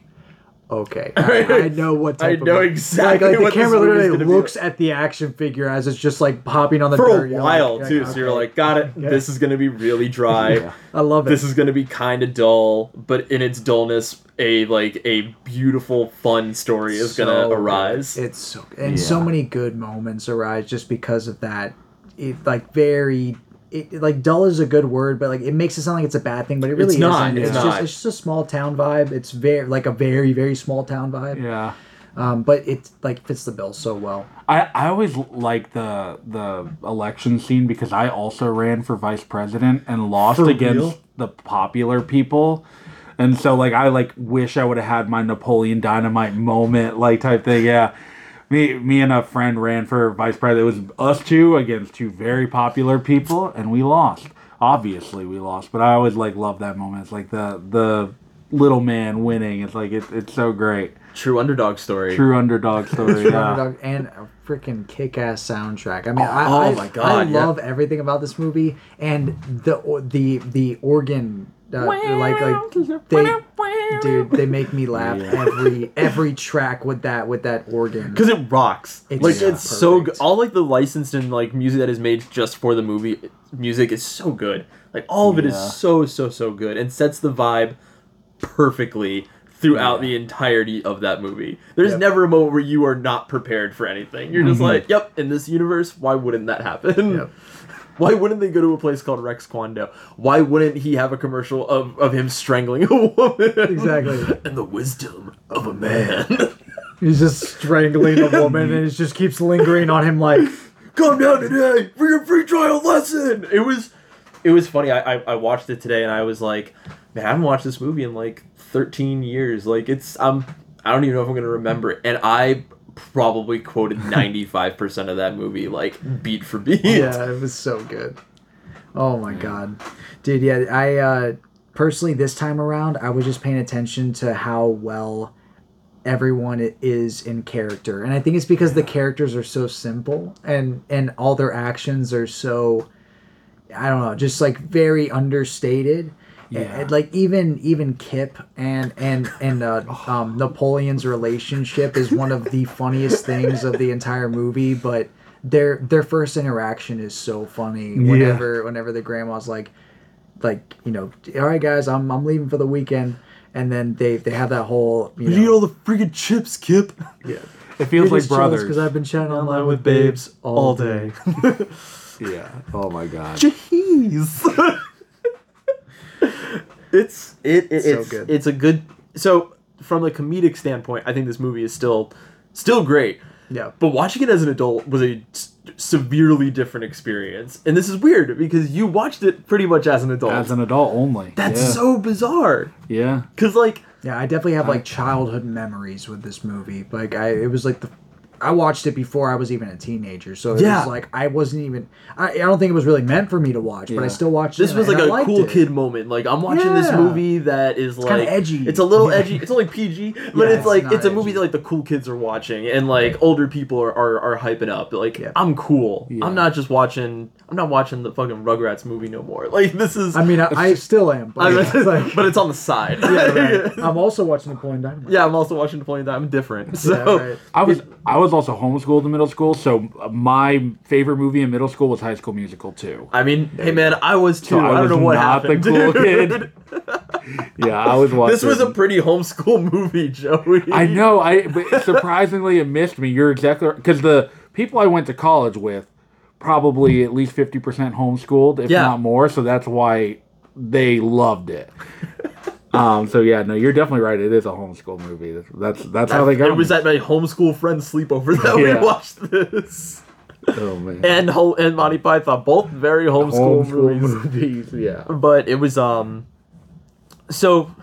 S5: okay, [laughs] I, I know what type
S6: I
S5: type
S6: know
S5: of
S6: exactly
S5: like, like
S6: what
S5: the
S6: this
S5: camera
S6: movie's
S5: literally
S6: gonna be
S5: looks at the action figure as it's just like popping on the
S6: For
S5: dirt.
S6: a
S5: You're
S6: while
S5: like-
S6: too,
S5: you're
S6: so you're
S5: okay.
S6: like, got it. This is gonna be really dry. [laughs]
S5: I love it.
S6: This is gonna be kind of dull, but in its dullness, a like a beautiful, fun story is gonna
S5: So good.
S6: arise.
S5: It's so and so many good moments arise just because of that. It like very. It, like dull is a good word, but like it makes it sound like it's a bad thing, but it really
S6: It's not,
S5: isn't.
S6: it's not.
S5: just it's just a small town vibe. It's very like a very very small town vibe.
S4: Yeah.
S5: Um, but it like fits the bill so well.
S4: I, I always like the the election scene because I also ran for vice president and lost
S6: For
S4: against
S6: real?
S4: the popular people. And so like I like wish I would have had my Napoleon Dynamite moment like type thing. Yeah. Me me and a friend ran for vice president. It was us two against two very popular people and we lost. Obviously we lost, but I always like love that moment. It's like the the little man winning. It's like it's it's so great.
S6: True underdog story.
S4: True underdog [laughs] story.
S5: True
S4: yeah.
S5: Underdog and a freaking kick-ass soundtrack. I mean, I,
S6: Oh
S5: I,
S6: my God,
S5: I
S6: yeah.
S5: love everything about this movie and the the the organ. Uh, like like they dude they make me laugh every every track with that with that organ
S6: because it rocks.
S5: It's
S6: like
S5: so
S6: it's so good. All like the licensed and like music that is made just for the movie music is so good. Like all of it is
S4: Yeah.
S6: so so so good and sets the vibe perfectly throughout the entirety of that movie. There's
S5: Yep.
S6: never a moment where you are not prepared for anything. You're just like, yep, in this universe, why wouldn't that happen?
S5: Yep.
S6: Why wouldn't they go to a place called Rex Kwon Do? Why wouldn't he have a commercial of, of him strangling a woman?
S5: Exactly. [laughs]
S6: and the wisdom of a man. [laughs]
S5: he's just strangling a [laughs] woman and it just keeps lingering on him like
S6: come down today for your free trial lesson. It was, it was funny. I, I, I watched it today and I was like, man, I haven't watched this movie in like 13 years. Like it's, um, I don't even know if I'm gonna remember it. And I probably quoted [laughs] 95% of that movie like beat for beat.
S5: yeah it was so good. Oh my god. Dude yeah i uh personally this time around i was just paying attention to how well everyone is in character. And i think it's because the characters are so simple and and all their actions are so i don't know just like very understated
S4: Yeah.
S5: And, like even even Kip and and and uh, [laughs] um, Napoleon's relationship is one of the funniest things of the entire movie. But their their first interaction is so funny. Whenever whenever the grandma's like, like you know, all right guys, I'm I'm leaving for the weekend, and then they they have that whole you know,
S6: the freaking chips, Kip.
S4: Yeah it feels like brothers.
S5: because I've been chatting online
S6: Online
S5: with
S6: with babes
S5: all
S6: all
S5: day.
S6: day. [laughs]
S4: yeah. Oh my god.
S6: Jeez. [laughs] it's it, it
S5: So
S6: it's
S5: good.
S6: it's a good so from a comedic standpoint, I think this movie is still still great.
S5: Yeah.
S6: But watching it as an adult was a s- severely different experience. And this is weird because you watched it pretty much as an adult.
S4: As an adult only.
S6: That's
S4: yeah.
S6: so bizarre.
S4: Yeah.
S6: Cuz like
S5: Yeah, I definitely have like childhood memories with this movie. Like I, it was like the, I watched it before I was even a teenager, so it
S6: Yeah.
S5: was like I wasn't even. I, I don't think it was really meant for me to watch, but I still watched it.
S6: this
S5: it.
S6: was
S5: and
S6: like
S5: I
S6: a
S5: liked
S6: cool
S5: it.
S6: kid moment. Like I'm watching this movie that is like
S5: kinda edgy.
S6: It's a little
S5: Yeah.
S6: edgy. It's only PG, [laughs] but
S5: Yeah,
S6: it's
S5: it's
S6: like
S5: not
S6: it's a movie that like the cool kids are watching and like older people are are, are hyping up. Like
S5: Yeah.
S6: I'm cool.
S4: Yeah.
S6: I'm not just watching. I'm not watching the fucking Rugrats movie no more. [laughs] Like this is.
S5: I mean, I, I [laughs] still am, but,
S6: I
S5: it's like,
S6: but it's on the side.
S5: yeah, right. I'm also watching Napoleon Dynamite.
S6: Yeah, I'm also watching Napoleon Dynamite. I'm different. So
S5: Yeah, right.
S4: I was I was also homeschooled in middle school, so my favorite movie in middle school was High School Musical too.
S6: I mean, hey man, I was too.
S4: So I
S6: I, don't
S4: was
S6: know what
S4: not the
S6: happened.
S4: cool
S6: dude. [laughs]
S4: kid. Yeah, I was watching.
S6: This was a pretty homeschool [laughs] movie, Joey.
S4: I know. I but surprisingly it missed me. You're exactly because the people I went to college with probably at least fifty percent homeschooled, if
S6: Yeah.
S4: not more. So that's why they loved it. Um. So yeah, no, you're definitely right. It is a homeschool movie. That's that's how they got
S6: It was at my homeschool friend's sleepover that [laughs] we watched this.
S4: oh man.
S6: And and Monty Python, both very homeschool,
S4: homeschool
S6: movies.
S4: movies. Yeah.
S6: But it was um so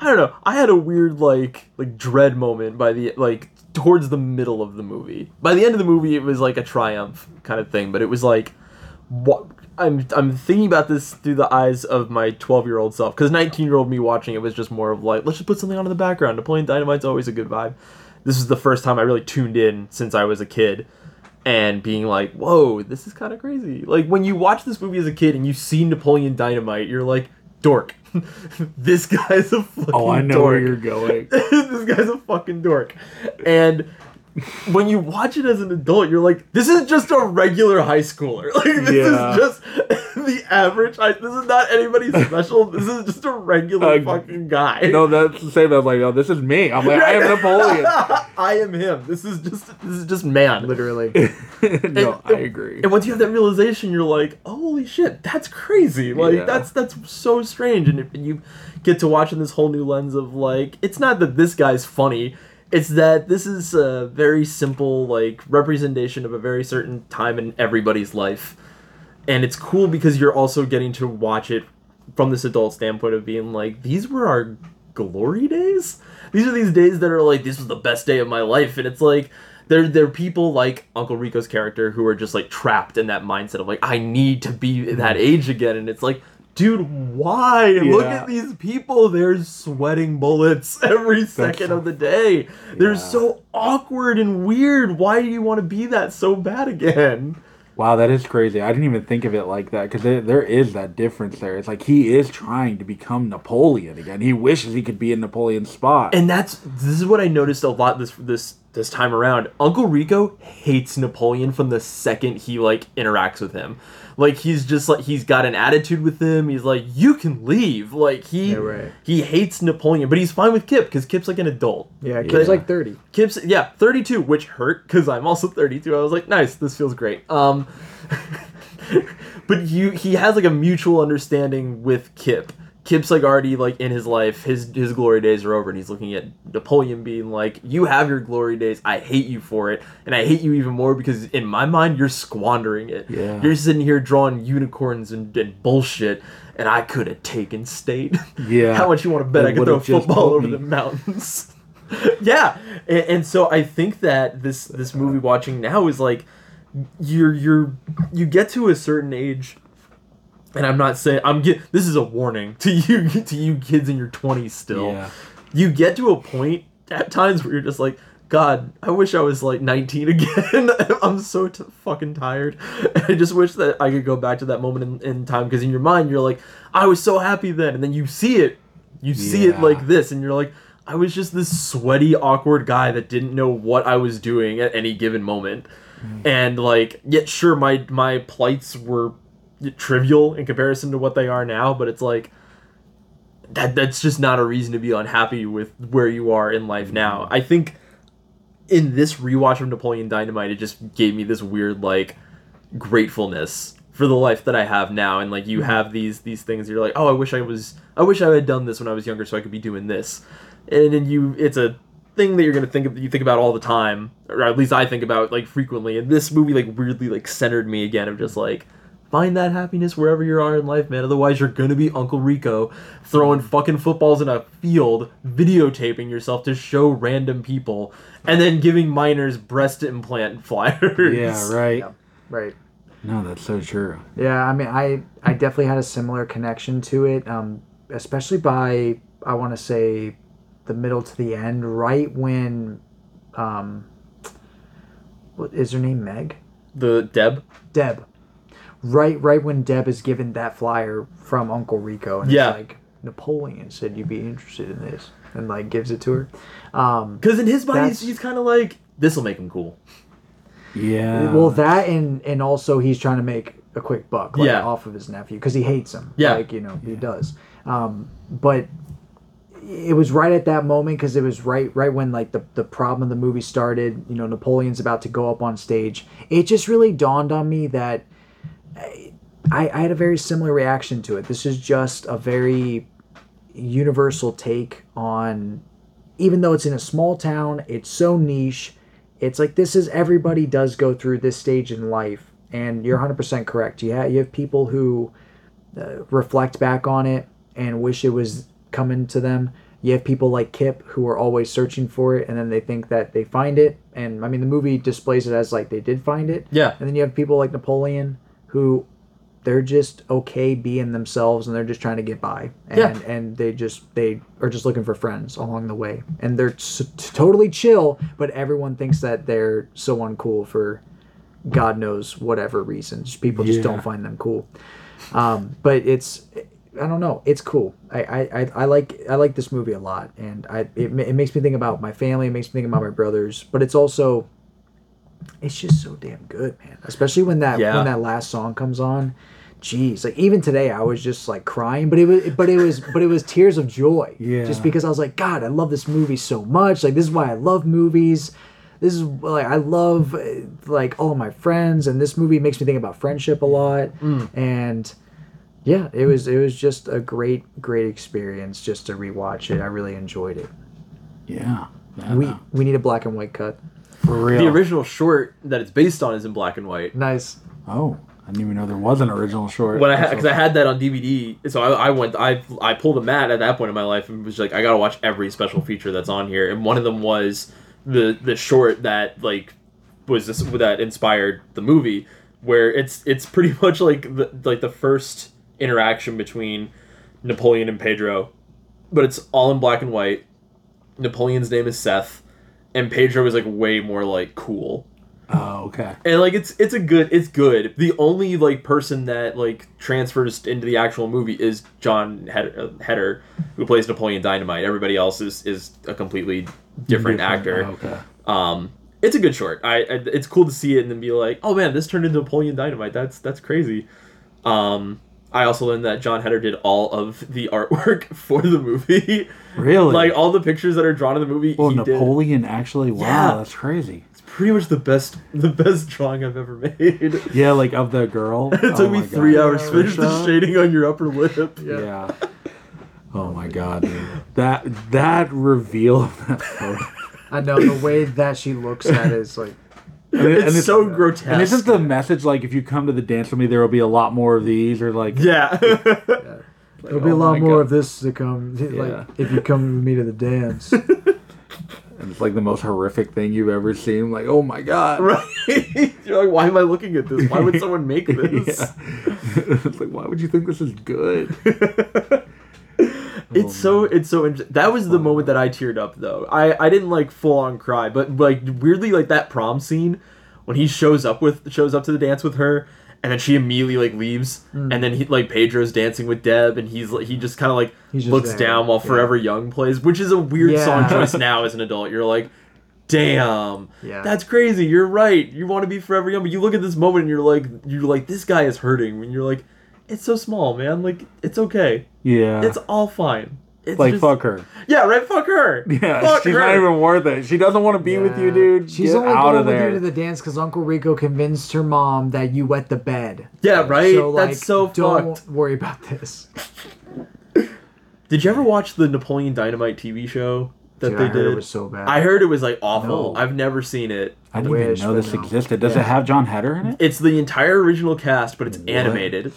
S6: I don't know. I had a weird like like dread moment by the like towards the middle of the movie. By the end of the movie it was like a triumph kind of thing, but it was like what I'm I'm thinking about this through the eyes of my 12-year-old self cuz 19-year-old me watching it was just more of like let's just put something on in the background. Napoleon Dynamite's always a good vibe. This is the first time I really tuned in since I was a kid and being like, "Whoa, this is kind of crazy." Like when you watch this movie as a kid and you see Napoleon Dynamite, you're like, "Dork, [laughs] this guy's a fucking dork.
S4: Oh, I know
S6: dork.
S4: where you're going. [laughs]
S6: this guy's a fucking dork." And when you watch it as an adult, you're like, "This is just a regular high schooler. [laughs] Like this
S4: Yeah.
S6: is just [laughs] the average. High, this is not anybody [laughs] special. this is just a regular
S4: Uh,
S6: fucking guy."
S4: No, that's the same. I was like, oh, this is me. I'm like, I am Napoleon.
S6: I am him. This is just this is just man.
S5: Literally.
S4: no, I agree.
S6: And once you have that realization, you're like, "Holy shit, that's crazy!" Like
S4: Yeah.
S6: that's that's so strange, and, if, and you get to watching this whole new lens of like, it's not that this guy's funny, it's that this is a very simple like representation of a very certain time in everybody's life, and it's cool because you're also getting to watch it from this adult standpoint of being like, these were our glory days. These are these days that are like, this was the best day of my life, and it's like there there are people like Uncle Rico's character who are just like trapped in that mindset of like I need to be that mm. age again. And it's like dude why look at these people they're sweating bullets [laughs] every second of the day they're
S4: Yeah.
S6: so awkward and weird why do you want to be that so bad again
S4: Wow, that is crazy. I didn't even think of it like that because there, there is that difference there. It's like he is trying to become Napoleon again. He wishes he could be in Napoleon's spot.
S6: and that's this is what I noticed a lot this this this time around. Uncle Rico hates Napoleon from the second he like interacts with him. Like he's just like he's got an attitude with him. He's like you can leave. Like he
S5: Yeah, right.
S6: he hates Napoleon, but he's fine with Kip because Kip's like an adult.
S5: Yeah,
S6: But-
S5: Kip's like 30.
S6: Kip's yeah, 32, which hurt because I'm also 32. I was like, nice, this feels great. Um, [laughs] but you he has like a mutual understanding with Kip. Kip's like already like in his life, his his glory days are over, and he's looking at Napoleon being like, "You have your glory days. I hate you for it, and I hate you even more because in my mind you're squandering it.
S4: Yeah.
S6: You're sitting here drawing unicorns and, and bullshit." And I could have taken state.
S4: Yeah. [laughs]
S6: How much you want to bet
S4: It
S6: I could throw a football over the mountains? [laughs] yeah, and, and so I think that this this movie watching now is like you're you're you get to a certain age, and I'm not saying I'm get this is a warning to you [laughs] to you kids in your 20s still.
S4: Yeah.
S6: You get to a point at times where you're just like. God, I wish I was like 19 [laughs] again. I'm so t- fucking tired. I just wish that I could go back to that moment in, in time because in your mind you're like, I was so happy then, and then you see it, you see it like this, and you're like, I was just this sweaty, awkward guy that didn't know what I was doing at any given moment. Mm. and like yet sure my my plights were trivial in comparison to what they are now, but it's like that that's just not a reason to be unhappy with where you are in life now. Mm-hmm. I think in this rewatch of Napoleon Dynamite, it just gave me this weird like gratefulness for the life that I have now, and like you mm-hmm. have these these things. You're like, oh, I wish I was, I wish I had done this when I was younger, so I could be doing this. And then you, it's a thing that you're gonna think of, you think about all the time, or at least I think about like frequently. And this movie like weirdly like centered me again of just like. Find that happiness wherever you are in life, man. Otherwise, you're gonna be Uncle Rico throwing fucking footballs in a field, videotaping yourself to show random people, and then giving minors breast implant [laughs] flyers.
S4: Yeah, right.
S5: Right.
S4: No, that's so true.
S5: Yeah, I mean, I I definitely had a similar connection to it, um, especially by I want to say the middle to the end, right when, um, what is her name? Meg.
S6: The Deb.
S5: Deb. Right, right when Deb is given that flyer from Uncle Rico, and
S6: Yeah.
S5: it's like Napoleon said you'd be interested in this, and like gives it to her. Um,
S6: Because in his mind, he's, he's kind of like, this will make him cool.
S4: Yeah.
S5: well, that and and also he's trying to make a quick buck, like,
S6: Yeah.
S5: off of his nephew because he hates him.
S6: Yeah.
S5: like you know he does. Um, but it was right at that moment because it was right right when like the the problem of the movie started. You know, Napoleon's about to go up on stage. It just really dawned on me that I, I had a very similar reaction to it. This is just a very universal take on even though it's in a small town, it's so niche. It's like this is everybody does go through this stage in life, and you're 100% correct. You have, you have people who uh, reflect back on it and wish it was coming to them. You have people like Kip who are always searching for it, and then they think that they find it. And I mean, the movie displays it as like they did find it.
S6: Yeah.
S5: And then you have people like Napoleon who they're just okay being themselves and they're just trying to get by and
S6: Yeah.
S5: and they just they are just looking for friends along the way and they're s- totally chill but everyone thinks that they're so uncool for god knows whatever reasons just people just
S4: Yeah.
S5: don't find them cool um, but it's I don't know. It's cool. I, I, I- I like I like this movie a lot, and I it, it makes me think about my family. It makes me think about my brothers. But it's also it's just so damn good, man. Especially when that
S6: Yeah.
S5: when that last song comes on. Jeez, like even today I was just like crying, but it was but it was but it was tears of joy.
S4: Yeah.
S5: Just because I was like, God, I love this movie so much. Like this is why I love movies. This is like I love like all of my friends, and this movie makes me think about friendship a lot. Mm. And yeah, it was it was just a great great experience just to rewatch it. I really enjoyed it.
S4: Yeah. yeah
S5: We
S4: no,
S5: we need a black and white cut.
S4: For real.
S6: The original short that it's based on is in black and white.
S5: Nice.
S4: Oh, I didn't even know there was an original short.
S6: When I because I had that on DVD, so I, I went I I pulled a mat at that point in my life and was like I gotta watch every special feature that's on here, and one of them was the the short that like was this that inspired the movie, where it's it's pretty [laughs] much like the like the first interaction between Napoleon and Pedro, but it's all in black and white. Napoleon's name is Seth, and Pedro is like way more like cool.
S4: Oh, okay.
S6: and like it's it's a good it's good. The only like person that like transfers into the actual movie is john uh, heder who plays napoleon dynamite. Everybody else is is a completely different, actor.
S4: Oh, okay.
S6: um it's a good short. I, I it's cool to see it and then be like oh man this turned into napoleon dynamite. That's that's crazy. Um i also learned that john heder did all of the artwork [laughs] for the movie
S4: Really?
S6: like all the pictures that are drawn in the movie
S4: Well,
S6: he did.
S4: Napoleon actually. Wow,
S6: Yeah.
S4: that's crazy.
S6: It's pretty much the best the best drawing i've ever made [laughs]
S4: Yeah, like of the girl. [laughs]
S6: It
S4: Oh
S6: took me three
S4: God.
S6: hours to finish the shading on your upper lip.
S4: Yeah. Oh my god, dude. That that reveal of that photo.
S5: I know the way that she looks at it is like
S4: And, it-
S6: It's
S4: and
S6: so grotesque.
S4: And isn't the message like if you come to the dance with me, there will be a lot more of these, or like
S6: Yeah. [laughs]
S5: there'll be oh a
S4: oh
S5: lot more
S4: God.
S5: of this to come. [laughs]
S4: Yeah.
S5: Like if you come with me to the dance. [laughs]
S4: and it's like the most horrific thing you've ever seen. Like, oh my god,
S6: right? You're like, why am I looking at this? Why would someone make this?
S4: Yeah. it's like, why would you think this is good?
S6: It's so it's so interesting. That was the moment that I teared up though. I I didn't like full on cry, but like weirdly like that prom scene when he shows up with shows up to the dance with her and then she immediately like leaves
S5: Mm.
S6: and then he like Pedro's dancing with Deb and he's like he just kind of like looks
S5: there.
S6: down while
S5: Yeah.
S6: Forever Young plays, which is a weird
S5: Yeah.
S6: song choice [laughs] now as an adult. You're like damn,
S5: Yeah.
S6: that's crazy. You're right. You want to be forever young, but you look at this moment and you're like, you're like, this guy is hurting. And you're like, it's so small, man. Like, it's okay.
S4: Yeah.
S6: It's all fine. It's
S4: like
S6: just-
S4: fuck her.
S6: Yeah, right. Fuck her. [laughs]
S4: Yeah,
S6: Fuck
S4: she's
S6: her.
S4: not even worth it. She doesn't want to be with you, dude.
S5: She's
S4: Get
S5: only
S4: out
S5: going
S4: of
S5: with
S4: there.
S5: you to the dance because Uncle Rico convinced her mom that you wet the bed.
S6: Yeah, right.
S5: So, like,
S6: that's so
S5: don't
S6: fucked.
S5: worry about this.
S6: Did you ever watch the Napoleon Dynamite TV show that
S5: Dude,
S6: they
S5: I heard
S6: did?
S5: it was so bad.
S6: I heard it was like awful.
S4: No.
S6: I've never seen it.
S4: I didn't
S5: Wish,
S4: even know this
S5: no.
S4: existed. Does
S5: Yeah.
S4: it have John Heder in it?
S6: It's the entire original cast, but it's animated.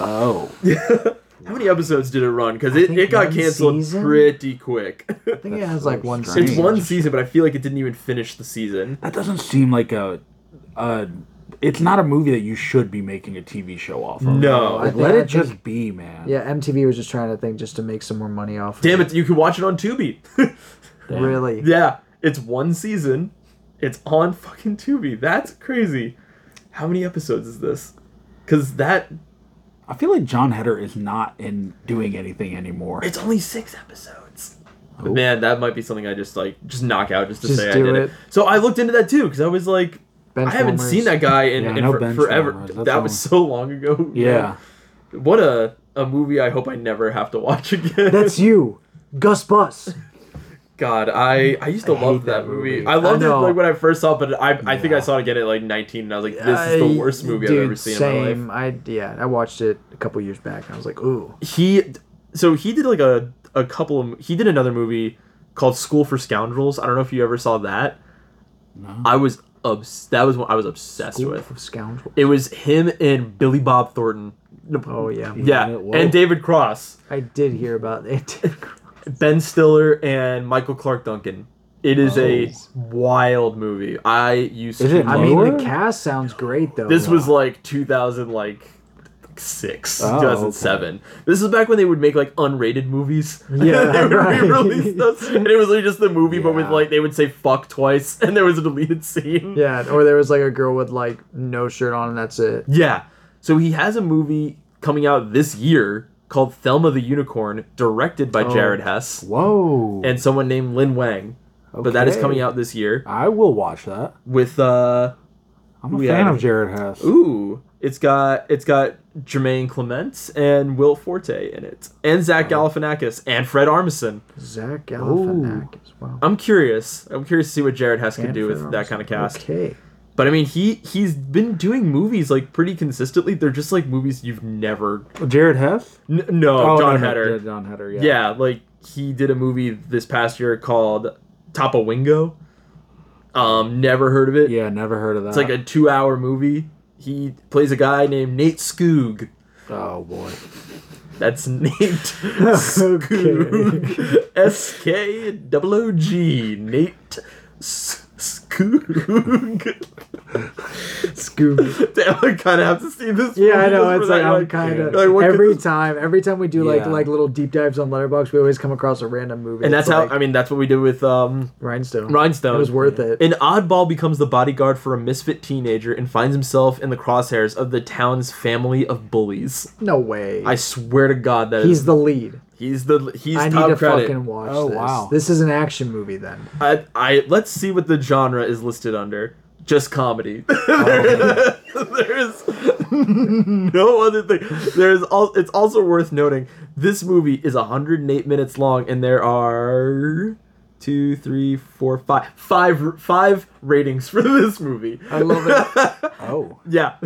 S4: Oh. [laughs]
S6: How many episodes did it run? Because it, it got canceled
S5: season?
S6: pretty quick.
S5: I think it has like one [laughs]
S4: strange.
S6: it's one season, but I feel like it didn't even finish the season.
S4: That doesn't seem like a. a it's not a movie that you should be making a TV show off of.
S6: No.
S4: Like,
S5: I
S4: let
S5: think-
S4: it just be, man.
S5: Yeah, MTV was just trying to think just to make some more money off. of
S6: Damn it, you can watch it on Tubi.
S5: Really?
S6: yeah, it's one season. It's on fucking Tubi. That's crazy. How many episodes is this? Because that
S4: I feel like John Heder is not in doing anything anymore.
S6: it's only six episodes. But man, that might be something I just like just knock out just to
S5: Just
S6: say I
S5: do
S6: did it.
S5: it.
S6: So I looked into that too because I was like, I haven't
S5: Benchwarmers.
S6: seen that guy in,
S4: Yeah,
S6: in
S4: know
S6: for-
S4: Benchwarmers.
S6: forever.
S4: That's
S6: That was so long ago.
S4: yeah. [laughs]
S6: What a a movie I hope I never have to watch [laughs] again.
S5: That's you, Gus Bus.
S6: God, I I used to
S5: I
S6: love that
S5: that
S6: movie.
S5: movie.
S6: I loved
S5: I
S6: it like when I first saw it, but I I think I saw it again at like 19, and I was like, this is the worst movie
S5: Dude,
S6: I've ever seen
S5: same.
S6: in my life.
S5: I yeah, I watched it a couple years back and I was like, ooh.
S6: He, so he did like a a couple of he did another movie called School for Scoundrels. I don't know if you ever saw that. No. I was obs- that was what I was obsessed
S5: School
S6: with.
S5: of Scoundrels.
S6: It was him and Billy Bob Thornton.
S5: Oh yeah.
S6: Yeah, and David Cross,
S5: I did hear about it. [laughs]
S6: Ben Stiller, and Michael Clarke Duncan. It is a wild movie. I used
S4: Is
S6: to.
S4: it
S5: I
S6: love
S5: mean, the cast sounds great though.
S6: This was like 2000, like six,
S4: Oh,
S6: 2007. This is back when they would make like unrated movies. [laughs]
S5: Yeah,
S6: they would
S5: right.
S6: re-release those, and it was like just the movie, but with
S5: Yeah.
S6: like they would say "fuck" twice, [laughs] and there was a deleted scene.
S5: yeah, or there was like a girl with like no shirt on and that's it.
S6: Yeah. So he has a movie coming out this year called Thelma the Unicorn, directed by
S5: Oh.
S6: Jared Hess
S4: Whoa.
S6: and someone named Lynn Wang. Okay. But that is coming out this year
S4: I will watch that.
S6: with uh
S4: I'm a fan of Jared Hess.
S6: ooh, it's got it's got Jemaine Clement and Will Forte in it, and Zach Galifianakis and Fred Armisen.
S5: Zach Galifianakis. Wow.
S6: I'm curious. I'm curious to see what Jared Hess can do
S5: Fred
S6: with that kind of cast.
S5: Okay.
S6: But I mean, he he's been doing movies like pretty consistently. They're just like movies you've never.
S4: Jared Hess?
S6: N- no,
S4: Oh,
S6: John
S4: no,
S6: Heder.
S4: yeah, John Heder, yeah.
S6: Yeah. like he did a movie this past year called Tapawingo. Um, never heard of it.
S4: Yeah, never heard of that.
S6: It's like a two-hour movie. He plays a guy named Nate Skoog.
S4: Oh boy.
S6: That's [laughs] Nate [laughs] Skoog. S K O G. Nate S- Skoog.
S5: Scooby. [laughs]
S6: Damn, I kind of have to see this.
S5: Yeah, I know. It's like I'm kind of
S6: like, [laughs]
S5: every
S6: this-
S5: time. Every time we do like
S4: Yeah.
S5: like little deep dives on Letterboxd, we always come across a random movie.
S6: And that's how
S5: like
S6: I mean. That's what we did with um
S5: Rhinestone.
S6: Rhinestone.
S5: It was worth it.
S6: An oddball becomes the bodyguard for a misfit teenager and finds himself in the crosshairs of the town's family of bullies.
S5: no way.
S6: I swear to God that
S5: He's
S6: is-
S5: the lead.
S6: He's the he's
S5: I need
S6: top
S5: to
S6: credit.
S5: fucking watch
S4: Oh,
S5: this.
S4: wow.
S5: This is an action movie then.
S6: I, I let's see what the genre is listed under. Just comedy. [laughs]
S5: Oh, [laughs]
S6: There's no other thing. There's all. It's also worth noting this movie is 108 minutes long, and there are two, three, four, five, five, five ratings for [laughs] this movie.
S5: I love it.
S4: Oh.
S6: Yeah,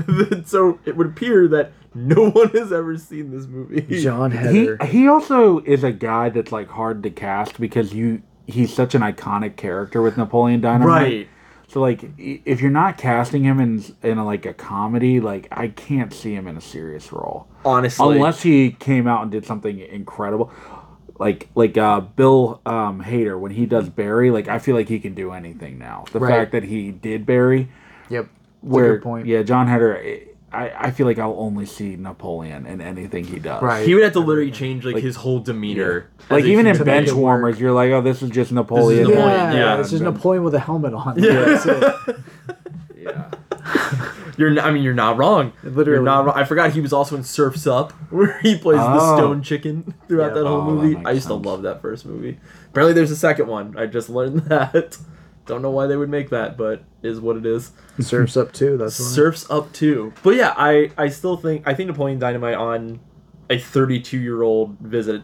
S6: so it would appear that no [laughs] one has ever seen this movie.
S5: John [laughs]
S4: He
S5: Heder.
S4: he also is a guy that's like hard to cast because you he's such an iconic character with Napoleon Dynamite.
S6: Right.
S4: So like if you're not casting him in in a, like a comedy, like I can't see him in a serious role.
S6: Honestly.
S4: Unless he came out and did something incredible. Like like uh Bill um Hader when he does Barry, like I feel like he can do anything now. The
S5: Right.
S4: fact that he did Barry
S5: Yep. That's a
S4: where
S5: good point.
S4: yeah, John Heder I, I feel like I'll only see Napoleon in anything he does.
S5: Right.
S6: He would have to literally change like, his whole demeanor. as
S4: Like even in
S6: human
S4: bench
S5: it work.
S4: warmers, you're like, oh, this is just Napoleon.
S6: Napoleon,
S5: Yeah,
S6: yeah.
S5: it's just Napoleon with a helmet on.
S6: Yeah.
S5: That's it. [laughs]
S4: Yeah.
S6: You're, I mean, you're not wrong.
S5: Literally.
S6: You're not wrong. I forgot he was also in Surfs Up, [laughs] where he plays the
S4: Oh.
S6: stone chicken throughout
S5: Yeah.
S6: that whole
S4: Oh,
S6: movie.
S4: makes
S6: I used to love that first movie. Apparently, there's a second one. I just learned [laughs] that. Don't know why they would make that, but is what it is.
S5: Surfs up too. That's why.
S6: Surfs up too. But yeah, I I still think I think Napoleon Dynamite on a 32 year old visit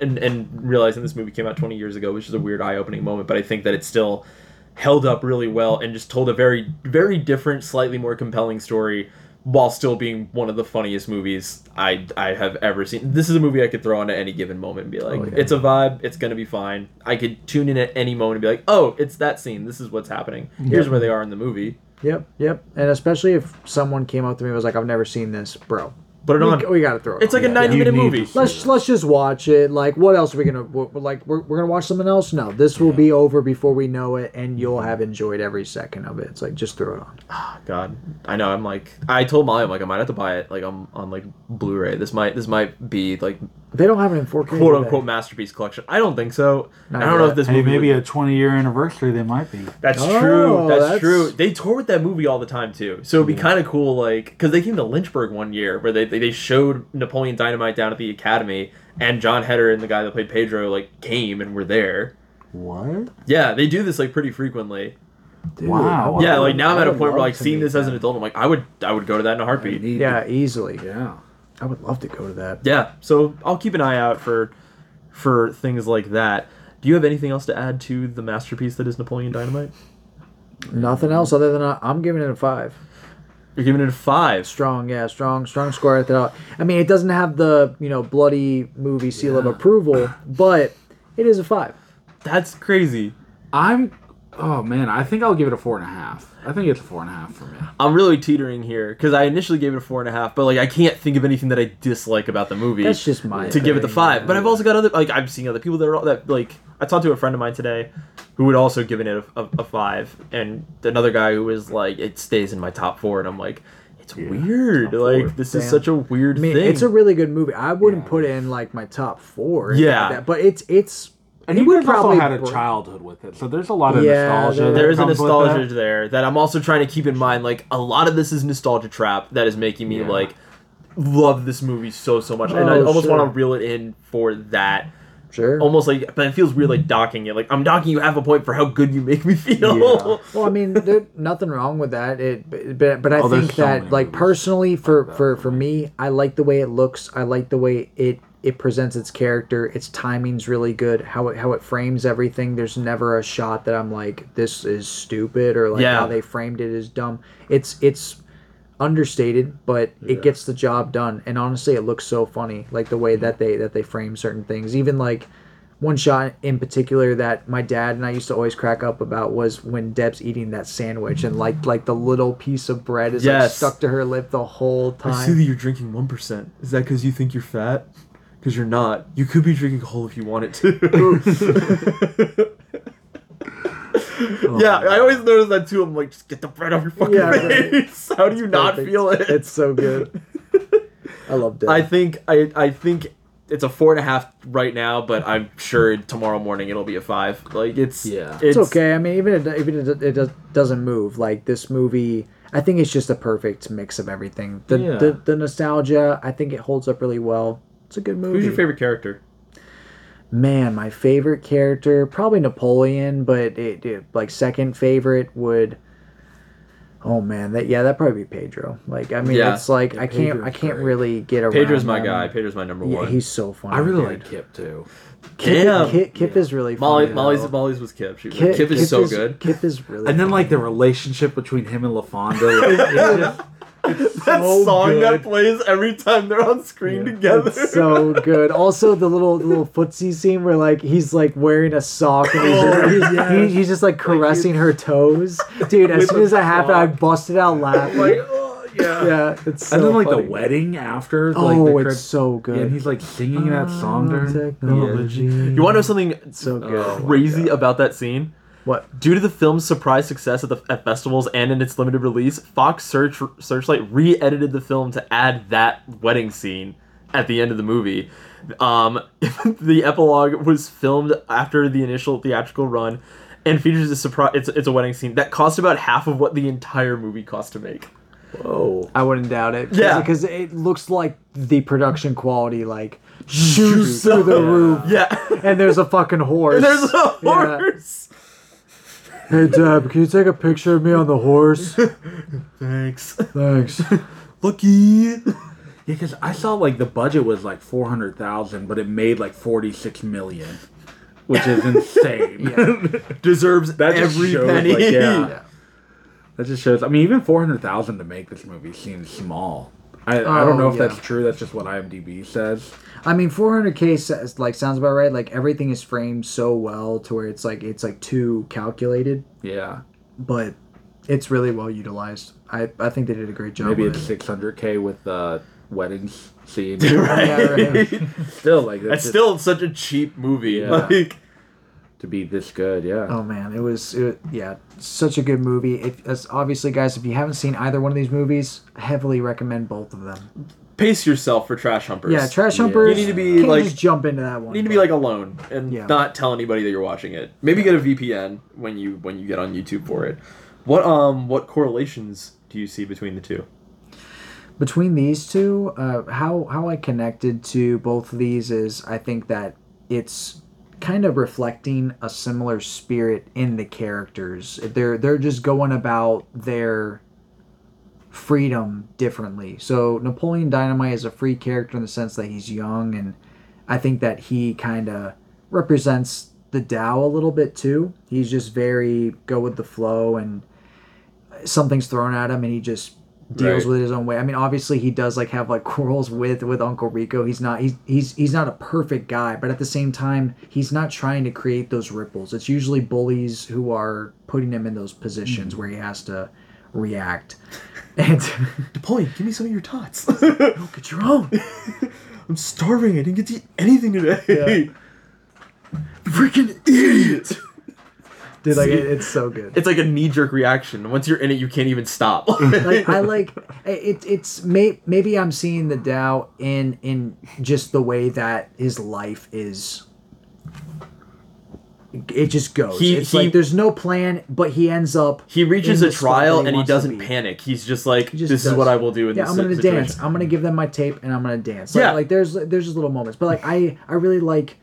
S6: and and realizing this movie came out 20 years ago, which is a weird eye opening moment. But I think that it still held up really well and just told a very very different, slightly more compelling story. While still being one of the funniest movies I I have ever seen. This is a movie I could throw on at any given moment and be like,
S5: Oh, yeah.
S6: it's a vibe, it's gonna be fine. I could tune in at any moment and be like, oh, it's that scene. This is what's happening. Here's where they are in the movie.
S5: Yep, yep. And especially if someone came up to me and was like, "I've never seen this, bro."
S6: Put it
S5: we,
S6: on.
S5: we gotta throw it.
S6: It's
S5: on.
S6: like a 90 minute movie.
S5: Let's let's just watch it. Like, what else are we gonna we're, we're like? We're, we're gonna watch something else? No, this will be over before we know it, and you'll have enjoyed every second of it. It's like just throw it on.
S6: Ah, God, I know. I'm like, I told Molly, I'm like, I might have to buy it, like, I'm on like Blu-ray. This might, this might be like
S5: They don't have it in 4K.
S6: "Quote unquote" masterpiece collection. I don't think so.
S5: Not
S6: I don't know
S5: yet.
S6: if this
S4: Hey,
S6: movie.
S4: maybe
S6: would-
S4: a 20 year anniversary they might be.
S6: That's
S5: Oh,
S6: true. That's,
S5: that's-
S6: true. They tour with that movie all the time too. So it'd be kind of cool, like, because they came to Lynchburg one year where they, they they showed Napoleon Dynamite down at the Academy, and John Heder and the guy that played Pedro like came and were there.
S4: What?
S6: Yeah, they do this like pretty frequently.
S4: wow.
S6: Yeah, like now I'm
S5: I
S6: at a
S5: would
S6: point where
S5: love
S6: like
S5: to
S6: seeing
S5: meet
S6: this as an
S5: them.
S6: adult, I'm like, I would I would go to that in a heartbeat.
S5: Yeah, easily.
S4: yeah.
S5: I would love to go to that.
S6: Yeah, so I'll keep an eye out for for things like that. Do you have anything else to add to the masterpiece that is Napoleon Dynamite?
S5: Nothing else other than i I'm giving it a five.
S6: You're giving it a five.
S5: Strong, yeah, strong, strong score at that. I mean, it doesn't have the you know bloody movie seal of approval, but it is a five.
S6: That's crazy.
S4: I'm. Oh man, I think I'll give it a four and a half. I think it's a four and a half for me.
S6: I'm really teetering here because I initially gave it a four and a half, but like I can't think of anything that I dislike about the movie.
S5: That's just my
S6: to give it the five.
S5: yeah.
S6: But I've also got other like I've seen other people that are all- that like I talked to a friend of mine today who would also given it a, a, a five, and another guy who was like it stays in my top four, and I'm like it's weird. Like this is such a weird
S5: I mean,
S6: thing.
S5: it's a really good movie. I wouldn't put it in like my top four.
S6: Yeah.
S5: like that, but it's it's.
S4: And
S5: it
S4: you
S5: would
S4: guys also
S5: probably
S4: had a
S5: br-
S4: childhood with it, so there's a lot of
S5: Yeah,
S4: nostalgia.
S5: there-
S4: that
S6: there is a nostalgia
S4: that.
S6: there that I'm also trying to keep in mind. Like a lot of this is nostalgia trap that is making me
S4: Yeah.
S6: like love this movie so so much, and I
S5: Oh,
S6: almost
S5: sure.
S6: want to reel it in for that.
S5: Sure.
S6: Almost like, but it feels weird like docking it. Like I'm docking you half a point for how good you make me feel.
S4: Yeah. [laughs]
S5: Well, I mean, there's nothing wrong with that. It, but but I
S4: Oh,
S5: think
S4: so
S5: that like personally for
S4: like that.
S5: for for me, I like the way it looks. I like the way it it presents its character. Its timing's really good. How it how it frames everything. There's never a shot that I'm like this is stupid or like
S6: Yeah.
S5: how they framed it is dumb. It's it's understated, but it gets the job done. And honestly, it looks so funny, like the way that they that they frame certain things. Even like one shot in particular that my dad and I used to always crack up about was when Deb's eating that sandwich and like like the little piece of bread is like stuck to her lip the whole time.
S6: I see that you're drinking one percent. Is that because you think you're fat? Because you're not. You could be drinking a whole if you wanted to. [laughs] yeah, oh I always notice that too. I'm like, just get the bread off your fucking
S5: Yeah, right.
S6: face. [laughs] How do you not
S5: Perfect.
S6: feel it?
S5: It's so good. I love Deb.
S6: I think I I think it's a four and a half right now, but I'm sure tomorrow morning it'll be a five. Like it's
S4: Yeah.
S5: it's, okay. I mean, even if, even if it, it does, doesn't move, like this movie, I think it's just a perfect mix of everything. The,
S4: Yeah.
S5: the the nostalgia, I think it holds up really well. It's a good movie.
S6: Who's your favorite character?
S5: Man, my favorite character probably Napoleon, but it, it like second favorite would. Oh man, that yeah, that probably be Pedro. Like I mean,
S6: Yeah.
S5: it's like
S4: Yeah,
S5: I can't
S4: Pedro's
S5: I can't
S4: great.
S5: really get around.
S6: Pedro's my
S5: them.
S6: guy. Pedro's my number
S5: Yeah,
S6: one.
S5: he's so funny.
S4: I really
S5: dude.
S4: like Kip too.
S5: Kip,
S6: Damn.
S5: Kip, Kip is really
S6: Molly. Molly's. Molly's was Kip. She,
S5: Kip,
S6: Kip, is so good.
S5: Kip is really.
S4: And then
S5: funny.
S4: like the relationship between him and LaFonda. [laughs] Like, it's just-
S6: That
S5: so
S6: song that plays every time they're on screen together.
S5: It's so good. Also, the little the little footsie scene where like he's like wearing a sock and he's,
S6: Oh,
S5: just, he's, he- he's just like caressing her toes. Dude, as soon as
S6: the
S5: that happened, I busted out laughing.
S6: like, oh, yeah.
S5: yeah, it's so
S4: and then like
S5: funny.
S4: the wedding after. Like,
S5: Oh,
S4: the
S5: it's so good.
S4: Yeah, and he's like singing that song during
S5: technology.
S6: You want to know something
S5: So good.
S4: Oh,
S6: crazy about that scene?
S5: What?
S6: Due to the film's surprise success at the at festivals and in its limited release, Fox Search Searchlight re-edited the film to add that wedding scene at the end of the movie. Um, [laughs] the epilogue was filmed after the initial theatrical run, and features a surprise. It's it's a wedding scene that cost about half of what the entire movie cost to make.
S4: Whoa.
S5: I wouldn't doubt it.
S6: Yeah.
S5: because it looks like the production quality like [laughs] shoots through the roof,
S6: Yeah,
S5: and there's a fucking [laughs] horse.
S6: and there's a
S5: Yeah.
S6: Horse.
S5: Hey Deb, can you take a picture of me on the horse? [laughs]
S6: Thanks.
S5: Thanks. [laughs]
S6: Lucky.
S4: Yeah, because I saw like the budget was like four hundred thousand, but it made like forty six million, which is [laughs] insane.
S6: Deserves
S4: That just
S6: every
S4: shows,
S6: penny.
S4: like, yeah. That just shows. I mean, even four hundred thousand to make this movie seems small. I, I don't
S5: Oh,
S4: know if
S5: yeah.
S4: that's true. That's just what IMDb says.
S5: I mean, 400k says, like sounds about right. Like everything is framed so well to where it's like it's like too calculated,
S4: Yeah,
S5: but it's really well utilized. I, I think they did a great job.
S4: maybe
S5: with
S4: it's
S5: it.
S4: six hundred k with the weddings scene. [laughs]
S6: Right.
S5: Yeah, right. [laughs]
S4: Still, like
S6: That's
S4: just-
S6: still such a cheap movie.
S4: Yeah. [laughs]
S6: Like,
S4: to be this good. Yeah.
S5: Oh man, it was it, yeah, such a good movie. If as obviously, guys, if you haven't seen either one of these movies, heavily recommend both of them.
S6: pace yourself for Trash Humpers.
S5: Yeah, Trash
S4: Yeah.
S5: Humpers.
S6: You need to be,
S5: can't
S6: like-
S5: just jump into that one.
S6: You need to be like alone and
S5: Yeah.
S6: not tell anybody that you're watching it. Maybe get a VPN when you when you get on YouTube for it. What um what correlations do you see between the two?
S5: between these two, uh, how how I connected to both of these is I think that it's kind of reflecting a similar spirit in the characters. They're they're just going about their freedom differently. So Napoleon Dynamite is a free character in the sense that he's young and I think that he kind of represents the Tao a little bit too. He's just very go with the flow and something's thrown at him and he just deals
S6: Right.
S5: with it his own way. I mean, obviously he does like have like [laughs] quarrels with with Uncle Rico. He's not he's he's he's not a perfect guy, but at the same time, he's not trying to create those ripples. It's usually bullies who are putting him in those positions mm-hmm. where he has to react. [laughs] And
S6: Napoleon, give me some of your tots. [laughs]
S5: get your own.
S6: I'm starving. I didn't get to eat anything today.
S5: Freaking idiot. Dude, like it, it's so good.
S6: It's like a knee jerk reaction. Once you're in it, you can't even stop. [laughs]
S5: like I like it. It's may, maybe I'm seeing the Tao in in just the way that his life is. It just goes.
S6: He-
S5: it's
S6: he-
S5: like there's no plan, but he ends up.
S6: he reaches a trial
S5: that
S6: and he doesn't panic. He's just like,
S5: He just
S6: this is what I will do in
S5: Yeah,
S6: this
S5: I'm gonna
S6: situation.
S5: dance. I'm gonna give them my tape and I'm gonna dance. Like,
S6: Yeah.
S5: like there's there's just little moments, but like I I really like,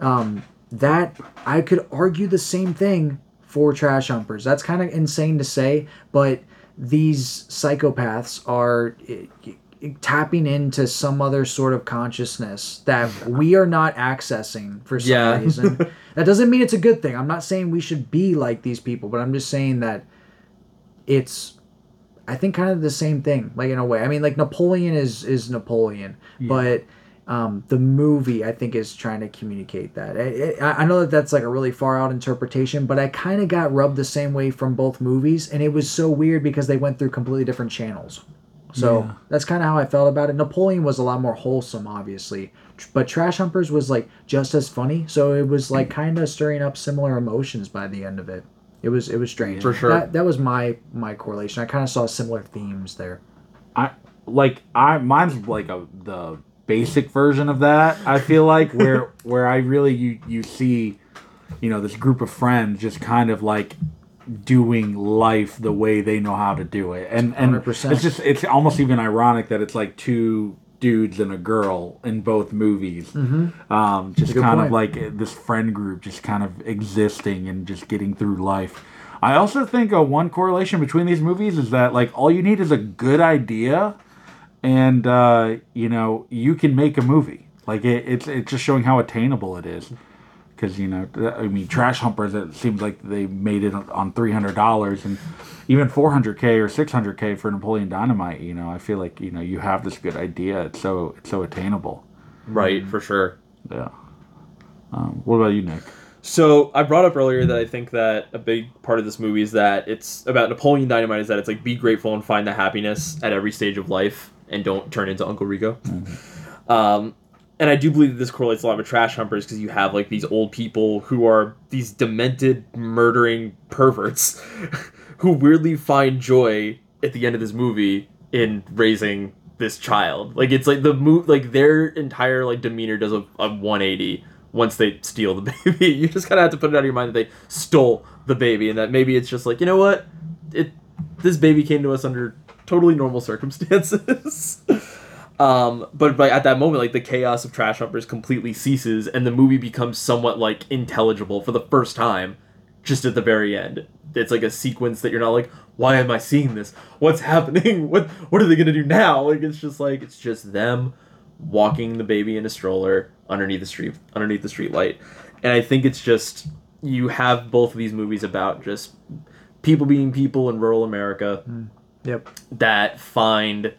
S5: um, that I could argue the same thing for trash humpers. That's kind of insane to say, but these psychopaths are eh, eh, tapping into some other sort of consciousness that we are not accessing for some
S6: Yeah.
S5: reason. [laughs] that doesn't mean it's a good thing. I'm not saying we should be like these people, but I'm just saying that it's I think kind of the same thing, like in a way. I mean, like Napoleon is is Napoleon, but um, the movie I think is trying to communicate that. I, I I know that that's like a really far out interpretation, but I kind of got rubbed the same way from both movies, and it was so weird because they went through completely different channels. So
S4: Yeah.
S5: that's kind of how I felt about it. Napoleon was a lot more wholesome, obviously, but Trash Humpers was like just as funny. So it was like kind of stirring up similar emotions by the end of it. It was it was strange.
S6: For sure.
S5: That, that was my my correlation. I kind of saw similar themes there.
S4: I like I mine's like a the basic version of that. I feel like where [laughs] where I really you you see, you know, this group of friends just kind of like doing life the way they know how to do it, and and
S5: 100%.
S4: it's just it's almost even ironic that it's like two dudes and a girl in both movies. Um, just kind of like this friend group, just kind of existing and just getting through life. I also think a one correlation between these movies is that like all you need is a good idea and uh, you know you can make a movie. Like it, it's it's just showing how attainable it is. Because you know, I mean, Trash Humpers. It seems like they made it on three hundred dollars, and even four hundred k or six hundred k for Napoleon Dynamite. You know, I feel like you know you have this good idea. It's so it's so attainable.
S6: Right, for sure.
S4: Yeah. Um, what about you, Nick?
S6: So I brought up earlier that I think that a big part of this movie is that it's about Napoleon Dynamite is that it's like be grateful and find the happiness at every stage of life and don't turn into Uncle Rico. Um, and I do believe that this correlates a lot with trash humpers because you have like these old people who are these demented murdering perverts [laughs] who weirdly find joy at the end of this movie in raising this child. Like it's like the move like their entire like demeanor does a, a 180 once they steal the [laughs] baby. You just kind of have to put it out of your mind that they stole the baby and that maybe it's just like, you know what? It this baby came to us under totally normal circumstances. [laughs] Um, but but at that moment, like the chaos of trash humpers completely ceases, and the movie becomes somewhat like intelligible for the first time, just at the very end. it's like a sequence that you're not like, why am I seeing this? What's [laughs] happening? What what are they gonna do now? Like it's just like it's just them walking the baby in a stroller underneath the street underneath the street light. And I think it's just you have both of these movies about just people being people in rural America
S5: Yep.
S6: that find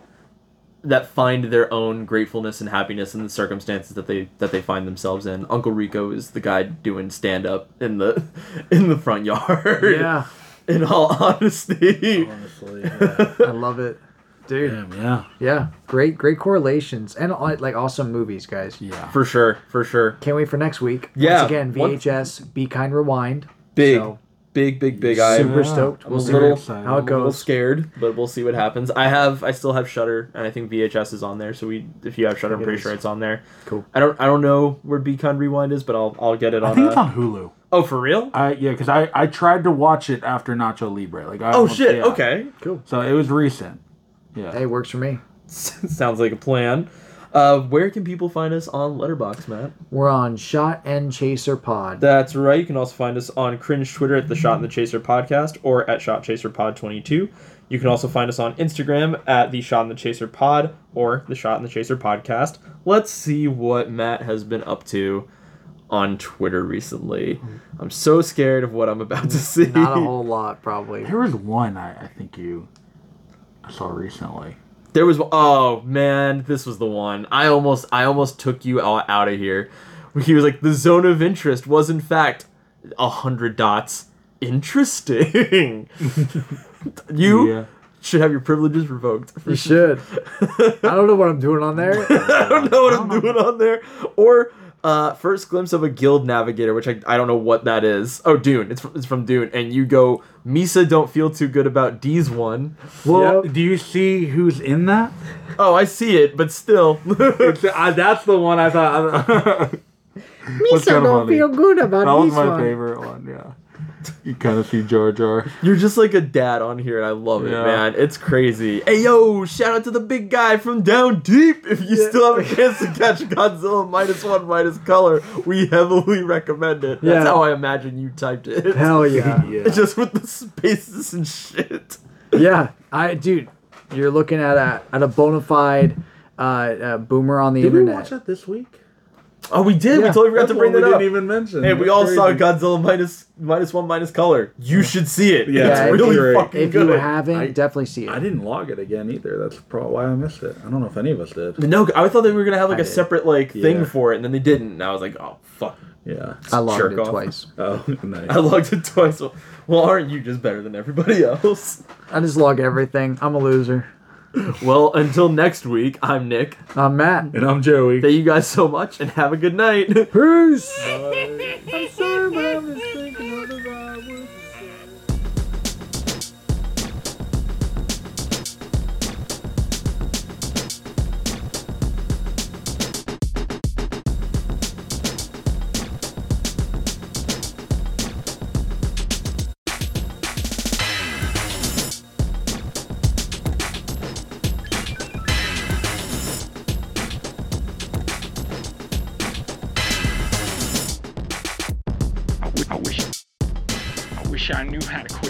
S6: that find their own gratefulness and happiness in the circumstances that they that they find themselves in. Uncle Rico is the guy doing stand up in the [laughs] in the front yard.
S5: Yeah.
S6: In all honesty.
S4: Honestly, yeah. [laughs]
S5: I love it. Dude.
S4: Damn, yeah.
S5: Yeah. Great great correlations and uh, like awesome movies, guys.
S4: Yeah.
S6: For sure, for sure.
S5: Can't wait for next week.
S6: Yeah,
S5: Once again,
S6: one-
S5: VHS, Be Kind Rewind.
S6: Big,
S5: So,
S6: big, big, big. I
S5: super stoked.
S6: I'm
S5: We'll see
S6: little,
S5: how it
S6: I'm a little
S5: goes.
S6: scared, but we'll see what happens. I have, I still have Shudder, and I think VHS is on there. So we, if you have Shudder, I'm
S5: it
S6: pretty
S5: is.
S6: sure it's on there.
S5: Cool.
S6: I don't, I don't know where Be Kind Rewind is, but I'll, I'll get it on.
S4: I think it's
S6: uh,
S4: on Hulu.
S6: Oh, for real?
S4: I yeah, because I I tried to watch it after Nacho Libre. Like I
S6: Oh
S4: almost-
S6: shit.
S4: yeah.
S6: Okay. Cool.
S4: So it was recent. Yeah.
S5: Hey, works for me. [laughs]
S6: Sounds like a plan. Uh, where can people find us on Letterboxd, Matt?
S5: We're on Shot and Chaser Pod.
S6: That's right. You can also find us on Cringe Twitter at the Shot and the Chaser Podcast or at Shot Chaser Pod 22. You can also find us on Instagram at the Shot and the Chaser Pod or the Shot and the Chaser Podcast. Let's see what Matt has been up to on Twitter recently. I'm so scared of what I'm about to see.
S5: Not a whole lot, probably.
S4: There was one I, I think you I saw recently.
S6: There was oh man, this was the one. I almost I almost took you out, out of here. He was like the zone of interest was in fact a hundred dots. Interesting. [laughs] you
S4: Yeah.
S6: should have your privileges revoked.
S5: You should. I don't know what I'm doing on there. [laughs]
S6: I don't know what I'm doing on there. Or uh, first glimpse of a guild navigator, which I, I don't know what that is. Oh, Dune. It's from, it's from Dune. And you go, Misa don't feel too good about D's one.
S4: Well,
S5: Yep.
S4: do you see who's in that?
S6: Oh, I see it, but still. [laughs]
S4: Uh, that's the one I thought. What's [laughs]
S5: Misa don't
S4: funny?
S5: feel good about D's one.
S4: That was my
S5: one.
S4: favorite one. Yeah. [laughs] You kind of see Jar Jar.
S6: You're just like a dad on here, and I love it, man. It's crazy. Hey, yo, shout out to the big guy from down deep. If you still have a chance to catch Godzilla minus one minus color, we heavily recommend it. That's
S5: Yeah.
S6: how I imagine you typed it.
S5: Hell yeah. [laughs]
S4: Yeah.
S6: Just with the spaces and shit.
S5: yeah. I dude, you're looking at a at a bona fide uh, uh, boomer on the internet.
S4: Did we watch that this week?
S6: Oh, we did. We totally forgot to bring
S4: one
S6: that
S4: we
S6: up.
S4: didn't even mention.
S6: Hey, we
S4: That's
S6: all saw. Godzilla minus minus one minus color. You should see it.
S4: Yeah,
S6: it's really
S4: you-
S6: fucking
S5: if
S6: good.
S5: If you haven't,
S4: I-
S5: definitely see it.
S4: I didn't log it again either. That's probably why I missed it. I don't know if any of us did.
S6: no, I thought they were gonna have like
S5: I
S6: a
S5: did.
S6: separate like thing for it, and then they didn't. And I was like, oh fuck.
S4: Yeah.
S5: I logged it
S6: off.
S5: twice. [laughs]
S4: Oh, nice.
S6: I logged it twice. Well, well, aren't you just better than everybody [laughs] else?
S5: I just log everything. I'm a loser. [laughs]
S6: Well, until next week, I'm Nick.
S5: I'm Matt.
S4: And I'm Joey.
S6: Thank you guys so much, and have a good night.
S5: Peace. [laughs]
S7: knew how to.